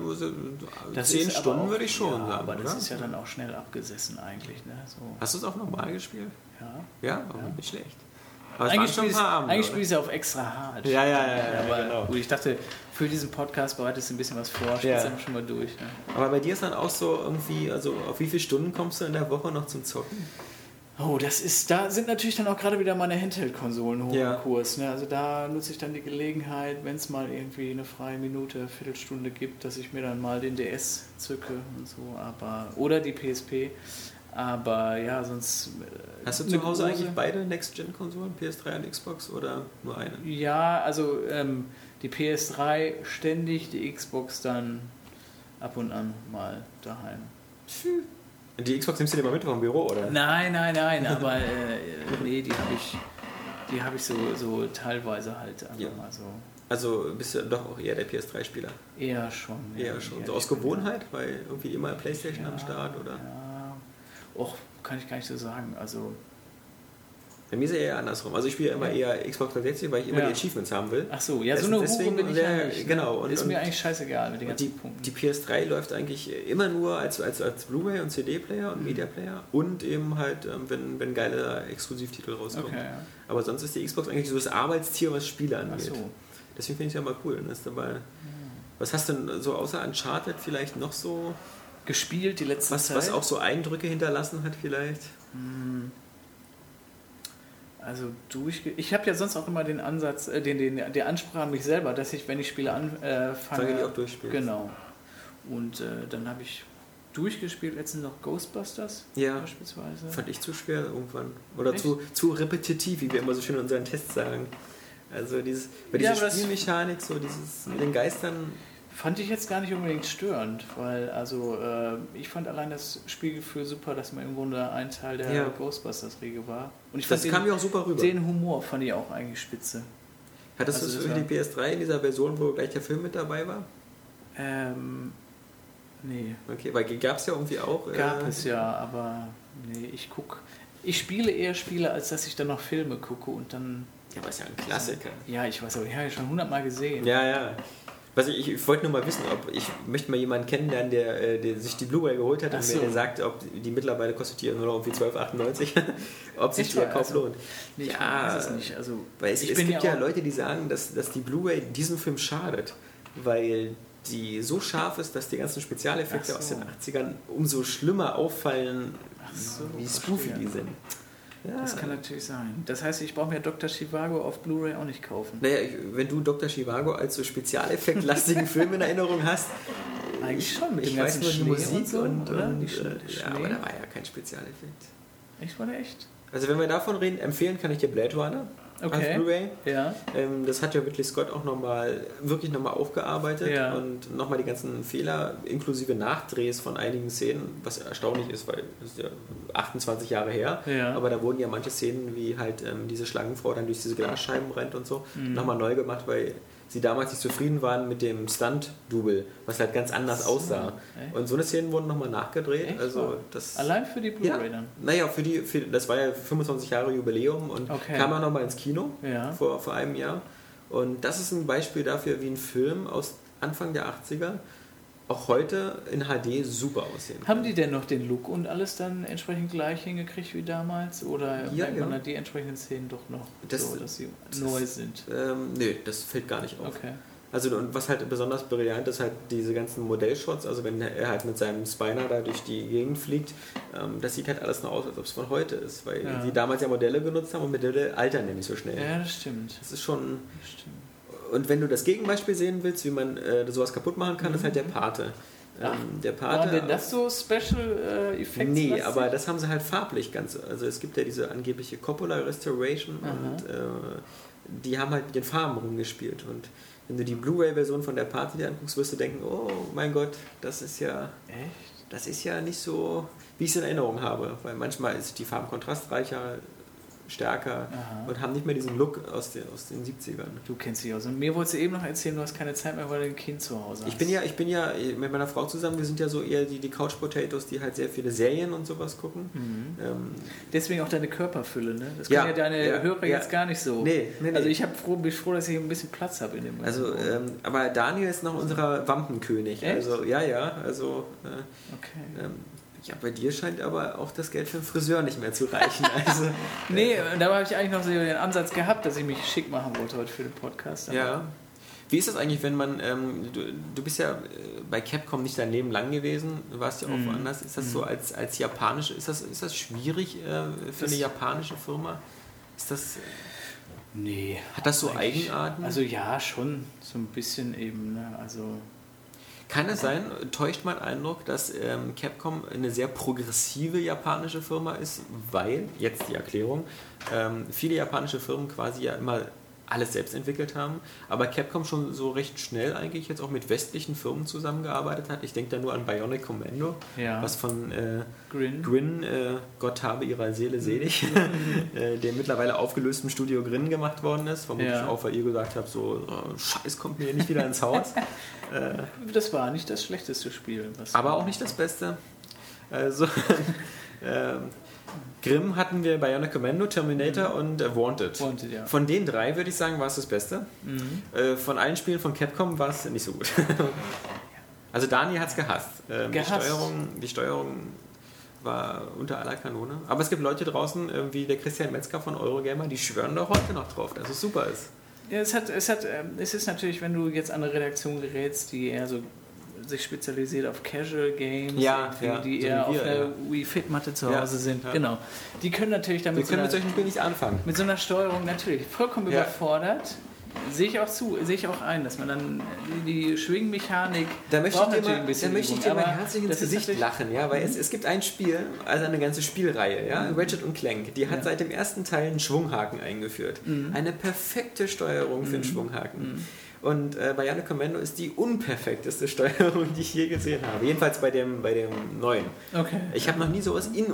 Das zehn Stunden auch- würde ich schon ja, sagen. Aber das oder? ist ja dann auch schnell abgesessen eigentlich. Ne? So, Hast du es auch normal gespielt? Ja. Nicht schlecht. Aber Eigentlich Abende, eigentlich oder? spiel ich es ja auf extra hart. Ja, ja, ja, ja, aber genau. gut, ich dachte, für diesen Podcast bereitest du ein bisschen was vor, spielst Ja. dann schon mal durch. Ne? Aber bei dir ist dann auch so irgendwie, also auf wie viele Stunden kommst du in der Woche noch zum Zocken? Oh, das ist, da sind natürlich dann auch gerade wieder meine Handheld-Konsolen hoch Ja. im Kurs. Ne? Also da nutze ich dann die Gelegenheit, wenn es mal irgendwie eine freie Minute, Viertelstunde gibt, dass ich mir dann mal den DS zücke und so, aber oder die PSP. Aber ja, sonst. äh, Hast du zu Hause eigentlich beide Next-Gen-Konsolen, PS3 und Xbox oder nur eine? Ja, also ähm, die PS3 ständig, die Xbox dann ab und an mal daheim. Die Xbox nimmst du dir mal mit vom Büro, oder? Nein, nein, nein, aber äh, nee, die habe ich, die habe ich so, so teilweise halt einfach Ja. mal so. Also bist du doch auch eher der PS3-Spieler? Eher schon. Eher schon. eher So aus. Gewohnheit, weil irgendwie immer Playstation am Ja, Start, oder? Ja. Och, kann ich gar nicht so sagen. Also, Bei mir ist es eher andersrum. Also ich spiele immer eher Xbox 360, weil ich immer Ja. die Achievements haben will. ach so, ja, Das- so eine deswegen bin ich ja nicht. ne? genau, und- ist mir eigentlich scheißegal mit den ganzen die, Punkten. die PS3 läuft eigentlich immer nur als, als, als Blu-ray und CD-Player Mhm. und Media-Player und eben halt, ähm, wenn, wenn geile Exklusivtitel rauskommen. okay, ja. Aber sonst ist die Xbox eigentlich so das Arbeitstier, was Spiele Ach angeht. so. Deswegen finde ich es ja mal cool. Dann ist dabei. Was hast du denn so außer Uncharted vielleicht noch so, Gespielt die letzte was, Zeit. was auch so Eindrücke hinterlassen hat vielleicht? Hm. Also durchge ich habe ja sonst auch immer den Ansatz, äh, den, den, der Ansprache an mich selber, dass ich, wenn ich Spiele anfange, Fange die auch durchspielst. Genau. Und äh, dann habe ich durchgespielt letztens noch Ghostbusters Ja. beispielsweise. Fand ich zu schwer irgendwann. Oder Echt? zu, zu repetitiv, wie wir immer so schön in unseren Tests sagen. Also dieses, bei Ja, Spielmechanik, so dieses mit den Geistern, Fand ich jetzt gar nicht unbedingt störend, weil also äh, ich fand allein das Spielgefühl super, dass man im Grunde ein Teil der Ja. Ghostbusters-Riege war. Und ich das fand kam den, mir auch super rüber. den Humor fand ich auch eigentlich spitze. Hattest also du für die PS3 in dieser Version, wo gleich der Film mit dabei war? Ähm, nee, Okay, weil gab es ja irgendwie auch. gab äh, es ja, aber nee, ich guck. Ich spiele eher Spiele, als dass ich dann noch Filme gucke und dann. Ja, aber ist ja ein Klassiker. Ja, ich weiß, aber ich habe ja schon hundertmal gesehen. Ja, ja. Was ich, ich wollte nur mal wissen, ob ich möchte mal jemanden kennenlernen, der, äh, der sich die Blu-ray geholt hat und so. mir sagt, ob die mittlerweile kostet die nur noch irgendwie 12,98, ob sich der? Kauf Also, lohnt. Nee, Ja, weiß es nicht. Also, Weil es, ich es gibt ja Leute, die sagen, dass, dass die Blu-ray diesem Film schadet, weil die so scharf ist, dass die ganzen Spezialeffekte Ach aus so. den 80ern umso schlimmer auffallen, so, wie spoofy die sind. Ja. Das kann natürlich sein. Das heißt, ich brauche mir Dr. Chivago auf Blu-ray auch nicht kaufen. Naja, wenn du Dr. Chivago als so spezialeffektlastigen Film in Erinnerung hast, Eigentlich schon, mit ich dem weiß nur die Musik und so, und, oder? und Die Sch- äh, ja, aber da war ja kein Spezialeffekt. Echt, war der echt? Also wenn wir davon reden, empfehlen kann ich dir Blade Runner Okay. auf Blu-ray. Ja. Ähm, das hat ja Ridley Scott auch nochmal, wirklich nochmal aufgearbeitet Ja. und nochmal die ganzen Fehler inklusive Nachdrehs von einigen Szenen, was erstaunlich ist, weil das ist ja 28 Jahre her. Ja. Aber da wurden ja manche Szenen, wie halt ähm, diese Schlangenfrau dann durch diese Glasscheiben rennt und so, Mhm. nochmal neu gemacht, weil sie damals nicht zufrieden waren mit dem Stunt-Double, was halt ganz anders So, aussah. echt? Und so eine Szenen wurden nochmal nachgedreht. Echt? Also das Allein für die ja, Blu-ray dann. naja, für die, für, das war ja 25 Jahre Jubiläum und Okay. kam auch nochmal ins Kino Ja. vor, vor einem Jahr. Und das ist ein Beispiel dafür, wie ein Film aus Anfang der 80er auch heute in HD super aussehen kann. Haben die denn noch den Look und alles dann entsprechend gleich hingekriegt wie damals? Oder Ja, merkt man ja. dann die entsprechenden Szenen doch noch Das- so, dass sie das- neu sind? Ähm, nee, das fällt gar nicht auf. Okay. Also und was halt besonders brillant ist, halt diese ganzen Modellshots, also wenn er halt mit seinem Spiner da durch die Gegend fliegt, ähm, das sieht halt alles nur aus, als ob es von heute ist, weil Ja. die damals ja Modelle genutzt haben und Modelle altern nicht so schnell. Ja, das stimmt. Das ist schon... Das stimmt. Und wenn du das Gegenbeispiel sehen willst, wie man äh, sowas kaputt machen kann, ist halt der Pate. Mhm. Ach, Ähm, der War Pate denn das so Special äh, Effects? Nee, aber das haben sie halt farblich ganz. Also es gibt ja diese angebliche Coppola Restoration Aha. und äh, die haben halt mit den Farben rumgespielt. Und wenn du die Blu-ray-Version von der Party dir anguckst, wirst du denken, oh mein Gott, das ist ja, Echt? das ist ja nicht so, wie ich es in Erinnerung habe. Weil manchmal ist die Farben kontrastreicher, stärker Aha. und haben nicht mehr diesen Look aus den, aus den 70ern. Du kennst dich aus. Und mir wolltest du eben noch erzählen, du hast keine Zeit mehr, weil du ein Kind zu Hause hast. Ich bin ja, ich bin ja mit meiner Frau zusammen, wir sind ja so eher die, die Couch Potatoes, die halt sehr viele Serien und sowas gucken. Mhm. Ähm, Deswegen auch deine Körperfülle, ne? Das Ja, können ja deine ja, Hörer ja. jetzt gar nicht so. Nee, nee, nee. Also ich hab froh, bin froh, dass ich ein bisschen Platz habe in dem Also, ähm, aber Daniel ist noch unserer Wampenkönig. Echt? Also, ja, ja, also, äh, Okay. ähm, ja, bei dir scheint aber auch das Geld für den Friseur nicht mehr zu reichen. Also, Nee, da habe ich eigentlich noch so den Ansatz gehabt, dass ich mich schick machen wollte heute für den Podcast. Ja. Wie ist das eigentlich, wenn man, ähm, du, du bist ja äh, bei Capcom nicht dein Leben lang gewesen, du warst ja auch Mhm. woanders. Ist das so als, als japanische, ist das, ist das schwierig äh, für Das- eine japanische Firma? Ist das, Nee. hat das so Eigenarten? Also ja, schon so ein bisschen eben. Ne? Also Kann es sein, täuscht mein Eindruck, dass ähm, Capcom eine sehr progressive japanische Firma ist, weil, jetzt die Erklärung, ähm, viele japanische Firmen quasi ja immer alles selbst entwickelt haben, aber Capcom schon so recht schnell eigentlich jetzt auch mit westlichen Firmen zusammengearbeitet hat. Ich denke da nur an Bionic Commando, ja, was von äh, Grin. Grin, äh, Gott habe ihrer Seele selig, äh, dem mittlerweile aufgelösten Studio Grin gemacht worden ist. Vermutlich Ja. auch, weil ihr gesagt habt, so, oh, Scheiß kommt mir nicht wieder ins Haus. äh, Das war nicht das schlechteste Spiel. Aber auch nicht das Beste. Also, ähm, Grimm hatten wir Bionic Commando, Terminator und äh, Wanted. Wanted, ja. Von den drei würde ich sagen, war es das Beste. Mhm. Äh, von allen Spielen von Capcom war es nicht so gut. also Dani hat es gehasst. Ähm, Gehasst. Die, Steuerung, die Steuerung war unter aller Kanone. Aber es gibt Leute draußen, äh, wie der Christian Metzger von Eurogamer, die schwören doch heute noch drauf, dass es super ist. Ja, es, hat, es, hat, ähm, es ist natürlich, wenn du jetzt an eine Redaktion gerätst, die eher so sich spezialisiert auf Casual Games, Ja, ja, die so eher wir, auf einer ja. Wii Fit Matte zu Hause sind. Genau. Die können natürlich damit so können einer, mit solchen Spielen nicht anfangen. mit so einer Steuerung natürlich vollkommen überfordert. Sehe ich auch zu, sehe ich auch ein, dass man dann die, die Schwingmechanik Da möchte ich dir mal, ein bisschen da möchte ich dir mal herzlich ins Gesicht lachen, ja, weil es, es gibt ein Spiel, also eine ganze Spielreihe, ja, Ratchet und Clank, die hat Ja. seit dem ersten Teil einen Schwunghaken eingeführt. Mhm. Eine perfekte Steuerung für einen Schwunghaken. Und äh, Bionic Commando ist die unperfekteste Steuerung, die ich je gesehen habe. Jedenfalls bei dem, bei dem neuen. Okay. Ich habe noch nie sowas in,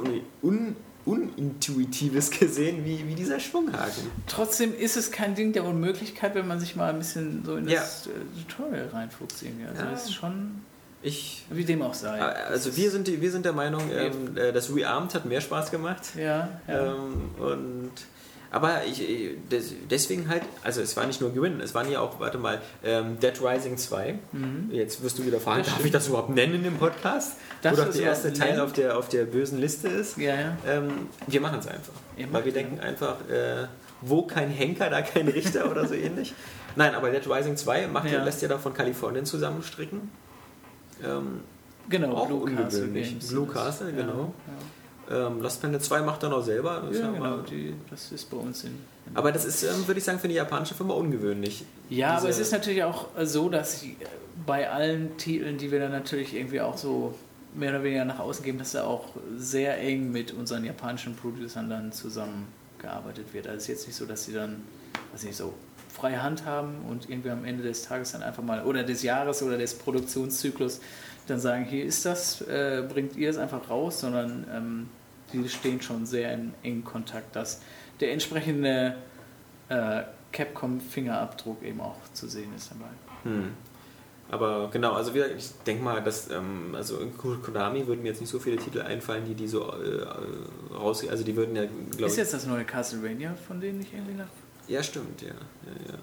un, unintuitives gesehen wie, wie dieser Schwunghaken. Trotzdem ist es kein Ding der Unmöglichkeit, wenn man sich mal ein bisschen so in das äh, Tutorial reinfuchst. Irgendwie. Also Ja. ist schon, Ich, wie dem auch sei. also wir sind, die, wir sind der Meinung, ähm, äh, das Rearmed hat mehr Spaß gemacht. Ja, ja. Ähm, und aber ich, äh, des- deswegen halt, also es war nicht nur Gewinn, es waren ja auch, warte mal, ähm, Dead Rising 2. Mhm. Jetzt wirst du wieder fragen, darf ich das überhaupt nennen im Podcast? Das Wo doch ist der erste Teil nennen? auf der, auf der bösen Liste ist. ja, ja. Ähm, wir machen es einfach. Ihr weil wir ja. denken einfach, äh, wo kein Henker, da kein Richter oder so ähnlich. Nein, aber Dead Rising 2 macht, Ja. lässt ja da von Kalifornien zusammenstricken. Ähm, Genau, Auch Blue Castle ungewöhnlich. Games. Blue Castle, ja, genau. Ähm, Lost Planet 2 macht er noch selber. Das Ja, ja genau, die, das ist bei uns in. Aber das ist, ähm, würde ich sagen, für eine japanische Firma ungewöhnlich. Ja, aber es ist natürlich auch so, dass äh, bei allen Titeln, die wir dann natürlich irgendwie auch so mehr oder weniger nach außen geben, dass da auch sehr eng mit unseren japanischen Producern dann zusammengearbeitet wird. Also es ist jetzt nicht so, dass sie dann, weiß nicht, so freie Hand haben und irgendwie am Ende des Tages dann einfach mal, oder des Jahres oder des Produktionszyklus, dann sagen, hier ist das, äh, bringt ihr es einfach raus, sondern ähm, die stehen schon sehr in engen Kontakt, dass der entsprechende äh, Capcom-Fingerabdruck eben auch zu sehen ist dabei. Hm. Aber genau, also wir, ich denke mal, dass ähm, also in Konami würden mir jetzt nicht so viele Titel einfallen, die die so äh, raus, also die würden ja, glaube Ist jetzt das neue Castlevania, von denen ich irgendwie nach. Ja, stimmt, ja, ja, ja.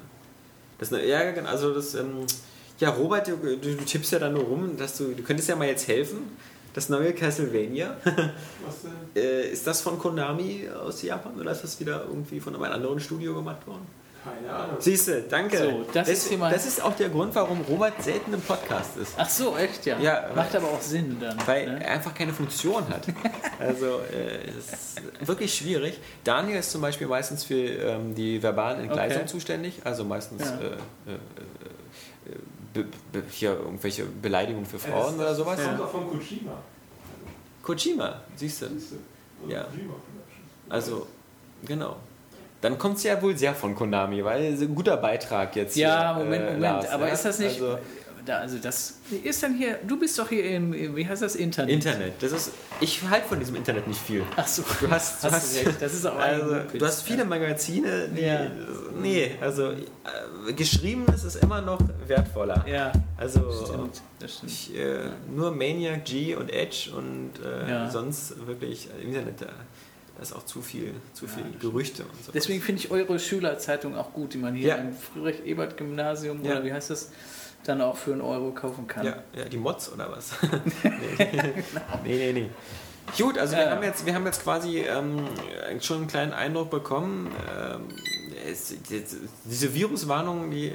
Das, ja, genau, also das, ähm, ja, Robert, du, du, du tippst ja da nur rum, dass du, du könntest ja mal jetzt helfen. Das neue Castlevania. Was denn? äh, ist das von Konami aus Japan oder ist das wieder irgendwie von einem anderen Studio gemacht worden? Keine Ahnung. Siehst du, danke. So, das ist hier mal- das ist auch der Grund, warum Robert selten im Podcast ist. Ach so, echt, ja. Ja, Macht aber auch Sinn dann. Weil ne? er einfach keine Funktion hat. Also äh, es ist wirklich schwierig. Daniel ist zum Beispiel meistens für ähm, die verbalen Entgleisungen Okay. zuständig, also meistens Ja. äh, äh, äh, be, hier irgendwelche Beleidigungen für Frauen oder sowas. Das kommt doch von Kojima. Kojima, siehst du. Siehst du? Also Ja. Also, genau. Dann kommt es ja wohl sehr von Konami, weil es ein guter Beitrag jetzt Ja, hier, Moment, äh, Moment. Lars, aber ja? ist das nicht. Also, da, also das ist dann hier. Du bist doch hier im, wie heißt das Internet? Internet, das ist. Ich halte von diesem Internet nicht viel. Ach so. Du hast, du Hast hast, das ist auch also, du hast viele Magazine, die, Ja. nee, also äh, geschrieben ist es immer noch wertvoller. Ja, Also stimmt. Das stimmt. ich, äh, nur Maniac, G und Edge und äh, Ja. sonst wirklich im Internet da, da ist auch zu viel, zu viel Gerüchte und so. Deswegen finde ich eure Schülerzeitung auch gut, die man hier Ja. im Friedrich-Ebert-Gymnasium Ja. oder wie heißt das, dann auch für einen Euro kaufen kann. Ja, ja, die Mods oder was? nee. nee, nee, nee. Gut, also wir, Ja. haben jetzt, wir haben jetzt quasi ähm, schon einen kleinen Eindruck bekommen. Ähm, es, diese Viruswarnung, die,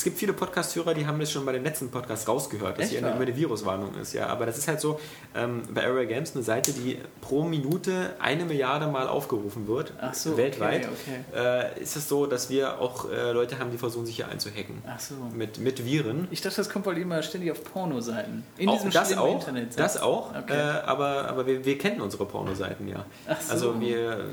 es gibt viele Podcast-Hörer, die haben das schon bei den letzten Podcasts rausgehört, dass Echt hier immer eine Viruswarnung ist. Ja, aber das ist halt so ähm, bei Area Games eine Seite, die pro Minute eine Milliarde Mal aufgerufen wird, so, weltweit. Okay, Äh, ist es so, dass wir auch äh, Leute haben, die versuchen, sich hier einzuhacken. Ach so. Mit, mit Viren. Ich dachte, das kommt weil immer ständig auf Pornoseiten. In Auch, diesem das auch, Internet. das auch, Okay. äh, aber, aber wir, wir kennen unsere Pornoseiten ja. Ach so. Also wir,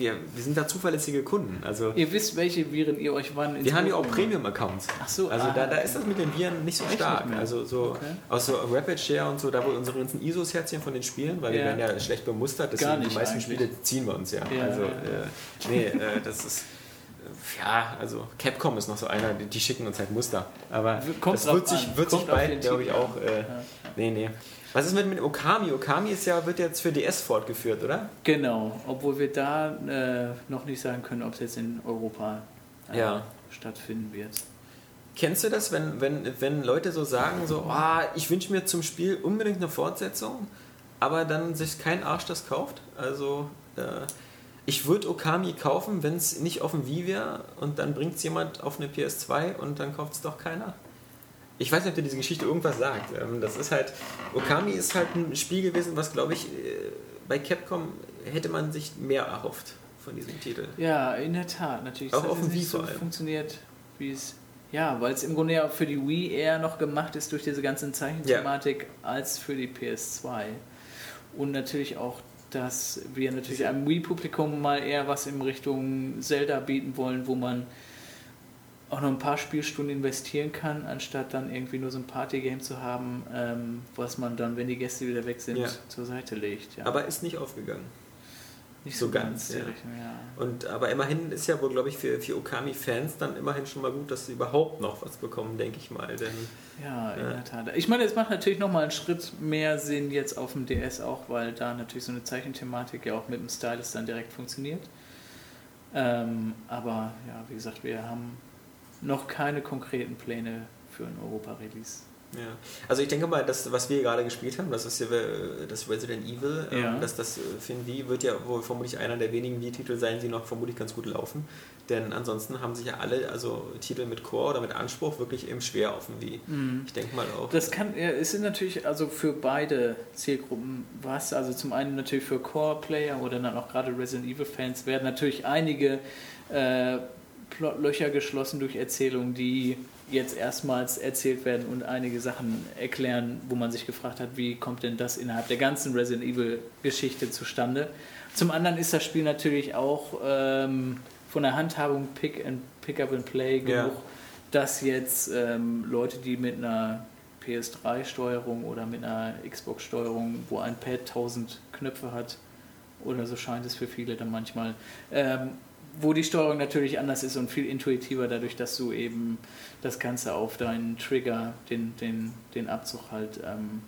wir, wir sind da zuverlässige Kunden. Also Ihr wisst, welche Viren ihr euch wann wir haben ja auch. Premium-Accounts. Ach so, Also ah, da, da ist das mit den Viren nicht so stark. nicht? Also so Okay. aus so Rapid Share und so, da wo unsere ganzen ISOs herziehen von den Spielen, weil wir Ja. werden ja schlecht bemustert, deswegen die meisten eigentlich. Spiele ziehen wir uns ja. Ja, also. Äh, nee, äh, das ist äh, ja, also Capcom ist noch so einer, die, die schicken uns halt Muster. Aber Kommt das wird sich, wird sich bald, glaube ich, auch. Äh, Ja. Nee, nee. Was ist mit, mit Okami? Okami ist ja, wird jetzt für DS fortgeführt, oder? Genau, obwohl wir da äh, noch nicht sagen können, ob es jetzt in Europa äh, Ja. stattfinden wird. Kennst du das, wenn, wenn, wenn Leute so sagen, so, ah, ich wünsche mir zum Spiel unbedingt eine Fortsetzung, aber dann sich kein Arsch das kauft? Also, äh, ich würde Okami kaufen, wenn es nicht auf dem Wii wäre und dann bringt es jemand auf eine PS2 und dann kauft es doch keiner. Ich weiß nicht, ob dir diese Geschichte irgendwas sagt. Ähm, Das ist halt, Okami ist halt ein Spiel gewesen, was, glaube ich, äh, bei Capcom hätte man sich mehr erhofft von diesem Titel. Ja, in der Tat, natürlich. Auch Das auf dem Wii so vor allem. funktioniert, wie es. Ja, weil es im Grunde ja für die Wii eher noch gemacht ist durch diese ganzen Zeichenthematik als für die PS2. Und natürlich auch, dass wir natürlich einem Wii-Publikum mal eher was in Richtung Zelda bieten wollen, wo man auch noch ein paar Spielstunden investieren kann, anstatt dann irgendwie nur so ein Partygame zu haben, ähm, was man dann, wenn die Gäste wieder weg sind, Ja. zur Seite legt. Ja. Aber ist nicht aufgegangen. nicht so ganz, die ja. Richtung, ja. Und, aber immerhin ist ja wohl, glaube ich, für, für Okami-Fans dann immerhin schon mal gut, dass sie überhaupt noch was bekommen, denke ich mal. Denn Ja, in der Tat. Ich meine, es macht natürlich nochmal einen Schritt mehr Sinn jetzt auf dem DS auch, weil da natürlich so eine Zeichenthematik ja auch mit dem Stylus dann direkt funktioniert. Ähm, aber ja, wie gesagt, wir haben noch keine konkreten Pläne für ein Europa-Release. ja. Also ich denke mal, das, was wir gerade gespielt haben, das ist ja äh, das Resident Evil, ähm, Ja. dass das äh, für ein Wii wird ja wohl vermutlich einer der wenigen Wii-Titel sein, die noch vermutlich ganz gut laufen. Denn ansonsten haben sich ja alle, also Titel mit Core oder mit Anspruch, wirklich eben schwer auf dem Wii. Ich denke mal auch. Das kann, ja, es sind natürlich also für beide Zielgruppen was. Also zum einen natürlich für Core-Player oder dann auch gerade Resident Evil-Fans werden natürlich einige äh, Plotlöcher geschlossen durch Erzählungen, die jetzt erstmals erzählt werden und einige Sachen erklären, wo man sich gefragt hat, wie kommt denn das innerhalb der ganzen Resident Evil-Geschichte zustande. Zum anderen ist das Spiel natürlich auch ähm, von der Handhabung Pick and Pick Up and Play genug, Ja. dass jetzt ähm, Leute, die mit einer PS3-Steuerung oder mit einer Xbox-Steuerung, wo ein Pad 1000 Knöpfe hat, oder so scheint es für viele dann manchmal, ähm, wo die Steuerung natürlich anders ist und viel intuitiver, dadurch, dass du eben das Ganze auf deinen Trigger, den, den, den Abzug halt ähm,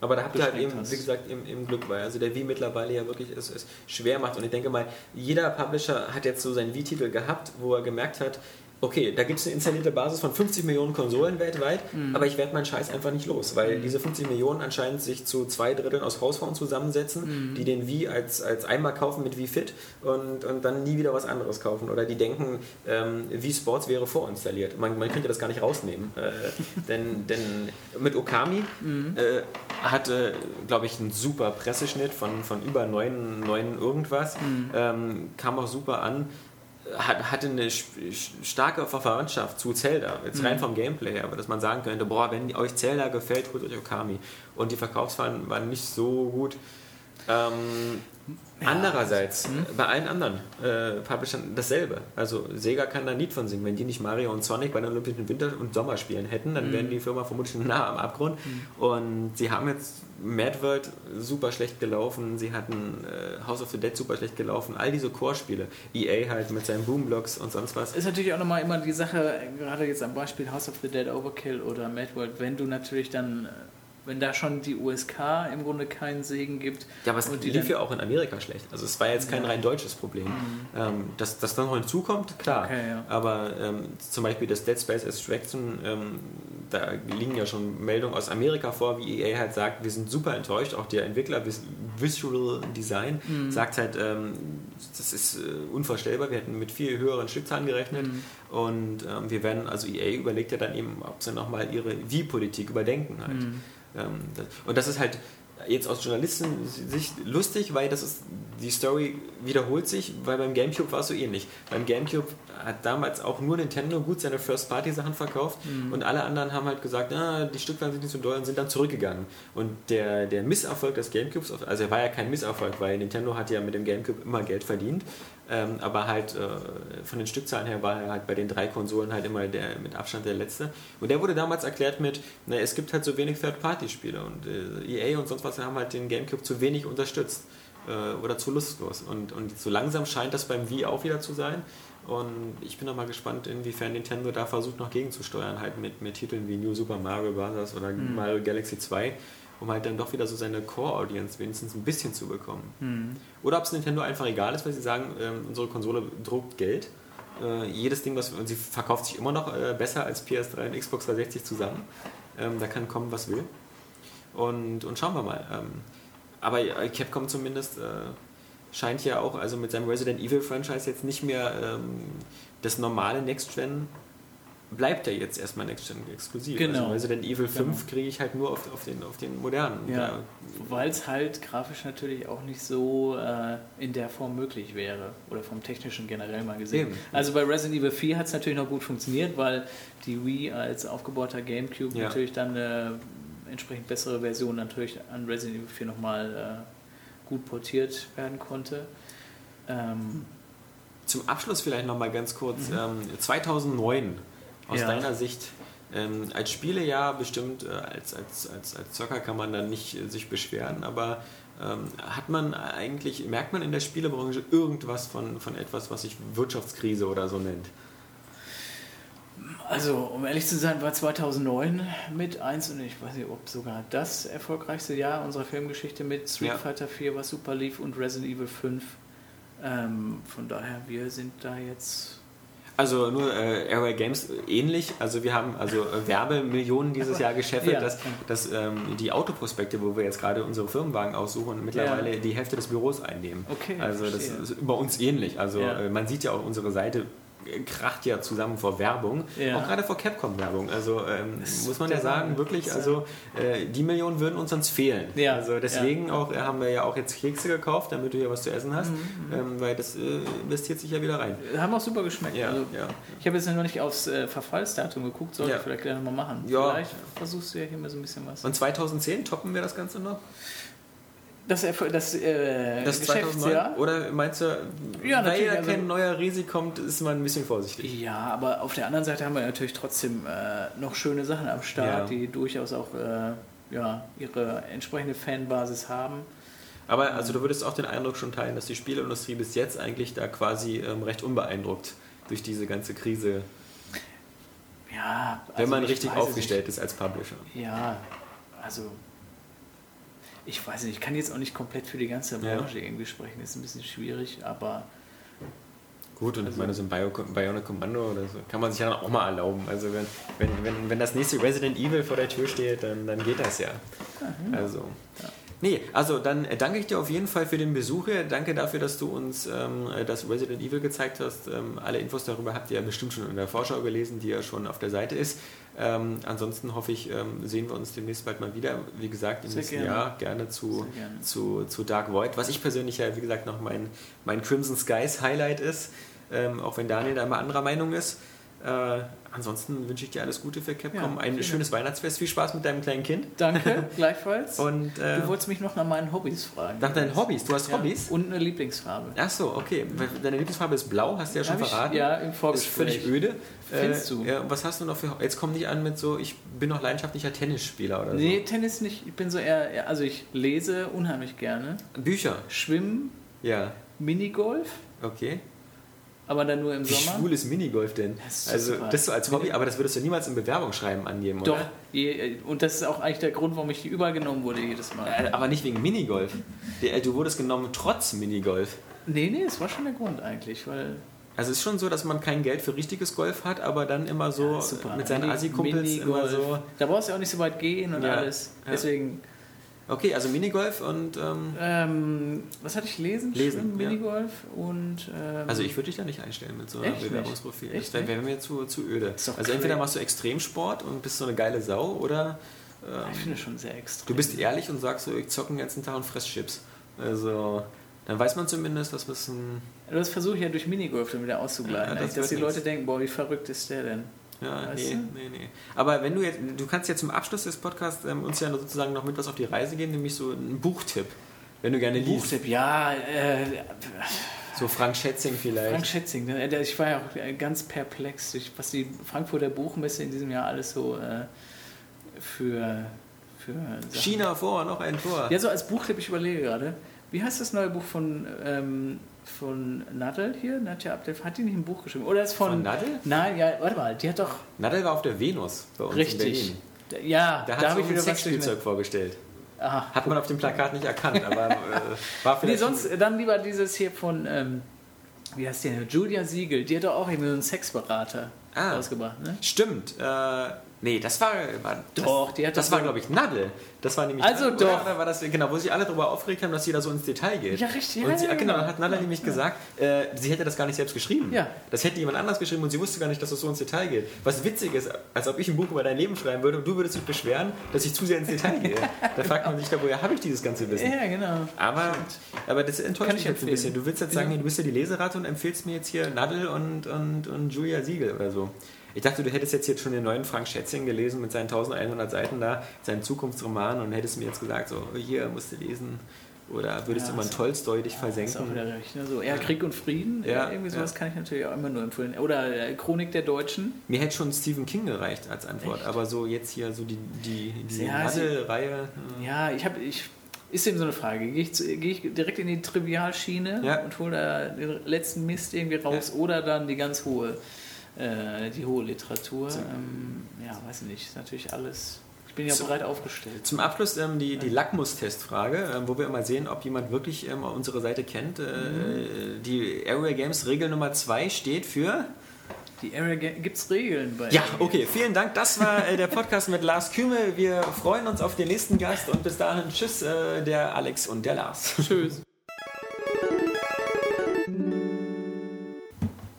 Aber da habt ihr halt eben, hast. wie gesagt, eben, eben Glück, weil also der Wii mittlerweile ja wirklich es, es schwer macht. Und ich denke mal, jeder Publisher hat jetzt so seinen Wii-Titel gehabt, wo er gemerkt hat, okay, da gibt es eine installierte Basis von 50 Millionen Konsolen weltweit, aber ich werde meinen Scheiß einfach nicht los, weil diese 50 Millionen anscheinend sich zu zwei Dritteln aus Hausfrauen zusammensetzen, die den Wii als, als einmal kaufen mit Wii Fit und, und dann nie wieder was anderes kaufen. Oder die denken, ähm, Wii Sports wäre vorinstalliert. Man, man könnte das gar nicht rausnehmen. Äh, denn, denn mit Okami äh, hatte, glaube ich, einen super Presseschnitt von, von über 9, 9 irgendwas. Ähm, kam auch super an. Hat, hatte eine starke Verwandtschaft zu Zelda, jetzt rein vom Gameplay her, aber dass man sagen könnte, boah, wenn euch Zelda gefällt, holt euch Okami. Und die Verkaufszahlen waren nicht so gut. Ähm, andererseits, bei allen anderen äh, Publishern dasselbe. Also Sega kann da ein Lied von singen. Wenn die nicht Mario und Sonic bei den Olympischen Winter- und Sommerspielen hätten, dann wären die Firma vermutlich nah am Abgrund. Und sie haben jetzt Mad World super schlecht gelaufen, sie hatten äh, House of the Dead super schlecht gelaufen, all diese Core-Spiele. EA halt mit seinen Boomblocks und sonst was. Ist natürlich auch nochmal immer die Sache, gerade jetzt am Beispiel House of the Dead Overkill oder Mad World, wenn du natürlich dann, äh, wenn da schon die USK im Grunde keinen Segen gibt. Ja, aber es und die lief ja auch in Amerika schlecht. Also es war jetzt kein rein deutsches Problem. Ähm, dass das dann noch hinzukommt, klar. Okay, ja. Aber ähm, zum Beispiel das Dead Space Extraction, ähm, da liegen ja schon Meldungen aus Amerika vor, wie EA halt sagt, wir sind super enttäuscht. Auch der Entwickler Vis Visual Design sagt halt, ähm, das ist äh, unvorstellbar. Wir hätten mit viel höheren Stückzahlen gerechnet. Und ähm, wir werden, also EA überlegt ja dann eben, ob sie nochmal ihre Wie-Politik überdenken halt. Ähm, und das ist halt jetzt aus Journalistensicht lustig, weil das ist, die Story wiederholt sich, weil beim Gamecube war es so ähnlich. Beim Gamecube hat damals auch nur Nintendo gut seine First-Party-Sachen verkauft und alle anderen haben halt gesagt, ah, die Stückzahlen sind nicht so doll und sind dann zurückgegangen. Und der, der Misserfolg des Gamecubes, also er war ja kein Misserfolg, weil Nintendo hat ja mit dem Gamecube immer Geld verdient, ähm, aber halt äh, von den Stückzahlen her war er halt bei den drei Konsolen halt immer der mit Abstand der letzte. Und der wurde damals erklärt mit, na, es gibt halt so wenig Third-Party-Spiele und äh, EA und sonst was haben halt den Gamecube zu wenig unterstützt äh, oder zu lustlos. Und, und so langsam scheint das beim Wii auch wieder zu sein. Und ich bin noch mal gespannt, inwiefern Nintendo da versucht, noch gegenzusteuern, halt mit, mit Titeln wie New Super Mario Bros. oder Mario Galaxy 2, um halt dann doch wieder so seine Core-Audience wenigstens ein bisschen zu bekommen. Oder ob es Nintendo einfach egal ist, weil sie sagen, ähm, unsere Konsole druckt Geld. Äh, jedes Ding, was und sie verkauft sich immer noch äh, besser als PS3 und Xbox 360 zusammen. Ähm, da kann kommen, was will. Und, und schauen wir mal. Ähm, aber ja, Capcom zumindest äh, scheint ja auch, also mit seinem Resident Evil Franchise jetzt nicht mehr ähm, das normale Next Gen bleibt ja jetzt erstmal Next Gen exklusiv. Genau. Also Resident Evil 5 Genau. kriege ich halt nur auf, auf, den, auf den modernen. Ja, weil es halt grafisch natürlich auch nicht so äh, in der Form möglich wäre. Oder vom technischen generell mal gesehen. Eben. Also bei Resident Evil 4 hat es natürlich noch gut funktioniert, weil die Wii als aufgebauter Gamecube Ja. natürlich dann eine entsprechend bessere Version natürlich an Resident Evil 4 nochmal äh, gut portiert werden konnte. Ähm, Zum Abschluss vielleicht nochmal ganz kurz. Ähm, 2009, aus Ja. deiner Sicht, ähm, als Spielejahr bestimmt, äh, als, als, als, als Zocker kann man dann nicht äh, sich beschweren, aber ähm, hat man eigentlich, merkt man in der Spielebranche irgendwas von, von etwas, was sich Wirtschaftskrise oder so nennt? Also, um ehrlich zu sein, war 2009 mit eins und ich weiß nicht, ob sogar das erfolgreichste Jahr unserer Filmgeschichte mit Street Ja. Fighter 4, was super lief, und Resident Evil 5. Ähm, von daher, wir sind da jetzt. Also nur äh, Airway Games ähnlich. Also wir haben also äh, Werbemillionen dieses Jahr gescheffelt, Ja. dass, dass ähm, die Autoprospekte, wo wir jetzt gerade unsere Firmenwagen aussuchen, mittlerweile die Hälfte des Büros einnehmen. Okay, Also das verstehe. ist bei uns ähnlich. Also Ja. äh, man sieht ja auch unsere Seite kracht ja zusammen vor Werbung, Ja. auch gerade vor Capcom-Werbung. Also ähm, muss man ja sagen, wirklich, also äh, die Millionen würden uns sonst fehlen. Ja, Also deswegen auch, äh, haben wir ja auch jetzt Kekse gekauft, damit du ja was zu essen hast, Mhm, ähm, weil das äh, investiert sich ja wieder rein. Haben auch super geschmeckt. Ja, also, ja. Ich habe jetzt noch nicht aufs äh, Verfallsdatum geguckt, sollte Ja. ich vielleicht gleich nochmal machen. Ja. Vielleicht versuchst du ja hier mal so ein bisschen was. Und 2010 toppen wir das Ganze noch? Das, das, äh, Das 2009? Geschäftsjahr? Oder meinst du, Ja, weil ja also- kein neuer Resi kommt, ist man ein bisschen vorsichtig. Ja, aber auf der anderen Seite haben wir natürlich trotzdem äh, noch schöne Sachen am Start, Ja. die durchaus auch äh, ja, ihre entsprechende Fanbasis haben. Aber also du würdest auch den Eindruck schon teilen, dass die Spieleindustrie bis jetzt eigentlich da quasi ähm, recht unbeeindruckt durch diese ganze Krise, Ja, wenn also man ich richtig aufgestellt ist als Publisher. Nicht. Ja, also ich weiß nicht, ich kann jetzt auch nicht komplett für die ganze Ja. Branche irgendwie sprechen, ist ein bisschen schwierig, aber Gut, und ich Also- meine, so ein Bio Bionic Commando oder so kann man sich ja dann auch mal erlauben. Also wenn, wenn, wenn, wenn das nächste Resident Evil vor der Tür steht, dann, dann geht das ja. Also. Nee, also dann äh, danke ich dir auf jeden Fall für den Besuch hier. Danke dafür, dass du uns ähm, äh, das Resident Evil gezeigt hast. Ähm, alle Infos darüber habt ihr ja bestimmt schon in der Vorschau gelesen, die ja schon auf der Seite ist. Ähm, ansonsten hoffe ich, ähm, sehen wir uns demnächst bald mal wieder. Wie gesagt, im nächsten gerne. Jahr gerne zu, gerne. Zu, zu Dark Void, was ich persönlich ja, wie gesagt, noch mein, mein Crimson Skies Highlight ist. Ähm, auch wenn Daniel da mal anderer Meinung ist. Äh, ansonsten wünsche ich dir alles Gute für Capcom. Ja, Ein schönes Weihnachtsfest. Viel Spaß mit deinem kleinen Kind. danke, gleichfalls. Und äh, du wolltest mich noch nach meinen Hobbys fragen. nach deinen Hobbys. Du hast Ja, Hobbys? Und eine Lieblingsfarbe. Ach so, okay. Deine Lieblingsfarbe ist blau, hast du ja schon Hab ich- verraten. ja, im Ist Vorgespräch. völlig öde. Findest du? Ja, was hast du noch für. Jetzt komm nicht an mit so, ich bin noch leidenschaftlicher Tennisspieler oder Nee, Tennis nicht. Ich bin so eher, also ich lese unheimlich gerne. so. Bücher. Schwimmen, Ja, Minigolf, okay. Aber dann nur im Wie Sommer. schwul ist Minigolf denn? Das ist also, super. das so als Hobby, aber das würdest du niemals im Bewerbungsschreiben angeben, Doch, oder? je- und das ist auch eigentlich der Grund, warum ich die überall genommen wurde jedes Mal. Äh, Aber nicht wegen Minigolf. Äh, Du wurdest genommen trotz Minigolf. Nee, nee, das war schon der Grund eigentlich, weil Also es ist schon so, dass man kein Geld für richtiges Golf hat, aber dann immer so Ja, mit seinen Assi-Kumpels immer so. Da brauchst du auch nicht so weit gehen und Ja, alles. ja. Okay, also Minigolf und ähm, ähm, was hatte ich lesen? Lesen, Schwimmen, ja. Minigolf und. Ähm, also ich würde dich da nicht einstellen mit so einem? Bewerbungsprofil. Echt Das wäre wär mir zu, zu öde. Also entweder crazy. machst du Extremsport und bist so eine geile Sau oder ich ähm, finde schon sehr extrem. du bist ehrlich und sagst so, ich zocke den ganzen Tag und fress Chips. Also dann weiß man zumindest, dass das ein Das versuche ich ja durch Minigolf dann wieder auszugleichen. Ja, das dass die wird Leute denken, boah, wie verrückt ist der denn? Ja, Weißt nee, du? nee, nee. Aber wenn du jetzt, du kannst jetzt zum Abschluss des Podcasts ähm, uns ja sozusagen noch mit was auf die Reise geben, nämlich so einen Buchtipp, wenn du gerne liest. Buchtipp, ja, äh, So Frank Schätzing vielleicht. Frank Schätzing, ne? Ich war ja auch ganz perplex, was die Frankfurter Buchmesse in diesem Jahr alles so äh, für, für Sachen- China vor, noch ein Tor. Ja, so als Buchtipp, ich überlege gerade, wie heißt das neue Buch von, ähm, von Nadel hier? Nadja Abdel, hat die nicht ein Buch geschrieben? Oder ist von... Von Nadel? Nein, ja, warte mal, die hat doch... Nadel war auf der Venus bei uns in Richtig. Berlin. Ja, Da da, hat sie ich wieder was Sexspielzeug vorgestellt. Aha. Hat man auf dem Plakat nicht erkannt, aber äh, war Nee, vielleicht... sonst äh, dann lieber dieses hier von, ähm, wie heißt die denn? Julia Siegel, die hat doch auch irgendwie so einen Sexberater Ah. rausgebracht, ne? Stimmt. Äh, nee, das war... war das, Doch, die hat Das doch war, glaube ich, Nadel. Das war nämlich... Also Nadel, doch. Oder, war das, genau, wo sich alle darüber aufgeregt haben, dass sie da so ins Detail geht. Ja, richtig, Und ja, sie, ja, genau, dann hat Nadel nämlich gesagt, äh, sie hätte das gar nicht selbst geschrieben. Ja. Das hätte jemand anders geschrieben und sie wusste gar nicht, dass es so ins Detail geht. Was witzig ist, als ob ich ein Buch über dein Leben schreiben würde und du würdest dich beschweren, dass ich zu sehr ins Detail gehe. Da fragt man sich da, woher habe ich dieses ganze Wissen? Ja, genau. Aber, aber das enttäuscht mich ich jetzt ein bisschen. Du willst jetzt sagen, Ja. du bist ja die Leseratte und empfehlst mir jetzt hier Nadel und, und, und Julia Siegel oder so. Ich dachte, du hättest jetzt, jetzt schon den neuen Frank Schätzing gelesen mit seinen 1100 Seiten da, seinen Zukunftsroman und hättest mir jetzt gesagt, so, hier musst du lesen. Oder würdest Ja, du mal ist- Tolstoi dich Ist auch versenken? wieder recht. Ne? So, eher Krieg und Frieden, Ja, ja, irgendwie sowas ja. kann ich natürlich auch immer nur empfehlen. Oder äh, Chronik der Deutschen. Mir hätte schon Stephen King gereicht als Antwort, Echt? aber so jetzt hier so die, die, die Ja, Nadel-Reihe. äh, Ja, ich habe, ich, ist eben so eine Frage. Gehe ich, gehe ich direkt in die Trivialschiene Ja. und hole da den letzten Mist irgendwie raus oder dann die ganz hohe, äh, die hohe Literatur? Ähm, ja, weiß ich nicht. Ist natürlich alles. Ich bin ja So. breit aufgestellt. Zum Abschluss ähm, die, die Lackmustestfrage, ähm, wo wir immer sehen, ob jemand wirklich ähm, unsere Seite kennt. Äh, Die Area Games Regel Nummer 2 steht für. Die Area gibt es Regeln bei. Ja, okay, vielen Dank. Das war äh, der Podcast mit Lars Kümel. Wir freuen uns auf den nächsten Gast und bis dahin tschüss, äh, der Alex und der Lars. Tschüss.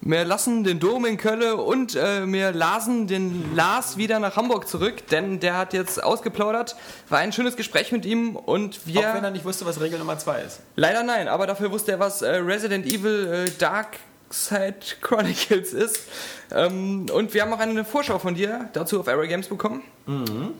Wir lassen den Dom in Köln und äh, wir lasen den Lars wieder nach Hamburg zurück, denn der hat jetzt ausgeplaudert. War ein schönes Gespräch mit ihm und wir. Auch wenn er nicht wusste, was Regel Nummer 2 ist. Leider nein, aber dafür wusste er, was äh, Resident Evil äh, Dark Side Chronicles ist. Ähm, und wir haben auch eine Vorschau von dir dazu auf Arrow Games bekommen,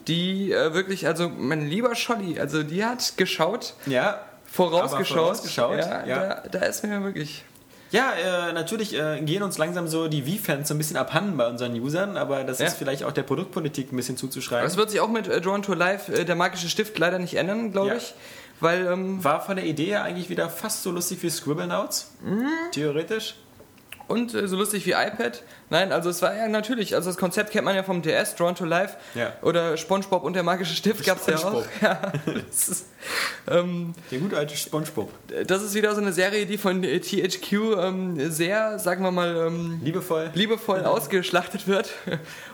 die äh, wirklich, also mein lieber Scholli, also die hat geschaut, Ja. vorausgeschaut. Vorausgeschaut, ja, ja. Da, da ist mir wirklich. Ja, äh, natürlich äh, gehen uns langsam so die Wii-Fans so ein bisschen abhanden bei unseren Usern, aber das Ja. ist vielleicht auch der Produktpolitik ein bisschen zuzuschreiben. Das wird sich auch mit äh, Drawn to Life, äh, der magische Stift, leider nicht ändern, glaube Ja. ich. Weil, ähm, War von der Idee her eigentlich wieder fast so lustig wie Scribblenauts. Mhm. Theoretisch. und äh, so lustig wie iPad. Nein, also es war ja natürlich, also das Konzept kennt man ja vom DS, Drawn to Life. Ja. Oder SpongeBob und der magische Stift gab es ja auch. Ja, das ist, ähm, Der gute alte Spongebob. Das ist wieder so eine Serie, die von äh, THQ ähm, sehr, sagen wir mal, ähm, Liebevoll. liebevoll ausgeschlachtet wird.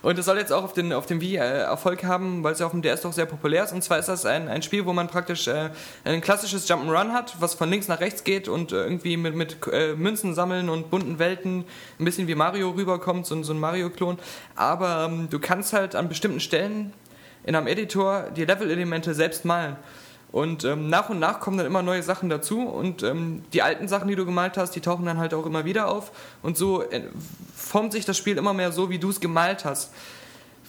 Und es soll jetzt auch auf, den, auf dem Wii äh, Erfolg haben, weil es ja auf dem DS doch sehr populär ist. Und zwar ist das ein, ein Spiel, wo man praktisch äh, ein klassisches Jump'n'Run hat, was von links nach rechts geht und äh, irgendwie mit, mit Münzen sammeln und bunten Welten ein bisschen wie Mario rüberkommt, so, ein- so ein Mario-Klon. Aber ähm, du kannst halt an bestimmten Stellen in einem Editor die Level-Elemente selbst malen. Und ähm, nach und nach kommen dann immer neue Sachen dazu und ähm, die alten Sachen, die du gemalt hast, die tauchen dann halt auch immer wieder auf und so äh, formt sich das Spiel immer mehr so, wie du es gemalt hast.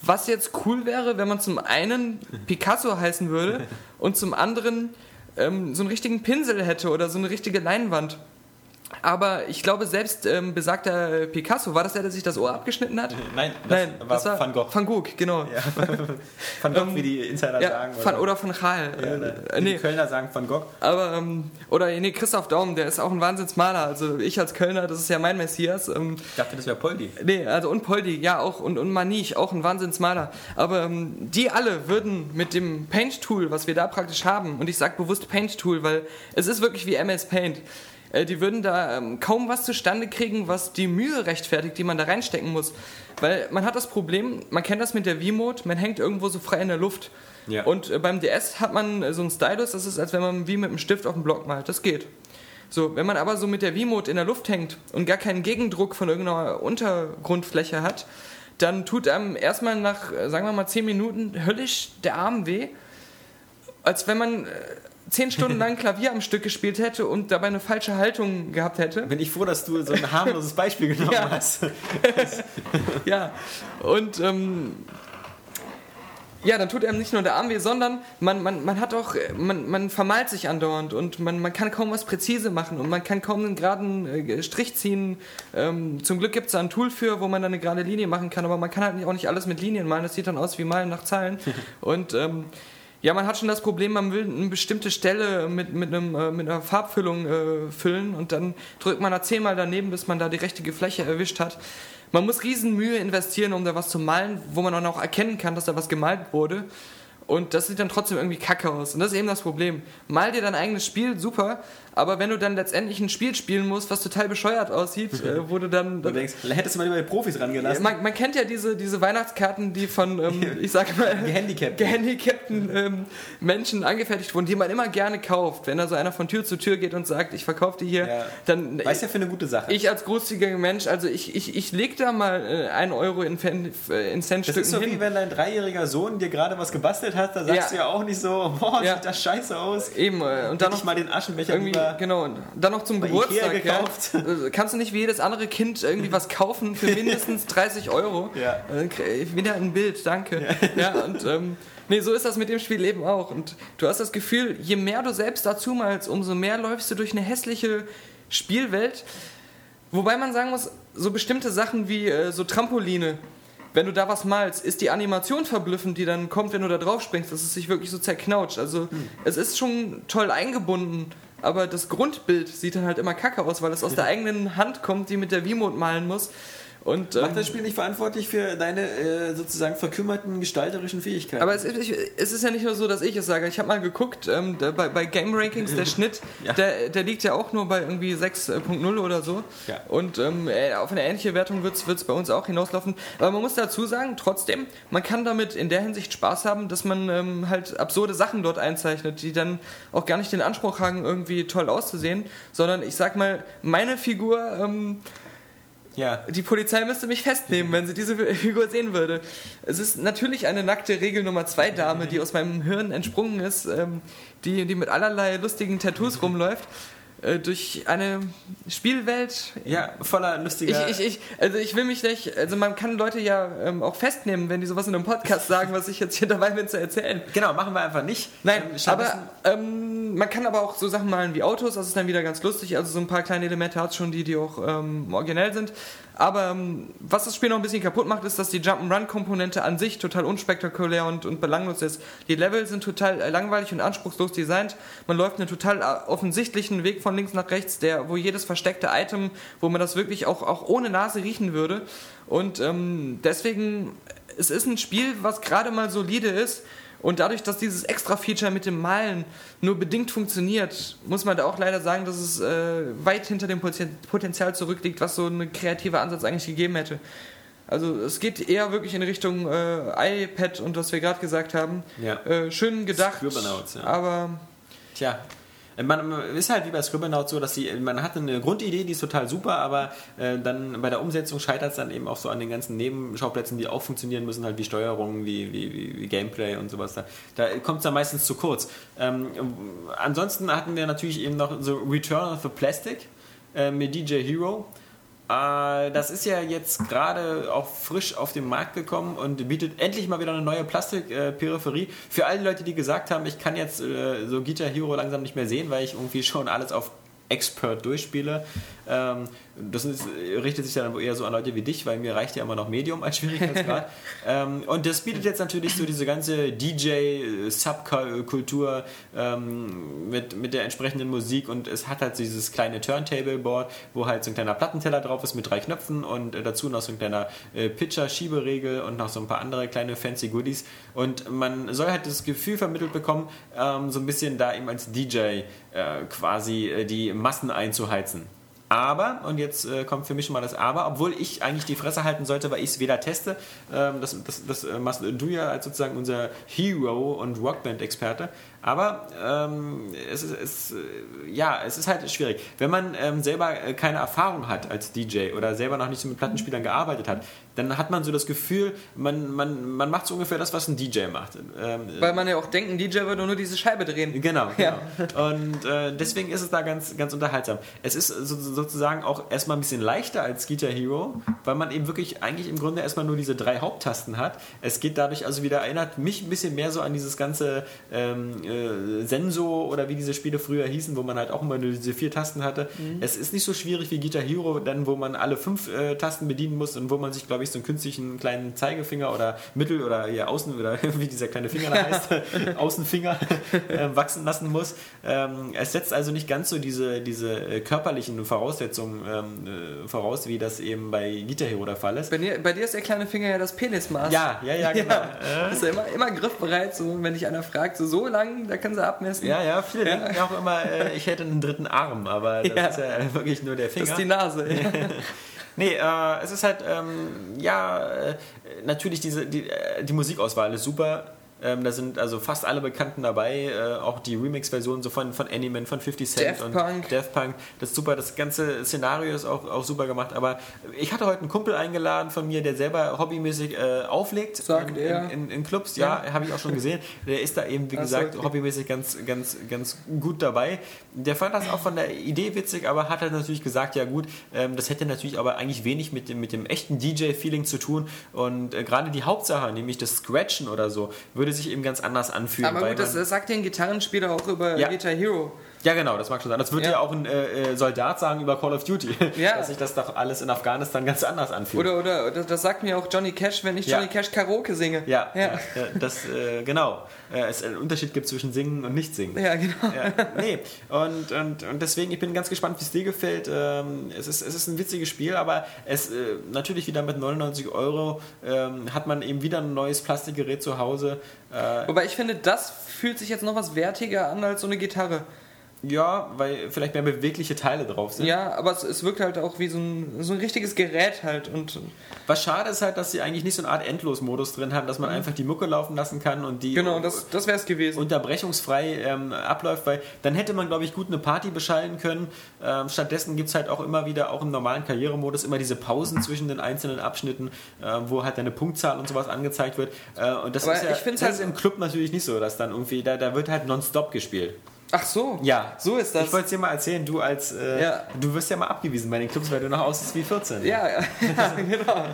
Was jetzt cool wäre, wenn man zum einen Picasso heißen würde und zum anderen ähm, so einen richtigen Pinsel hätte oder so eine richtige Leinwand. Aber ich glaube, selbst ähm, besagter Picasso, war das der, der sich das Ohr abgeschnitten hat? Nein, das Nein, war, das war Van Gogh. Van Gogh, genau. Ja. Van Gogh, Ähm, wie die Insider Ja, sagen. Van, oder von Gaal. ja, Äh, äh, nee, Die Kölner sagen Van Gogh. aber, ähm, oder nee, Christoph Daum, der ist auch ein Wahnsinnsmaler. Also ich als Kölner, das ist ja mein Messias. Ähm, Ich dachte, das wäre Poldi. nee, also und Poldi, ja auch, und, und Manich, auch ein Wahnsinnsmaler. Aber ähm, die alle würden mit dem Paint-Tool, was wir da praktisch haben, und ich sage bewusst Paint-Tool, weil es ist wirklich wie MS Paint, äh, die würden da ähm, kaum was zustande kriegen, was die Mühe rechtfertigt, die man da reinstecken muss. Weil man hat das Problem, man kennt das mit der V-Mode, man hängt irgendwo so frei in der Luft. Ja. Und äh, beim DS hat man äh, so einen Stylus, das ist, als wenn man wie mit einem Stift auf dem Block malt. Das geht. So, wenn man aber so mit der V-Mode in der Luft hängt und gar keinen Gegendruck von irgendeiner Untergrundfläche hat, dann tut einem erstmal nach, äh, sagen wir mal, 10 Minuten höllisch der Arm weh, als wenn man 10 Stunden lang Klavier am Stück gespielt hätte und dabei eine falsche Haltung gehabt hätte. Bin ich froh, dass du so ein harmloses Beispiel genommen Ja. hast. Ja, und ähm, ja, dann tut einem nicht nur der Arm weh, sondern man, man, man hat auch, man, man vermalt sich andauernd und man, man kann kaum was präzise machen und man kann kaum einen geraden äh, Strich ziehen. Ähm, zum Glück gibt es da ein Tool für, wo man dann eine gerade Linie machen kann, aber man kann halt auch nicht alles mit Linien malen. Das sieht dann aus wie Malen nach Zahlen. und ähm, ja, man hat schon das Problem, man will eine bestimmte Stelle mit, mit, einem, äh, mit einer Farbfüllung äh, füllen und dann drückt man da zehnmal daneben, bis man da die richtige Fläche erwischt hat. Man muss riesen Mühe investieren, um da was zu malen, wo man dann auch erkennen kann, dass da was gemalt wurde. Und das sieht dann trotzdem irgendwie kacke aus. Und das ist eben das Problem. Mal dir dein eigenes Spiel, super, aber wenn du dann letztendlich ein Spiel spielen musst, was total bescheuert aussieht, äh, wo du dann... Du denkst, hättest du mal lieber die Profis rangelassen. man, man kennt ja diese, diese Weihnachtskarten, die von, ähm, ich sag mal, Gehandicapten. gehandicapten ähm, Menschen angefertigt wurden, die man immer gerne kauft. Wenn da so einer von Tür zu Tür geht und sagt, ich verkaufe die hier, Ja. dann Weißt ja für eine gute Sache. ich als großzügiger Mensch, also ich, ich, ich leg da mal äh, einen Euro in, Fan, äh, in das Centstücken ist so wie hin. wenn dein dreijähriger Sohn dir gerade was gebastelt hat, da sagst Ja. du ja auch nicht so, boah, Ja. sieht das scheiße aus. Eben, äh, und dann ich noch mal den Aschenbecher irgendwie, lieber genau, und dann noch zum Geburtstag, Ikea ja. gekauft. Äh, Kannst du nicht wie jedes andere Kind irgendwie was kaufen für mindestens 30 Euro? Ja. Äh, krieg- Wieder ein Bild, danke. Ja, und ähm, nee, so ist das mit dem Spiel eben auch. Und du hast das Gefühl, je mehr du selbst dazu malst, umso mehr läufst du durch eine hässliche Spielwelt. Wobei man sagen muss, so bestimmte Sachen wie äh, so Trampoline, wenn du da was malst, ist die Animation verblüffend, die dann kommt, wenn du da drauf springst, dass es sich wirklich so zerknautscht. Also es ist schon toll eingebunden, aber das Grundbild sieht dann halt immer kacke aus, weil es aus der eigenen Hand kommt, die mit der Wiimote malen muss. Und, ähm, Macht das Spiel nicht verantwortlich für deine äh, sozusagen verkümmerten gestalterischen Fähigkeiten? aber es ist, ich- es ist ja nicht nur so, dass ich es sage. Ich habe mal geguckt, ähm, da, bei, bei Game Rankings, der Schnitt, Ja. der, der liegt ja auch nur bei irgendwie 6.0 oder so. Ja. Und ähm, äh, auf eine ähnliche Wertung wird es bei uns auch hinauslaufen. Aber man muss dazu sagen, trotzdem, man kann damit in der Hinsicht Spaß haben, dass man ähm, halt absurde Sachen dort einzeichnet, die dann auch gar nicht den Anspruch haben, irgendwie toll auszusehen, sondern ich sag mal, meine Figur. Ja. Die Polizei müsste mich festnehmen, wenn sie diese Figur sehen würde. Es ist natürlich eine nackte Regel Nummer 2 Dame, die aus meinem Hirn entsprungen ist, ähm, die, die mit allerlei lustigen Tattoos rumläuft. Äh, durch eine Spielwelt. Ja, voller Ich, lustiger. ich, ich, also ich will mich nicht, also man kann Leute ja ähm, auch festnehmen, wenn die sowas in einem Podcast sagen, was ich jetzt hier dabei bin zu erzählen. genau, machen wir einfach nicht. Nein, Ähm, aber ähm, man kann aber auch so Sachen malen wie Autos, das ist dann wieder ganz lustig. Also so ein paar kleine Elemente hat es schon, die, die auch ähm, originell sind. Aber ähm, was das Spiel noch ein bisschen kaputt macht, ist, dass die Jump'n'Run-Komponente an sich total unspektakulär und, und belanglos ist. Die Level sind total äh, langweilig und anspruchslos designt. Man läuft einen total äh, offensichtlichen Weg von links nach rechts, der, wo jedes versteckte Item, wo man das wirklich auch, auch ohne Nase riechen würde. Und ähm, deswegen, es ist ein Spiel, was gerade mal solide ist. Und dadurch, dass dieses Extra-Feature mit dem Malen nur bedingt funktioniert, muss man da auch leider sagen, dass es äh, weit hinter dem Poten- Potenzial zurückliegt, was so ein kreativer Ansatz eigentlich gegeben hätte. Also es geht eher wirklich in Richtung äh, iPad und was wir gerade gesagt haben. Ja. Äh, schön gedacht, Scribblenauts, ja. aber Tja. Man, ist halt wie bei Scribblenauts so, dass sie, man hat eine Grundidee, die ist total super, aber äh, dann bei der Umsetzung scheitert es dann eben auch so an den ganzen Nebenschauplätzen, die auch funktionieren müssen, halt wie Steuerung, wie, wie, wie, wie Gameplay und sowas. Da, da kommt es dann meistens zu kurz. Ähm, ansonsten hatten wir natürlich eben noch so Return of the Plastic äh, mit DJ Hero. Äh, Das ist ja jetzt gerade auch frisch auf den Markt gekommen und bietet endlich mal wieder eine neue Plastikperipherie. Für alle Leute, die gesagt haben, ich kann jetzt äh, so Guitar Hero langsam nicht mehr sehen, weil ich irgendwie schon alles auf Expert durchspiele. Ähm, das ist, richtet sich dann eher so an Leute wie dich, weil mir reicht ja immer noch Medium als Schwierigkeitsgrad. ähm, und das bietet jetzt natürlich so diese ganze DJ-Subkultur ähm, mit, mit der entsprechenden Musik und es hat halt dieses kleine Turntable-Board, wo halt so ein kleiner Plattenteller drauf ist mit drei Knöpfen und äh, dazu noch so ein kleiner äh, Pitcher-Schieberegel und noch so ein paar andere kleine fancy Goodies. Und man soll halt das Gefühl vermittelt bekommen, ähm, so ein bisschen da eben als DJ äh, quasi äh, die Massen einzuheizen. Aber, und jetzt äh, kommt für mich schon mal das Aber, obwohl ich eigentlich die Fresse halten sollte, weil ich es weder teste, ähm, das, das, das äh, machst du ja als sozusagen unser Hero und Rockband-Experte, aber ähm, es, ist, es, äh, ja, es ist halt schwierig. Wenn man ähm, selber äh, keine Erfahrung hat als DJ oder selber noch nicht so mit Plattenspielern gearbeitet hat, dann hat man so das Gefühl, man, man, man macht so ungefähr das, was ein DJ macht. Ähm, weil man ja auch denkt, ein DJ würde nur diese Scheibe drehen. Genau, Ja. genau. Und äh, deswegen ist es da ganz, ganz unterhaltsam. Es ist so, sozusagen auch erstmal ein bisschen leichter als Guitar Hero, weil man eben wirklich eigentlich im Grunde erstmal nur diese drei Haupttasten hat. Es geht dadurch also wieder, erinnert mich ein bisschen mehr so an dieses ganze ähm, äh, Senso oder wie diese Spiele früher hießen, wo man halt auch immer nur diese vier Tasten hatte. Es ist nicht so schwierig wie Guitar Hero, dann wo man alle fünf äh, Tasten bedienen muss und wo man sich, glaube ich, so einen künstlichen kleinen Zeigefinger oder Mittel oder hier Außen oder wie dieser kleine Finger da heißt, Außenfinger äh, wachsen lassen muss. Ähm, es setzt also nicht ganz so diese, diese äh, körperlichen Voraussetzungen ähm, äh, voraus, wie das eben bei Guitar Hero der Fall ist. Bei dir, bei dir ist der kleine Finger ja das Penismaß. Ja, ja, ja, genau. Ja, ist ja immer, immer griffbereit, so wenn dich einer fragt, so, so lang, da können sie abmessen. Ja, ja, viele denken ja auch immer, äh, ich hätte einen dritten Arm, aber das Ja. ist ja wirklich nur der Das Finger. ist die Nase. Ja. Nee, äh, es ist halt, ähm, ja, äh, natürlich diese, die, äh, die Musikauswahl ist super. Ähm, da sind also fast alle Bekannten dabei, äh, auch die Remix-Versionen so von, von Anyman, von 50 Cent Daft und Punk. Daft Punk. Das ist super, das ganze Szenario ist auch, auch super gemacht. Aber ich hatte heute einen Kumpel eingeladen von mir, der selber hobbymäßig äh, auflegt Sagt in, er. in, in Clubs. Ja, habe ich auch schon gesehen. Der ist da eben, wie so, gesagt, hobbymäßig ganz, ganz, ganz gut dabei. Der fand das auch von der Idee witzig, aber hat halt natürlich gesagt, ja gut, ähm, das hätte natürlich aber eigentlich wenig mit dem, mit dem echten DJ-Feeling zu tun. Und äh, gerade die Hauptsache, nämlich das Scratchen oder so, würde sich eben ganz anders anfühlen. Aber gut, das sagt ja ein Gitarrenspieler auch über Ja. Guitar Hero. Ja, genau, das mag schon sein. Das würde ja, Ja. auch ein äh, äh, Soldat sagen über Call of Duty, Ja. dass sich das doch alles in Afghanistan ganz anders anfühlt. Oder, oder, das sagt mir auch Johnny Cash, wenn ich Ja. Johnny Cash Karaoke singe. ja, ja. Das, äh, genau. Äh, es einen Unterschied gibt zwischen Singen und Nicht-Singen. Ja, genau. nee, und, und, und deswegen, ich bin ganz gespannt, wie es dir gefällt. Ähm, es, ist, es ist ein witziges Spiel, aber es äh, natürlich wieder mit 99 Euro ähm, hat man eben wieder ein neues Plastikgerät zu Hause. Äh, Wobei ich finde, das fühlt sich jetzt noch was wertiger an als so eine Gitarre. Ja, weil vielleicht mehr bewegliche Teile drauf sind. Ja, aber es, es wirkt halt auch wie so ein, so ein richtiges Gerät halt und Was schade ist halt, dass sie eigentlich nicht so eine Art Endlosmodus drin haben, dass man einfach die Mucke laufen lassen kann und die genau, das, das wäre es gewesen. unterbrechungsfrei ähm, abläuft, weil dann hätte man, glaube ich, gut eine Party beschallen können. Ähm, stattdessen gibt es halt auch immer wieder, auch im normalen Karrieremodus, immer diese Pausen zwischen den einzelnen Abschnitten, äh, wo halt deine Punktzahl und sowas angezeigt wird. Äh, und das Aber ist ja ich das halt- ist im Club natürlich nicht so, dass dann irgendwie, da, da wird halt nonstop gespielt. Ach so, Ja. so ist das. Ich wollte es dir mal erzählen, du als, äh, Ja. du wirst ja mal abgewiesen bei den Clubs, weil du noch aussiehst wie 14. Ja, ja, ja, genau.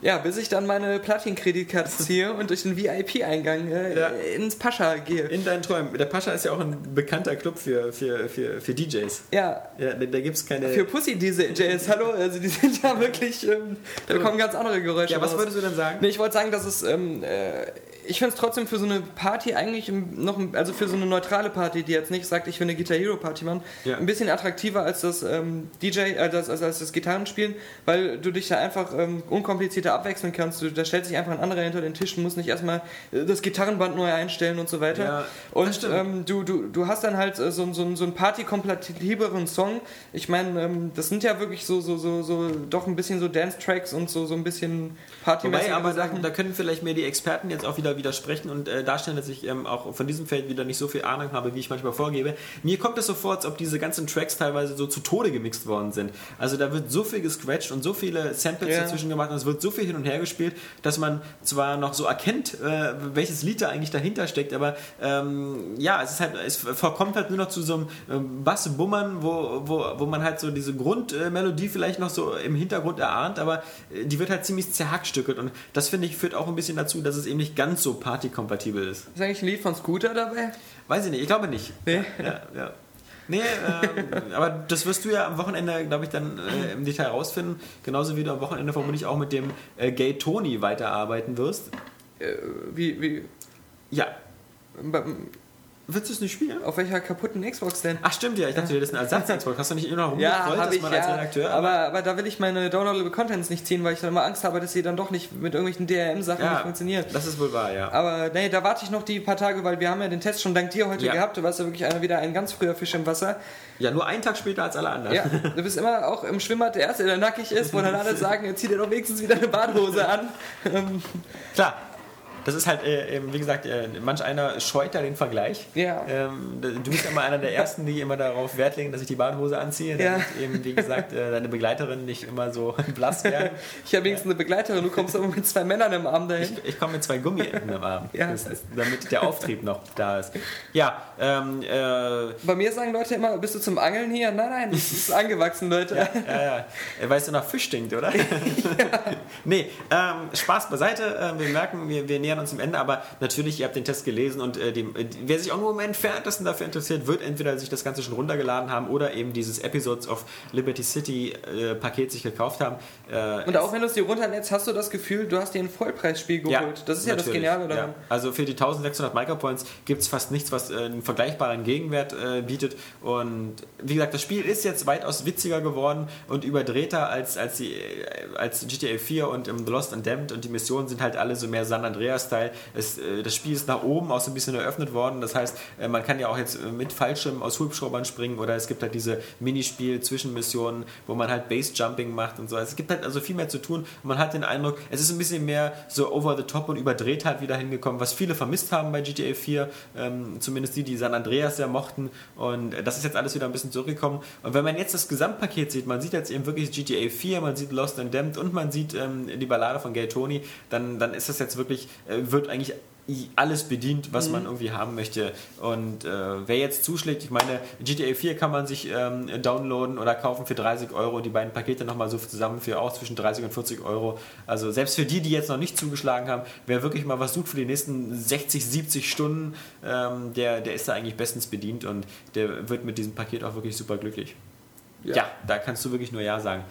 Ja, bis ich dann meine Platin-Kreditkarte ziehe und durch den VIP-Eingang äh, Ja. ins Pascha gehe. In deinen Träumen. Der Pascha ist ja auch ein bekannter Club für, für, für, für DJs. Ja, Ja, da, da gibt es keine. für Pussy-DJs, hallo, also die sind ja wirklich, ähm, da kommen ganz andere Geräusche ja, was raus. würdest du denn sagen? Nee, ich wollte sagen, dass es, ähm, äh, ich finde es trotzdem für so eine Party eigentlich noch, also für so eine neutrale Party, die jetzt nicht sagt, ich will eine Guitar Hero Party machen, Ja. ein bisschen attraktiver als das ähm, DJ, äh, das, also als das Gitarrenspielen, weil du dich da einfach ähm, unkomplizierter abwechseln kannst. Du, da stellt sich einfach ein anderer hinter den Tisch und musst nicht erstmal äh, das Gitarrenband neu einstellen und so weiter. Ja, und ähm, du, du, du hast dann halt äh, so, so, so einen partykompatibleren Song. Ich meine, ähm, das sind ja wirklich so, so, so, so doch ein bisschen so Dance-Tracks und so, so ein bisschen partymäßige Wobei, aber da, da können vielleicht mir die Experten jetzt auch wieder widersprechen und äh, darstellen, dass ich ähm, auch von diesem Feld wieder nicht so viel Ahnung habe, wie ich manchmal vorgebe. Mir kommt es so vor, als ob diese ganzen Tracks teilweise so zu Tode gemixt worden sind. Also da wird so viel gescratcht und so viele Samples Ja. dazwischen gemacht und es wird so viel hin und her gespielt, dass man zwar noch so erkennt, äh, welches Lied da eigentlich dahinter steckt, aber ähm, ja, es ist halt, es verkommt halt nur noch zu so einem ähm, Bass-Bummern, wo, wo, wo man halt so diese Grundmelodie vielleicht noch so im Hintergrund erahnt, aber äh, die wird halt ziemlich zerhackstückelt und das finde ich führt auch ein bisschen dazu, dass es eben nicht ganz so partykompatibel ist. Ist eigentlich ein Lied von Scooter dabei? Weiß ich nicht, ich glaube nicht. Nee. Ja, ja. Nee, ähm, aber das wirst du ja am Wochenende, glaube ich, dann äh, im Detail rausfinden. Genauso wie du am Wochenende vermutlich auch mit dem äh, Gay Tony weiterarbeiten wirst. Äh, wie, wie, Ja. Willst du es nicht spielen? auf welcher kaputten Xbox denn? Ach stimmt ja, ich dachte, das ist ein Ersatz-Xbox. Hast du nicht immer noch Ja, rumgetrollt, habe dass ich man als ja, Redakteur... aber, aber da will ich meine downloadable Contents nicht ziehen, weil ich dann immer Angst habe, dass sie dann doch nicht mit irgendwelchen DRM-Sachen nicht funktionieren. das ist wohl wahr, ja. Aber nee, da warte ich noch die paar Tage, weil wir haben ja den Test schon dank dir heute Ja. gehabt. Du warst ja wirklich einer, wieder ein ganz früher Fisch im Wasser. Ja, nur einen Tag später als alle anderen. Ja, du bist immer auch im Schwimmbad der Erste, der nackig ist, wo dann alle sagen, jetzt zieh dir doch wenigstens wieder eine Badehose an. Klar. Das ist halt, äh, eben, wie gesagt, äh, manch einer scheut da den Vergleich. Ja. Ähm, du bist ja immer einer der Ersten, die immer darauf Wert legen, dass ich die Badehose anziehe. Ja. Damit eben, wie gesagt, äh, deine Begleiterin nicht immer so blass werden. ich habe wenigstens eine Begleiterin, du kommst aber mit zwei Männern im Arm dahin. Ich, ich komme mit zwei Gummienten im Arm, Ja. das damit der Auftrieb noch da ist. Ja, ähm, äh, Bei mir sagen Leute immer, bist du zum Angeln hier? Nein, nein, das ist angewachsen, Leute. ja, ja. Äh, Weißt du, nach Fisch stinkt, oder? nee, ähm, Spaß beiseite. Äh, wir merken, wir, wir nähern uns dem Ende, aber natürlich, ihr habt den Test gelesen und äh, dem, äh, wer sich auch nur im Entferntesten dafür interessiert, wird entweder sich das Ganze schon runtergeladen haben oder eben dieses Episodes of Liberty City äh, Paket sich gekauft haben. Äh, Und auch wenn du es dir runterlädst, hast du das Gefühl, du hast dir ein Vollpreisspiel geholt. das ist ja das Geniale daran. ja. Also für die 1600 Micropoints gibt es fast nichts, was äh, einen vergleichbaren Gegenwert äh, bietet. Und wie gesagt, das Spiel ist jetzt weitaus witziger geworden und überdrehter als, als, die, als GTA 4 und im The Lost and Damned. Und die Missionen sind halt alle so mehr San Andreas-Style. Es, äh, das Spiel ist nach oben auch so ein bisschen eröffnet worden. Das heißt, äh, man kann ja auch jetzt äh, mit Fallschirmen aus Hubschraubern springen oder es gibt halt diese Minispiel-Zwischenmissionen, wo man halt Base-Jumping macht und so. Also es gibt halt also viel mehr zu tun. Man hat den Eindruck, es ist ein bisschen mehr so over the top und überdreht halt wieder hingekommen, was viele vermisst haben bei GTA 4. Ähm, zumindest die, die San Andreas sehr mochten. Und das ist jetzt alles wieder ein bisschen zurückgekommen. Und wenn man jetzt das Gesamtpaket sieht, man sieht jetzt eben wirklich GTA 4, man sieht Lost and Damned und man sieht ähm, die Ballade von Gay Tony, dann, dann ist das jetzt wirklich, wird eigentlich alles bedient, was man irgendwie haben möchte. Und äh, wer jetzt zuschlägt, ich meine, GTA 4 kann man sich ähm, downloaden oder kaufen für 30 Euro. Die beiden Pakete nochmal so zusammen für auch zwischen 30 und 40 Euro. Also selbst für die, die jetzt noch nicht zugeschlagen haben, wer wirklich mal was sucht für die nächsten 60, 70 Stunden, ähm, der, der ist da eigentlich bestens bedient und der wird mit diesem Paket auch wirklich super glücklich. Ja, da kannst du wirklich nur Ja sagen.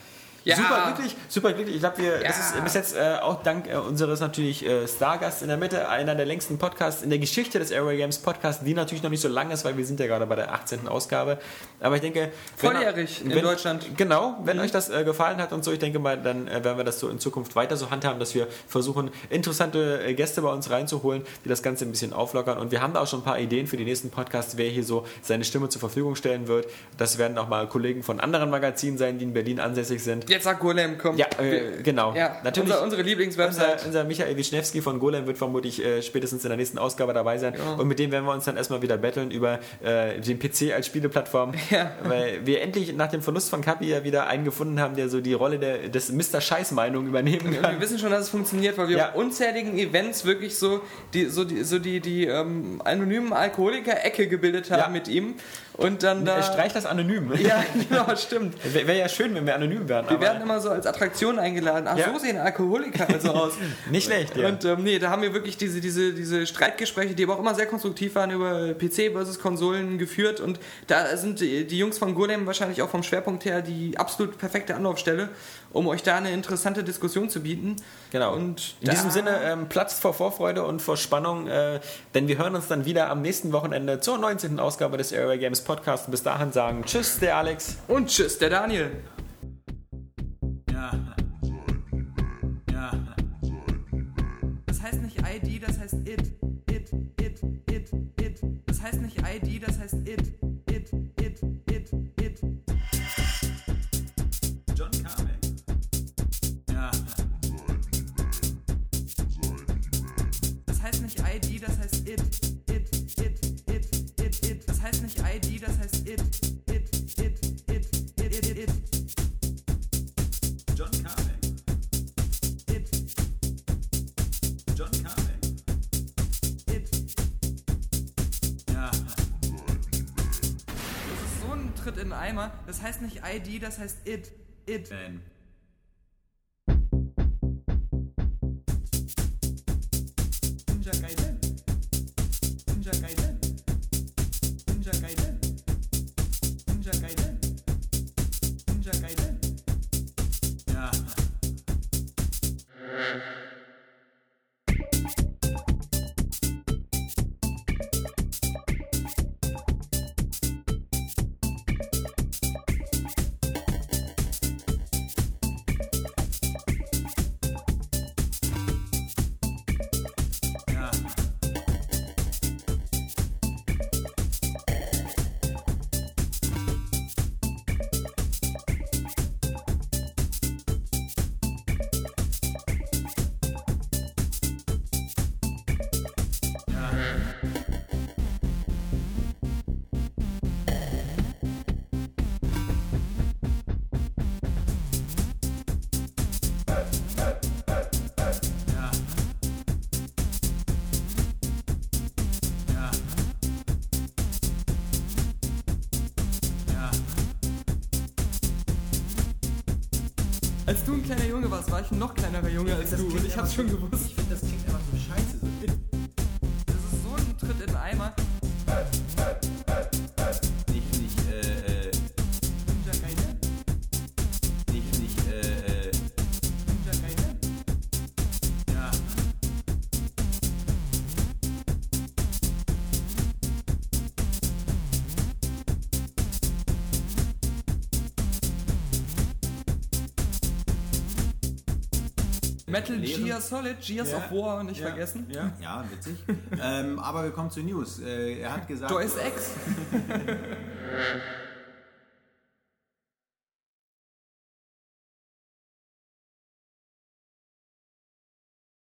Ja. super glücklich, super glücklich. Ich glaube, wir, das Ja. ist bis jetzt äh, auch dank äh, unseres natürlich äh, Stargasts in der Mitte, einer der längsten Podcasts in der Geschichte des Airway Games Podcasts, die natürlich noch nicht so lang ist, weil wir sind ja gerade bei der 18. Ausgabe. Aber ich denke, wenn- Volljährig in wenn- Deutschland. Genau, wenn euch das äh, gefallen hat und so, ich denke mal, dann äh, werden wir das so in Zukunft weiter so handhaben, dass wir versuchen, interessante äh, Gäste bei uns reinzuholen, die das Ganze ein bisschen auflockern. Und wir haben da auch schon ein paar Ideen für die nächsten Podcasts, wer hier so seine Stimme zur Verfügung stellen wird. Das werden auch mal Kollegen von anderen Magazinen sein, die in Berlin ansässig sind. Jetzt sag Golem, komm. Ja, äh, genau. Ja, Natürlich. unser, unsere Unser, Lieblingswebsite. unser Michael Wischnewski von Golem wird vermutlich äh, spätestens in der nächsten Ausgabe dabei sein. Und mit dem werden wir uns dann erstmal wieder betteln über äh, den PC als Spieleplattform. Ja. Weil wir endlich nach dem Verlust von Kapi ja wieder einen gefunden haben, der so die Rolle der, des Mr. Scheiß-Meinung übernehmen Und wir kann. wissen schon, dass es funktioniert, weil wir Ja. auf unzähligen Events wirklich so die, so die, so die, die ähm, anonymen Alkoholiker-Ecke gebildet haben Ja. mit ihm. Und dann da. Er streicht das anonym. ja, genau, stimmt. Wäre wär ja schön, wenn wir anonym wären. Werden immer so als Attraktion eingeladen. Ach, Ja. so sehen Alkoholiker also aus. nicht schlecht, ja. Und ähm, nee, da haben wir wirklich diese, diese, diese Streitgespräche, die aber auch immer sehr konstruktiv waren, über PC versus Konsolen geführt. Und da sind die, die Jungs von Golem wahrscheinlich auch vom Schwerpunkt her die absolut perfekte Anlaufstelle, um euch da eine interessante Diskussion zu bieten. Genau. Und in diesem Sinne ähm, platzt vor Vorfreude und vor Spannung, äh, denn wir hören uns dann wieder am nächsten Wochenende zur 19. Ausgabe des Airway Games Podcast. Bis dahin sagen Tschüss, der Alex. Und tschüss, der Daniel. Heißt it. It, it, it, it. Das heißt nicht ID, das heißt it. Heißt nicht ID, das heißt it. It. Ben. War ich ein noch kleinerer Junge als du und ich hab's schon gewusst. Metal. Gear Solid, Gears Ja. of War nicht ja. vergessen. Ja, ja witzig. ähm, aber wir kommen zu News. Äh, er hat gesagt. Joyce X.